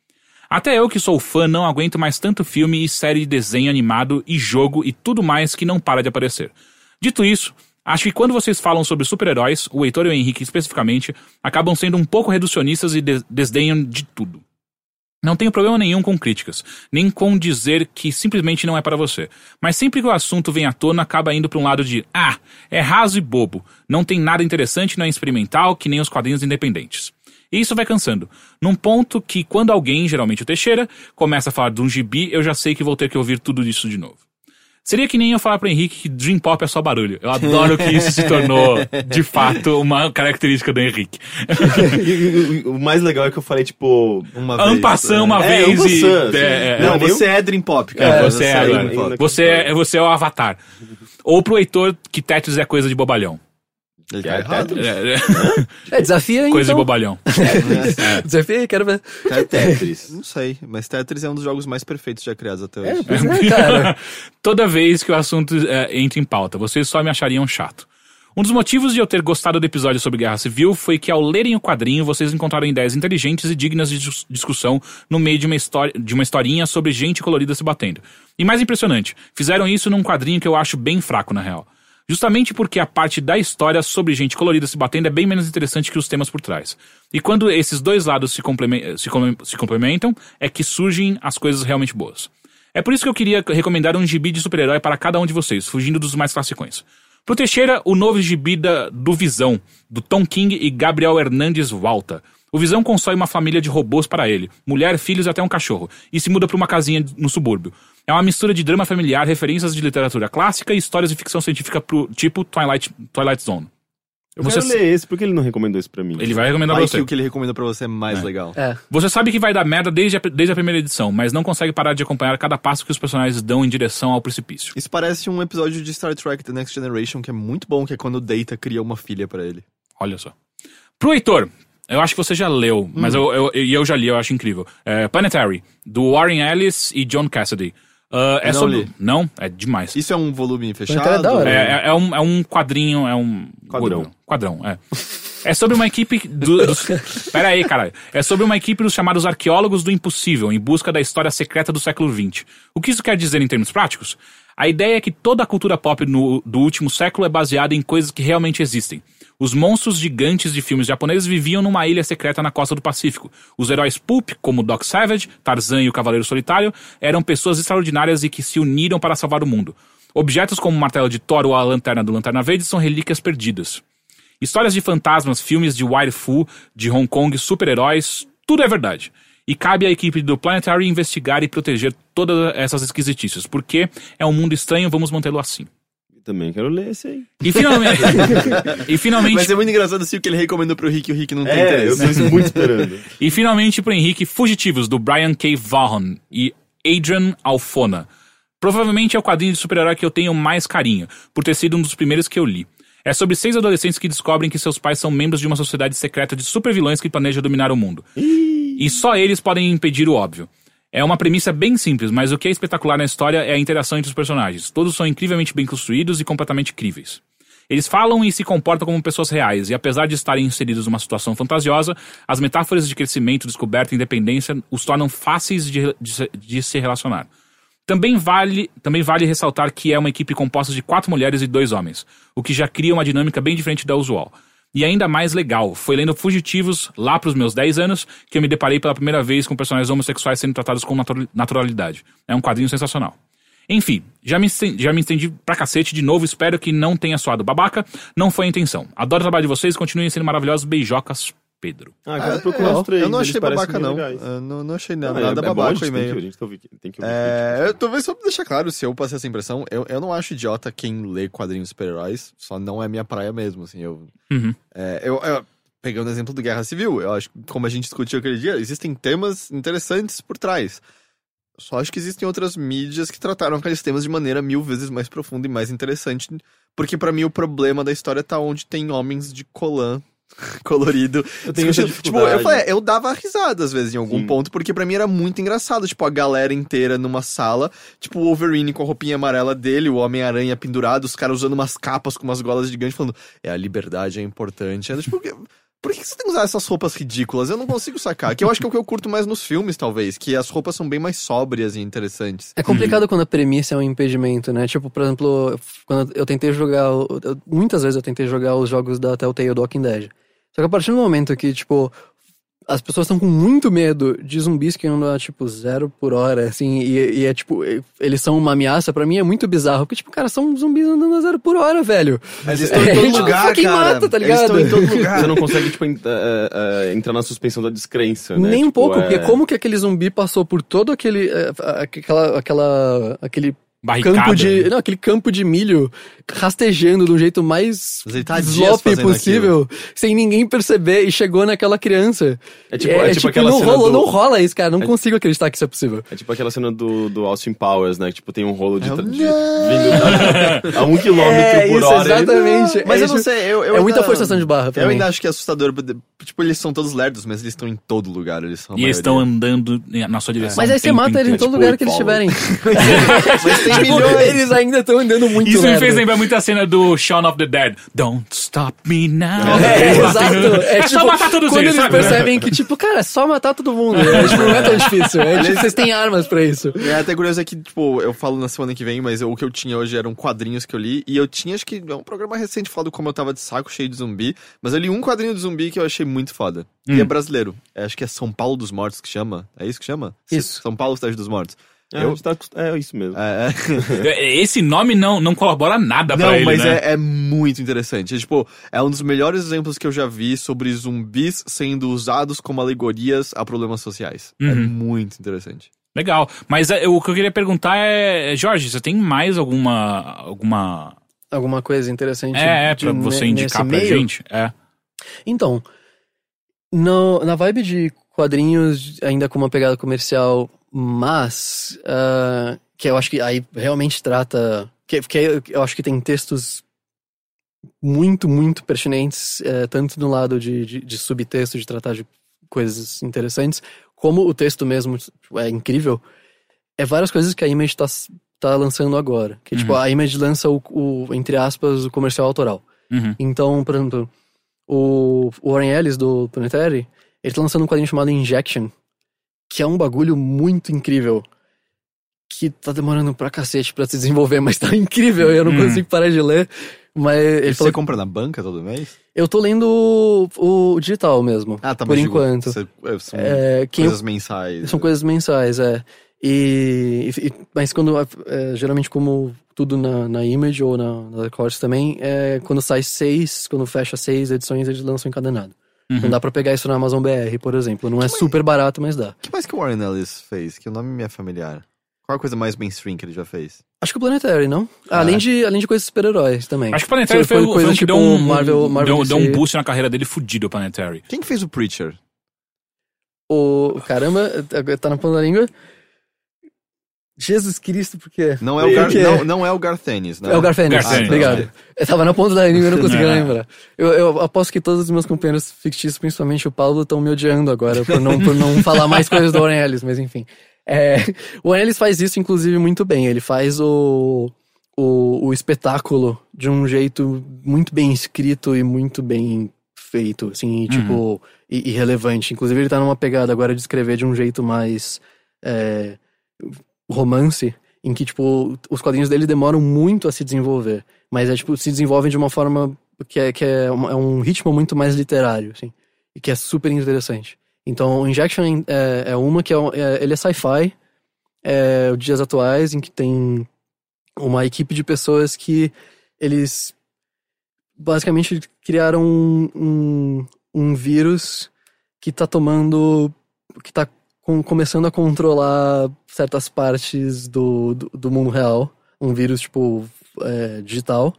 Até eu que sou fã não aguento mais tanto filme e série de desenho animado e jogo e tudo mais que não para de aparecer. Dito isso, acho que quando vocês falam sobre super-heróis, o Heitor e o Henrique especificamente, acabam sendo um pouco reducionistas e des- desdenham de tudo. Não tenho problema nenhum com críticas, nem com dizer que simplesmente não é para você. Mas sempre que o assunto vem à tona, acaba indo para um lado de ah, é raso e bobo, não tem nada interessante, não é experimental, que nem os quadrinhos independentes. E isso vai cansando. Num ponto que, quando alguém, geralmente o Teixeira, começa a falar de um gibi, eu já sei que vou ter que ouvir tudo isso de novo. Seria que nem eu falar pro Henrique que Dream Pop é só barulho. Eu adoro que isso se tornou, de fato, uma característica do Henrique. O mais legal é que eu falei, tipo. Uma Ampassão uma É, vez e... ampassant, assim. é, é, Não, Não, você é Dream Pop, É, cara. você é Dream agora. Pop. Você é, você é o avatar. Ou pro Heitor, que Tetris é coisa de bobalhão. Ele tá É, errado. É, é, É, desafia aí, coisa de então. bobalhão. Desafia aí, quero ver. Tetris. Não sei, mas Tetris é um dos jogos mais perfeitos já criados até É, hoje. é, cara. Toda vez que o assunto é, entra em pauta, vocês só me achariam chato. Um dos motivos de eu ter gostado do episódio sobre Guerra Civil foi que ao lerem o quadrinho vocês encontraram ideias inteligentes e dignas de dis- discussão no meio de uma, história, de uma historinha sobre gente colorida se batendo. E mais impressionante, fizeram isso num quadrinho que eu acho bem fraco na real. Justamente porque a parte da história sobre gente colorida se batendo é bem menos interessante que os temas por trás. E quando esses dois lados se, complemen- se se complementam, é que surgem as coisas realmente boas. É por isso que eu queria recomendar um gibi de super-herói para cada um de vocês, fugindo dos mais classicões. Pro Teixeira, o novo gibi da, do Visão, do Tom King e Gabriel Hernandes Walta. O Visão constrói uma família de robôs para ele, mulher, filhos e até um cachorro, e se muda para uma casinha no subúrbio. É uma mistura de drama familiar, referências de literatura clássica e histórias de ficção científica pro, tipo Twilight, Twilight Zone. Eu Você- quero ler esse, por que ele não recomendou isso pra mim? Ele vai recomendar Vai pra que você. o que ele recomenda pra você é mais É. legal. É. Você sabe que vai dar merda desde a, desde a primeira edição, mas não consegue parar de acompanhar cada passo que os personagens dão em direção ao precipício. Isso parece um episódio de Star Trek The Next Generation que é muito bom, que é quando o Data cria uma filha pra ele. Olha só. Pro Heitor, eu acho que você já leu, mas eu, eu, e eu já li, eu acho incrível. É, Planetary, do Warren Ellis e John Cassidy. Ah, é não sobre. li. Não? É demais. Isso é um volume fechado? Planetary é da hora. É, é- é um, é um quadrinho, é um. Quadrão. Quadrão, é. É sobre uma equipe do, dos. Pera aí, caralho. É sobre uma equipe dos chamados arqueólogos do impossível, em busca da história secreta do século XX. O que isso quer dizer em termos práticos? A ideia é que toda a cultura pop no- do último século é baseada em coisas que realmente existem. Os monstros gigantes de filmes japoneses viviam numa ilha secreta na costa do Pacífico. Os heróis pulp, como Doc Savage, Tarzan e o Cavaleiro Solitário, eram pessoas extraordinárias e que se uniram para salvar o mundo. Objetos como o martelo de Thor ou a lanterna do Lanterna Verde são relíquias perdidas. Histórias de fantasmas, filmes de Wire Fu, de Hong Kong, super-heróis, tudo é verdade. E cabe à equipe do Planetary investigar e proteger todas essas esquisitices, porque é um mundo estranho, vamos mantê-lo assim. Também quero ler esse aí. E finalmente. e finalmente. Vai ser muito engraçado assim o que ele recomendou pro Rick e o Rick não tem É, eu interesse. tô isso muito esperando. E finalmente pro Henrique, Fugitivos, do Brian K. Vaughan e Adrian Alfona. Provavelmente é o quadrinho de super-herói que eu tenho mais carinho, por ter sido um dos primeiros que eu li. É sobre seis adolescentes que descobrem que seus pais são membros de uma sociedade secreta de supervilões que planeja dominar o mundo. E só eles podem impedir o óbvio. É uma premissa bem simples, mas o que é espetacular na história é a interação entre os personagens. Todos são incrivelmente bem construídos e completamente críveis. Eles falam e se comportam como pessoas reais, e apesar de estarem inseridos numa situação fantasiosa, as metáforas de crescimento, descoberta e independência os tornam fáceis de, de de se relacionar. Também vale, também vale ressaltar que é uma equipe composta de quatro mulheres e dois homens, o que já cria uma dinâmica bem diferente da usual. E ainda mais legal, foi lendo Fugitivos, lá pros meus 10 anos, que eu me deparei pela primeira vez com personagens homossexuais sendo tratados com natu- naturalidade. É um quadrinho sensacional. Enfim, já me, já me estendi pra cacete de novo, espero que não tenha soado babaca, não foi a intenção. Adoro o trabalho de vocês, continuem sendo maravilhosos, beijocas, Pedro. Ah, Ah, quero procurar eu- os três. Eu não achei babaca, não. Eu não, não achei Ah, nada, é- nada é bom, babaca o e-mail. ouvir, a gente tem que ouvir- tem que ouvir. É, eu, talvez só pra deixar claro, se eu passei essa impressão, eu, eu não acho idiota quem lê quadrinhos super-heróis, só não é minha praia mesmo, assim, eu... Uhum. É, eu, eu- pegando o exemplo do Guerra Civil, eu acho que, como a gente discutiu aquele dia, existem temas interessantes por trás. Só acho que existem outras mídias que trataram aqueles temas de maneira mil vezes mais profunda e mais interessante, porque pra mim o problema da história tá onde tem homens de colã colorido. Eu tenho essa Tipo, eu falei, eu dava risada às vezes em algum Sim. ponto, porque pra mim era muito engraçado, tipo, a galera inteira numa sala, tipo, o Wolverine com a roupinha amarela dele, o Homem-Aranha pendurado, os caras usando umas capas com umas golas gigantes, falando, é, a liberdade é importante. Eu, tipo, por que você tem que usar essas roupas ridículas? Eu não consigo sacar. Que eu acho que é o que eu curto mais nos filmes, talvez, que as roupas são bem mais sóbrias e interessantes. É complicado quando a premissa é um impedimento, né? Tipo, por exemplo, quando eu tentei jogar. eu- muitas vezes eu tentei jogar os jogos da Telltale do Walking Dead. Só que a partir do momento que, tipo, as pessoas estão com muito medo de zumbis que andam a, tipo, zero por hora, assim, e, e é tipo, eles são uma ameaça, pra mim é muito bizarro. Porque, tipo, cara, são zumbis andando a zero por hora, velho. Mas eles estão em É, todo tipo, lugar, cara. mata, tá Eles estão ligado? em todo lugar. Você não consegue, tipo, en- é, é, entrar na suspensão da descrença, né? Nem um Tipo, pouco, é- porque como que aquele zumbi passou por todo aquele. eh, aquela. aquela aquele Barricada. campo de. Não, aquele campo de milho rastejando do jeito mais Mas ele tá fazendo possível, sem ninguém perceber, e chegou naquela criança. É tipo- é tipo aquela não, cena rola, do- não rola isso, cara. Não consigo acreditar que isso é possível. É tipo aquela cena do, do Austin Powers, né? Que, tipo, tem um rolo de, É, tra- de- vindo a um quilômetro É, por isso, hora. exatamente. Mas é eu não sei, eu, eu é ainda- muita forçação de barra pra Eu mim. ainda acho que é assustador. Tipo, eles são todos lerdos, mas eles estão em todo lugar. Eles são E eles estão andando na sua direção. Mas aí você mata eles em todo tipo, lugar que eles estiverem. Mas tem Tipo, milhões. eles ainda estão andando muito Isso me lerdo. fez lembrar muito a cena do Shaun of the Dead. Don't stop me now. É, Eles exato. É, É, tipo, só matar todos quando eles, eles sabe? percebem que, tipo, cara, é só matar todo mundo. É, tipo, não é tão difícil. É, tipo, vocês têm armas pra isso. É até curioso é que, tipo, eu falo na semana que vem, mas eu- o que eu tinha hoje eram quadrinhos que eu li. E eu tinha, acho que é um programa recente falando como eu tava de saco cheio de zumbi. Mas eu li um quadrinho de zumbi que eu achei muito foda. E é brasileiro. É, acho que é São Paulo dos Mortos que chama. É isso que chama? Isso. São Paulo, Cidade dos Mortos. É, Eu- tá é isso mesmo. É, é. Esse nome não, não colabora nada pra Não, ele, mas né? é, é muito interessante. É, tipo, é um dos melhores exemplos que eu já vi sobre zumbis sendo usados como alegorias a problemas sociais. É Uhum. muito interessante. Legal. Mas é, o que eu queria perguntar é, Jorge, você tem mais alguma alguma alguma coisa interessante. É, é, pra você indicar pra meio? gente. É. Então, no- na vibe de quadrinhos, ainda com uma pegada comercial, mas ah, que eu acho que aí realmente trata. Que, que eu acho que tem textos muito, muito pertinentes, eh, tanto no lado de, de, de subtexto, de tratar de coisas interessantes, como o texto mesmo tipo, é incrível. É várias coisas que a Image tá, tá lançando agora. Que, tipo, Uhum. a Image lança o, o, entre aspas, o comercial autoral. Uhum. Então, por exemplo, o o Warren Ellis do Planetary, ele tá lançando um quadrinho chamado Injection, que é um bagulho muito incrível. Que tá demorando pra cacete pra se desenvolver, mas tá incrível, eu não Hum. consigo parar de ler. Mas ele você compra na banca todo mês? eu tô lendo o, o digital mesmo. Ah, tá, por digo, enquanto. você- é, são É, quem eu coisas mensais. são coisas mensais, é. E, e- mas quando, é, geralmente como tudo na, na Image ou na, na Records também, é, quando sai seis, quando fecha seis edições, eles lançam encadenado. Uhum. Não dá pra pegar isso na Amazon BR, por exemplo. Não é super barato, mas dá. O que mais que o Warren Ellis fez? Que o nome me é familiar. Qual a coisa mais mainstream que ele já fez? Acho que o Planetary, não? Ah. além, de, além de coisas super-heróis também. Acho que o Planetary Foi- foi, coisa que deu tipo um, Marvel- Marvel deu, deu um boost na carreira dele fudido, o Planetary. Quem que fez o Preacher? O. Caramba, tá na ponta da língua. Jesus Cristo, por quê? Não é o, Gar, não, não é o Garfênis, né? É o Garfênis, Garfênis, obrigado. ok. Eu tava na ponta da língua e eu não conseguia É. lembrar. Eu, eu aposto que todos os meus companheiros fictícios, principalmente o Paulo, estão me odiando agora por não, por não falar mais coisas do Warren Ellis, mas enfim. É, o Warren Ellis faz isso, inclusive, muito bem. Ele faz o, o, o espetáculo de um jeito muito bem escrito e muito bem feito, assim, tipo, e, e relevante. Inclusive, ele tá numa pegada agora de escrever de um jeito mais é, romance, em que, tipo, os quadrinhos dele demoram muito a se desenvolver. Mas é, tipo, se desenvolvem de uma forma que é, que é, uma- é um ritmo muito mais literário, assim. E que é super interessante. Então, o Injection é, é uma que é, um- é- ele é sci-fi, é dias atuais, em que tem uma equipe de pessoas que eles basicamente criaram um, um, um vírus que tá tomando. que tá com- começando a controlar certas partes do, do, do mundo real. Um vírus, tipo, é, digital.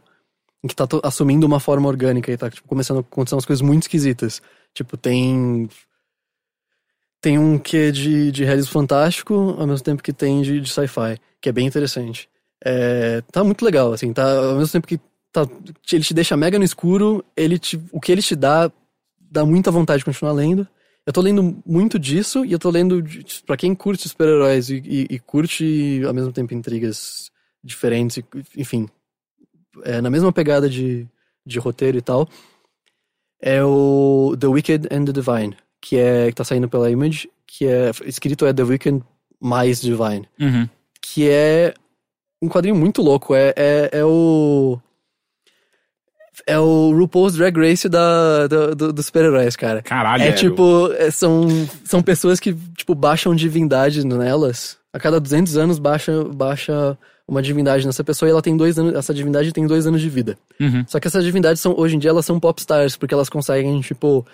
Que tá assumindo uma forma orgânica e tá tipo, começando a acontecer umas coisas muito esquisitas. Tipo, tem. Tem um que de, de realismo fantástico, ao mesmo tempo que tem de, de sci-fi, que é bem interessante. É, tá muito legal, assim, tá, ao mesmo tempo que tá, ele te deixa mega no escuro, ele te, o que ele te dá, dá muita vontade de continuar lendo. Eu tô lendo muito disso, e eu tô lendo, pra quem curte super-heróis e, e- e curte, ao mesmo tempo, intrigas diferentes, enfim, é, na mesma pegada de, de roteiro e tal, é o The Wicked and the Divine, que, é, que tá saindo pela Image, que é, escrito é The Wicked mais Divine Uhum. que é um quadrinho muito louco. É, é, é o. É o RuPaul's Drag Race da, do, do- dos super-heróis, cara. Caralho. É tipo, é, são, são pessoas que, tipo, baixam divindade nelas. A cada 200 anos baixa, baixa uma divindade nessa pessoa e ela tem dois anos, essa divindade tem dois anos de vida. Uhum. Só que essas divindades são, hoje em dia, elas são popstars, porque elas conseguem, tipo,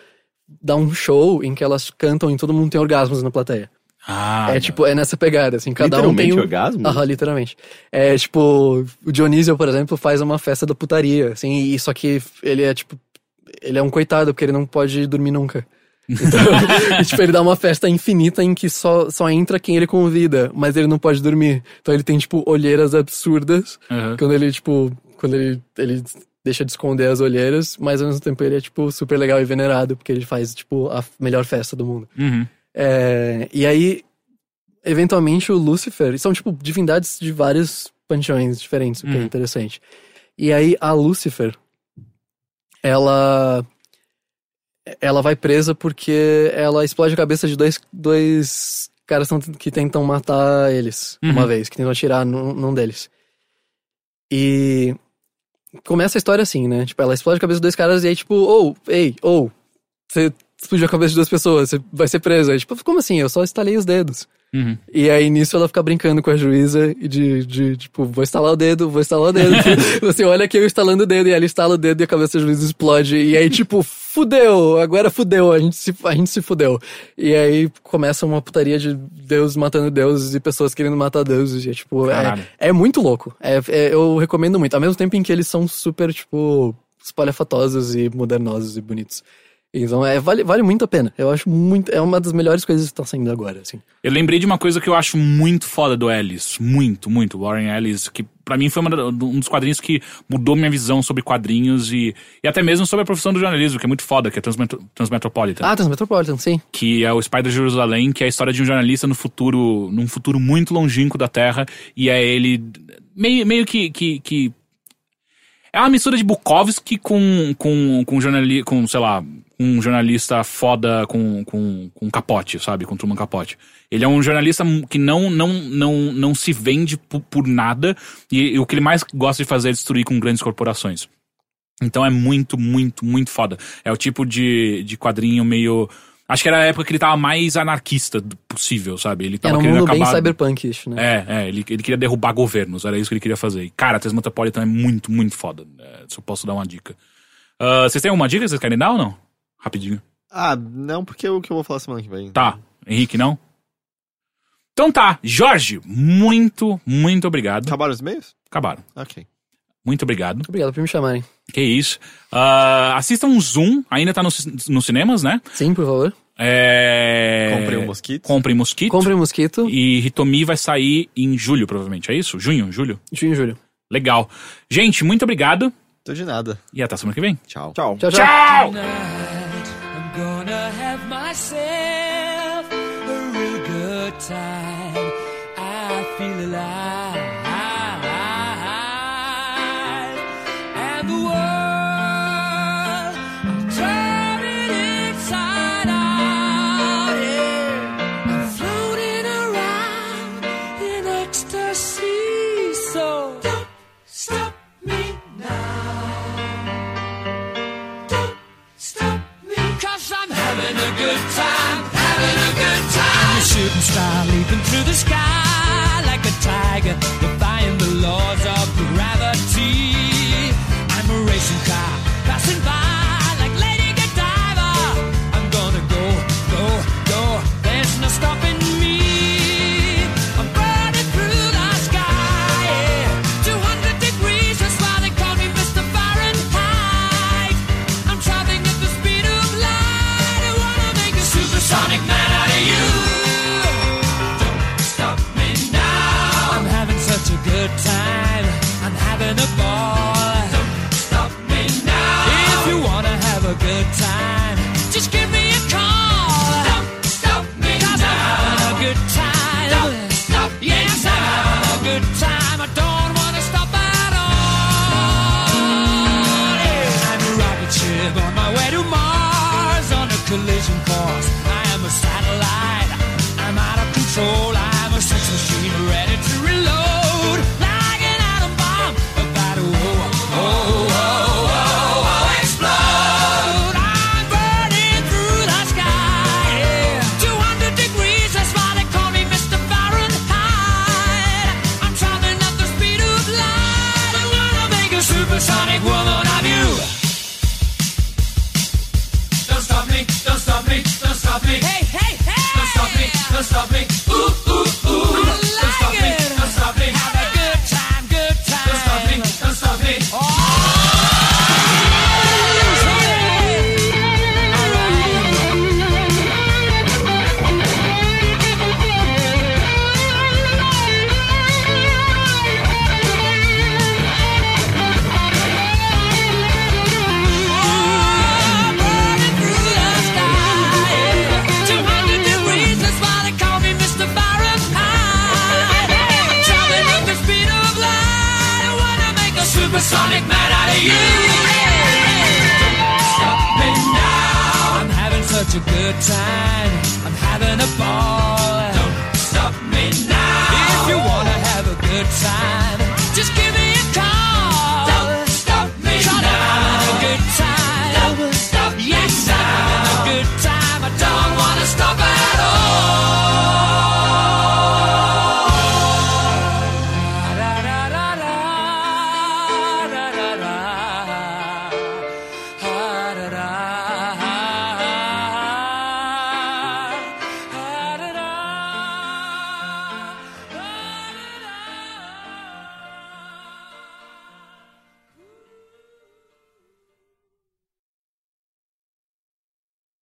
dar um show em que elas cantam e todo mundo tem orgasmos na plateia. Ah, é tipo, é nessa pegada, assim, cada um Literalmente tem um... orgasmo? Aham, literalmente. É tipo, o Dionísio, por exemplo, faz uma festa da putaria, assim, e só que ele é tipo. Ele é um coitado, porque ele não pode dormir nunca. Então, e, tipo, ele dá uma festa infinita em que só, só entra quem ele convida, mas ele não pode dormir. Então ele tem, tipo, olheiras absurdas. Uhum. Quando ele, tipo, quando ele, ele deixa de esconder as olheiras, mas ao mesmo tempo ele é, tipo, super legal e venerado, porque ele faz, tipo, a melhor festa do mundo. Uhum. É, e aí, eventualmente, o Lúcifer. São, tipo, divindades de vários panteões diferentes, o que é Hum. interessante. E aí, a Lúcifer, ela. Ela vai presa porque ela explode a cabeça de dois, dois caras que tentam matar eles Uhum. uma vez, que tentam atirar num, num deles. E. Começa a história assim, né? Tipo, ela explode a cabeça de dois caras e aí, tipo, ou, ei, ou, você explodiu a cabeça de duas pessoas, você vai ser preso. Aí, tipo, como assim? Eu só estalei os dedos. Uhum. E aí nisso ela fica brincando com a juíza e de, de tipo, vou estalar o dedo, vou estalar o dedo. Você olha aqui eu instalando o dedo e ela estala o dedo e a cabeça da juíza explode. E aí, tipo, fudeu, agora fudeu, a gente, se, a gente se fudeu. E aí começa uma putaria de Deus matando deuses e pessoas querendo matar deuses. E é, tipo, Caralho. é, é muito louco. É, é- eu recomendo muito. Ao mesmo tempo em que eles são super, tipo, espalhafatosos e modernosos e bonitos. Então, é, vale, vale muito a pena. Eu acho muito. É uma das melhores coisas que tá saindo agora, assim. Eu lembrei de uma coisa que eu acho muito foda do Ellis. Muito, muito. Warren Ellis, que pra mim foi uma um dos quadrinhos que mudou minha visão sobre quadrinhos e, e até mesmo sobre a profissão do jornalismo, que é muito foda, que é Transmetro, Transmetropolitan. Ah, Transmetropolitan, sim. que é o Spider Jerusalém, que é a história de um jornalista no futuro, num futuro muito longínquo da Terra, e é ele meio, meio que, que, que é uma mistura de Bukowski com com com jornali, com sei lá, um jornalista foda com, com, com capote, sabe, com Truman Capote. Ele é um jornalista que não não não não se vende por, por nada e, e o que ele mais gosta de fazer é destruir com grandes corporações. Então é muito, muito, muito foda. É o tipo de, de quadrinho meio. Acho que era a época que ele tava mais anarquista possível, sabe? Ele tava Era um querendo mundo bem acabar. cyberpunkish, né? É, é, ele, ele queria derrubar governos, era isso que ele queria fazer. E, cara, Transmetropolitan é muito, muito foda. É, se eu posso dar uma dica. Ah, vocês têm alguma dica que vocês querem dar ou não? Rapidinho. Ah, não, porque é o que eu vou falar semana que vem. Tá. Henrique, não? Então tá. Jorge, muito, muito obrigado. Acabaram os e-mails? Acabaram. Ok. Muito obrigado. Obrigado por me chamarem. Que isso. Ah, assistam um Zoom, ainda tá nos nos cinemas, né? Sim, por favor. É... Comprei um mosquito. Comprem Mosquito. Compre um mosquito. E Hitomi vai sair em julho, provavelmente. É isso? Junho? Julho? Junho e julho. Legal. Gente, muito obrigado. Tô de nada. E até semana que vem. Tchau. Tchau. Tchau, tchau. Tchau! Gonna have myself a real good time. I feel alive. The sky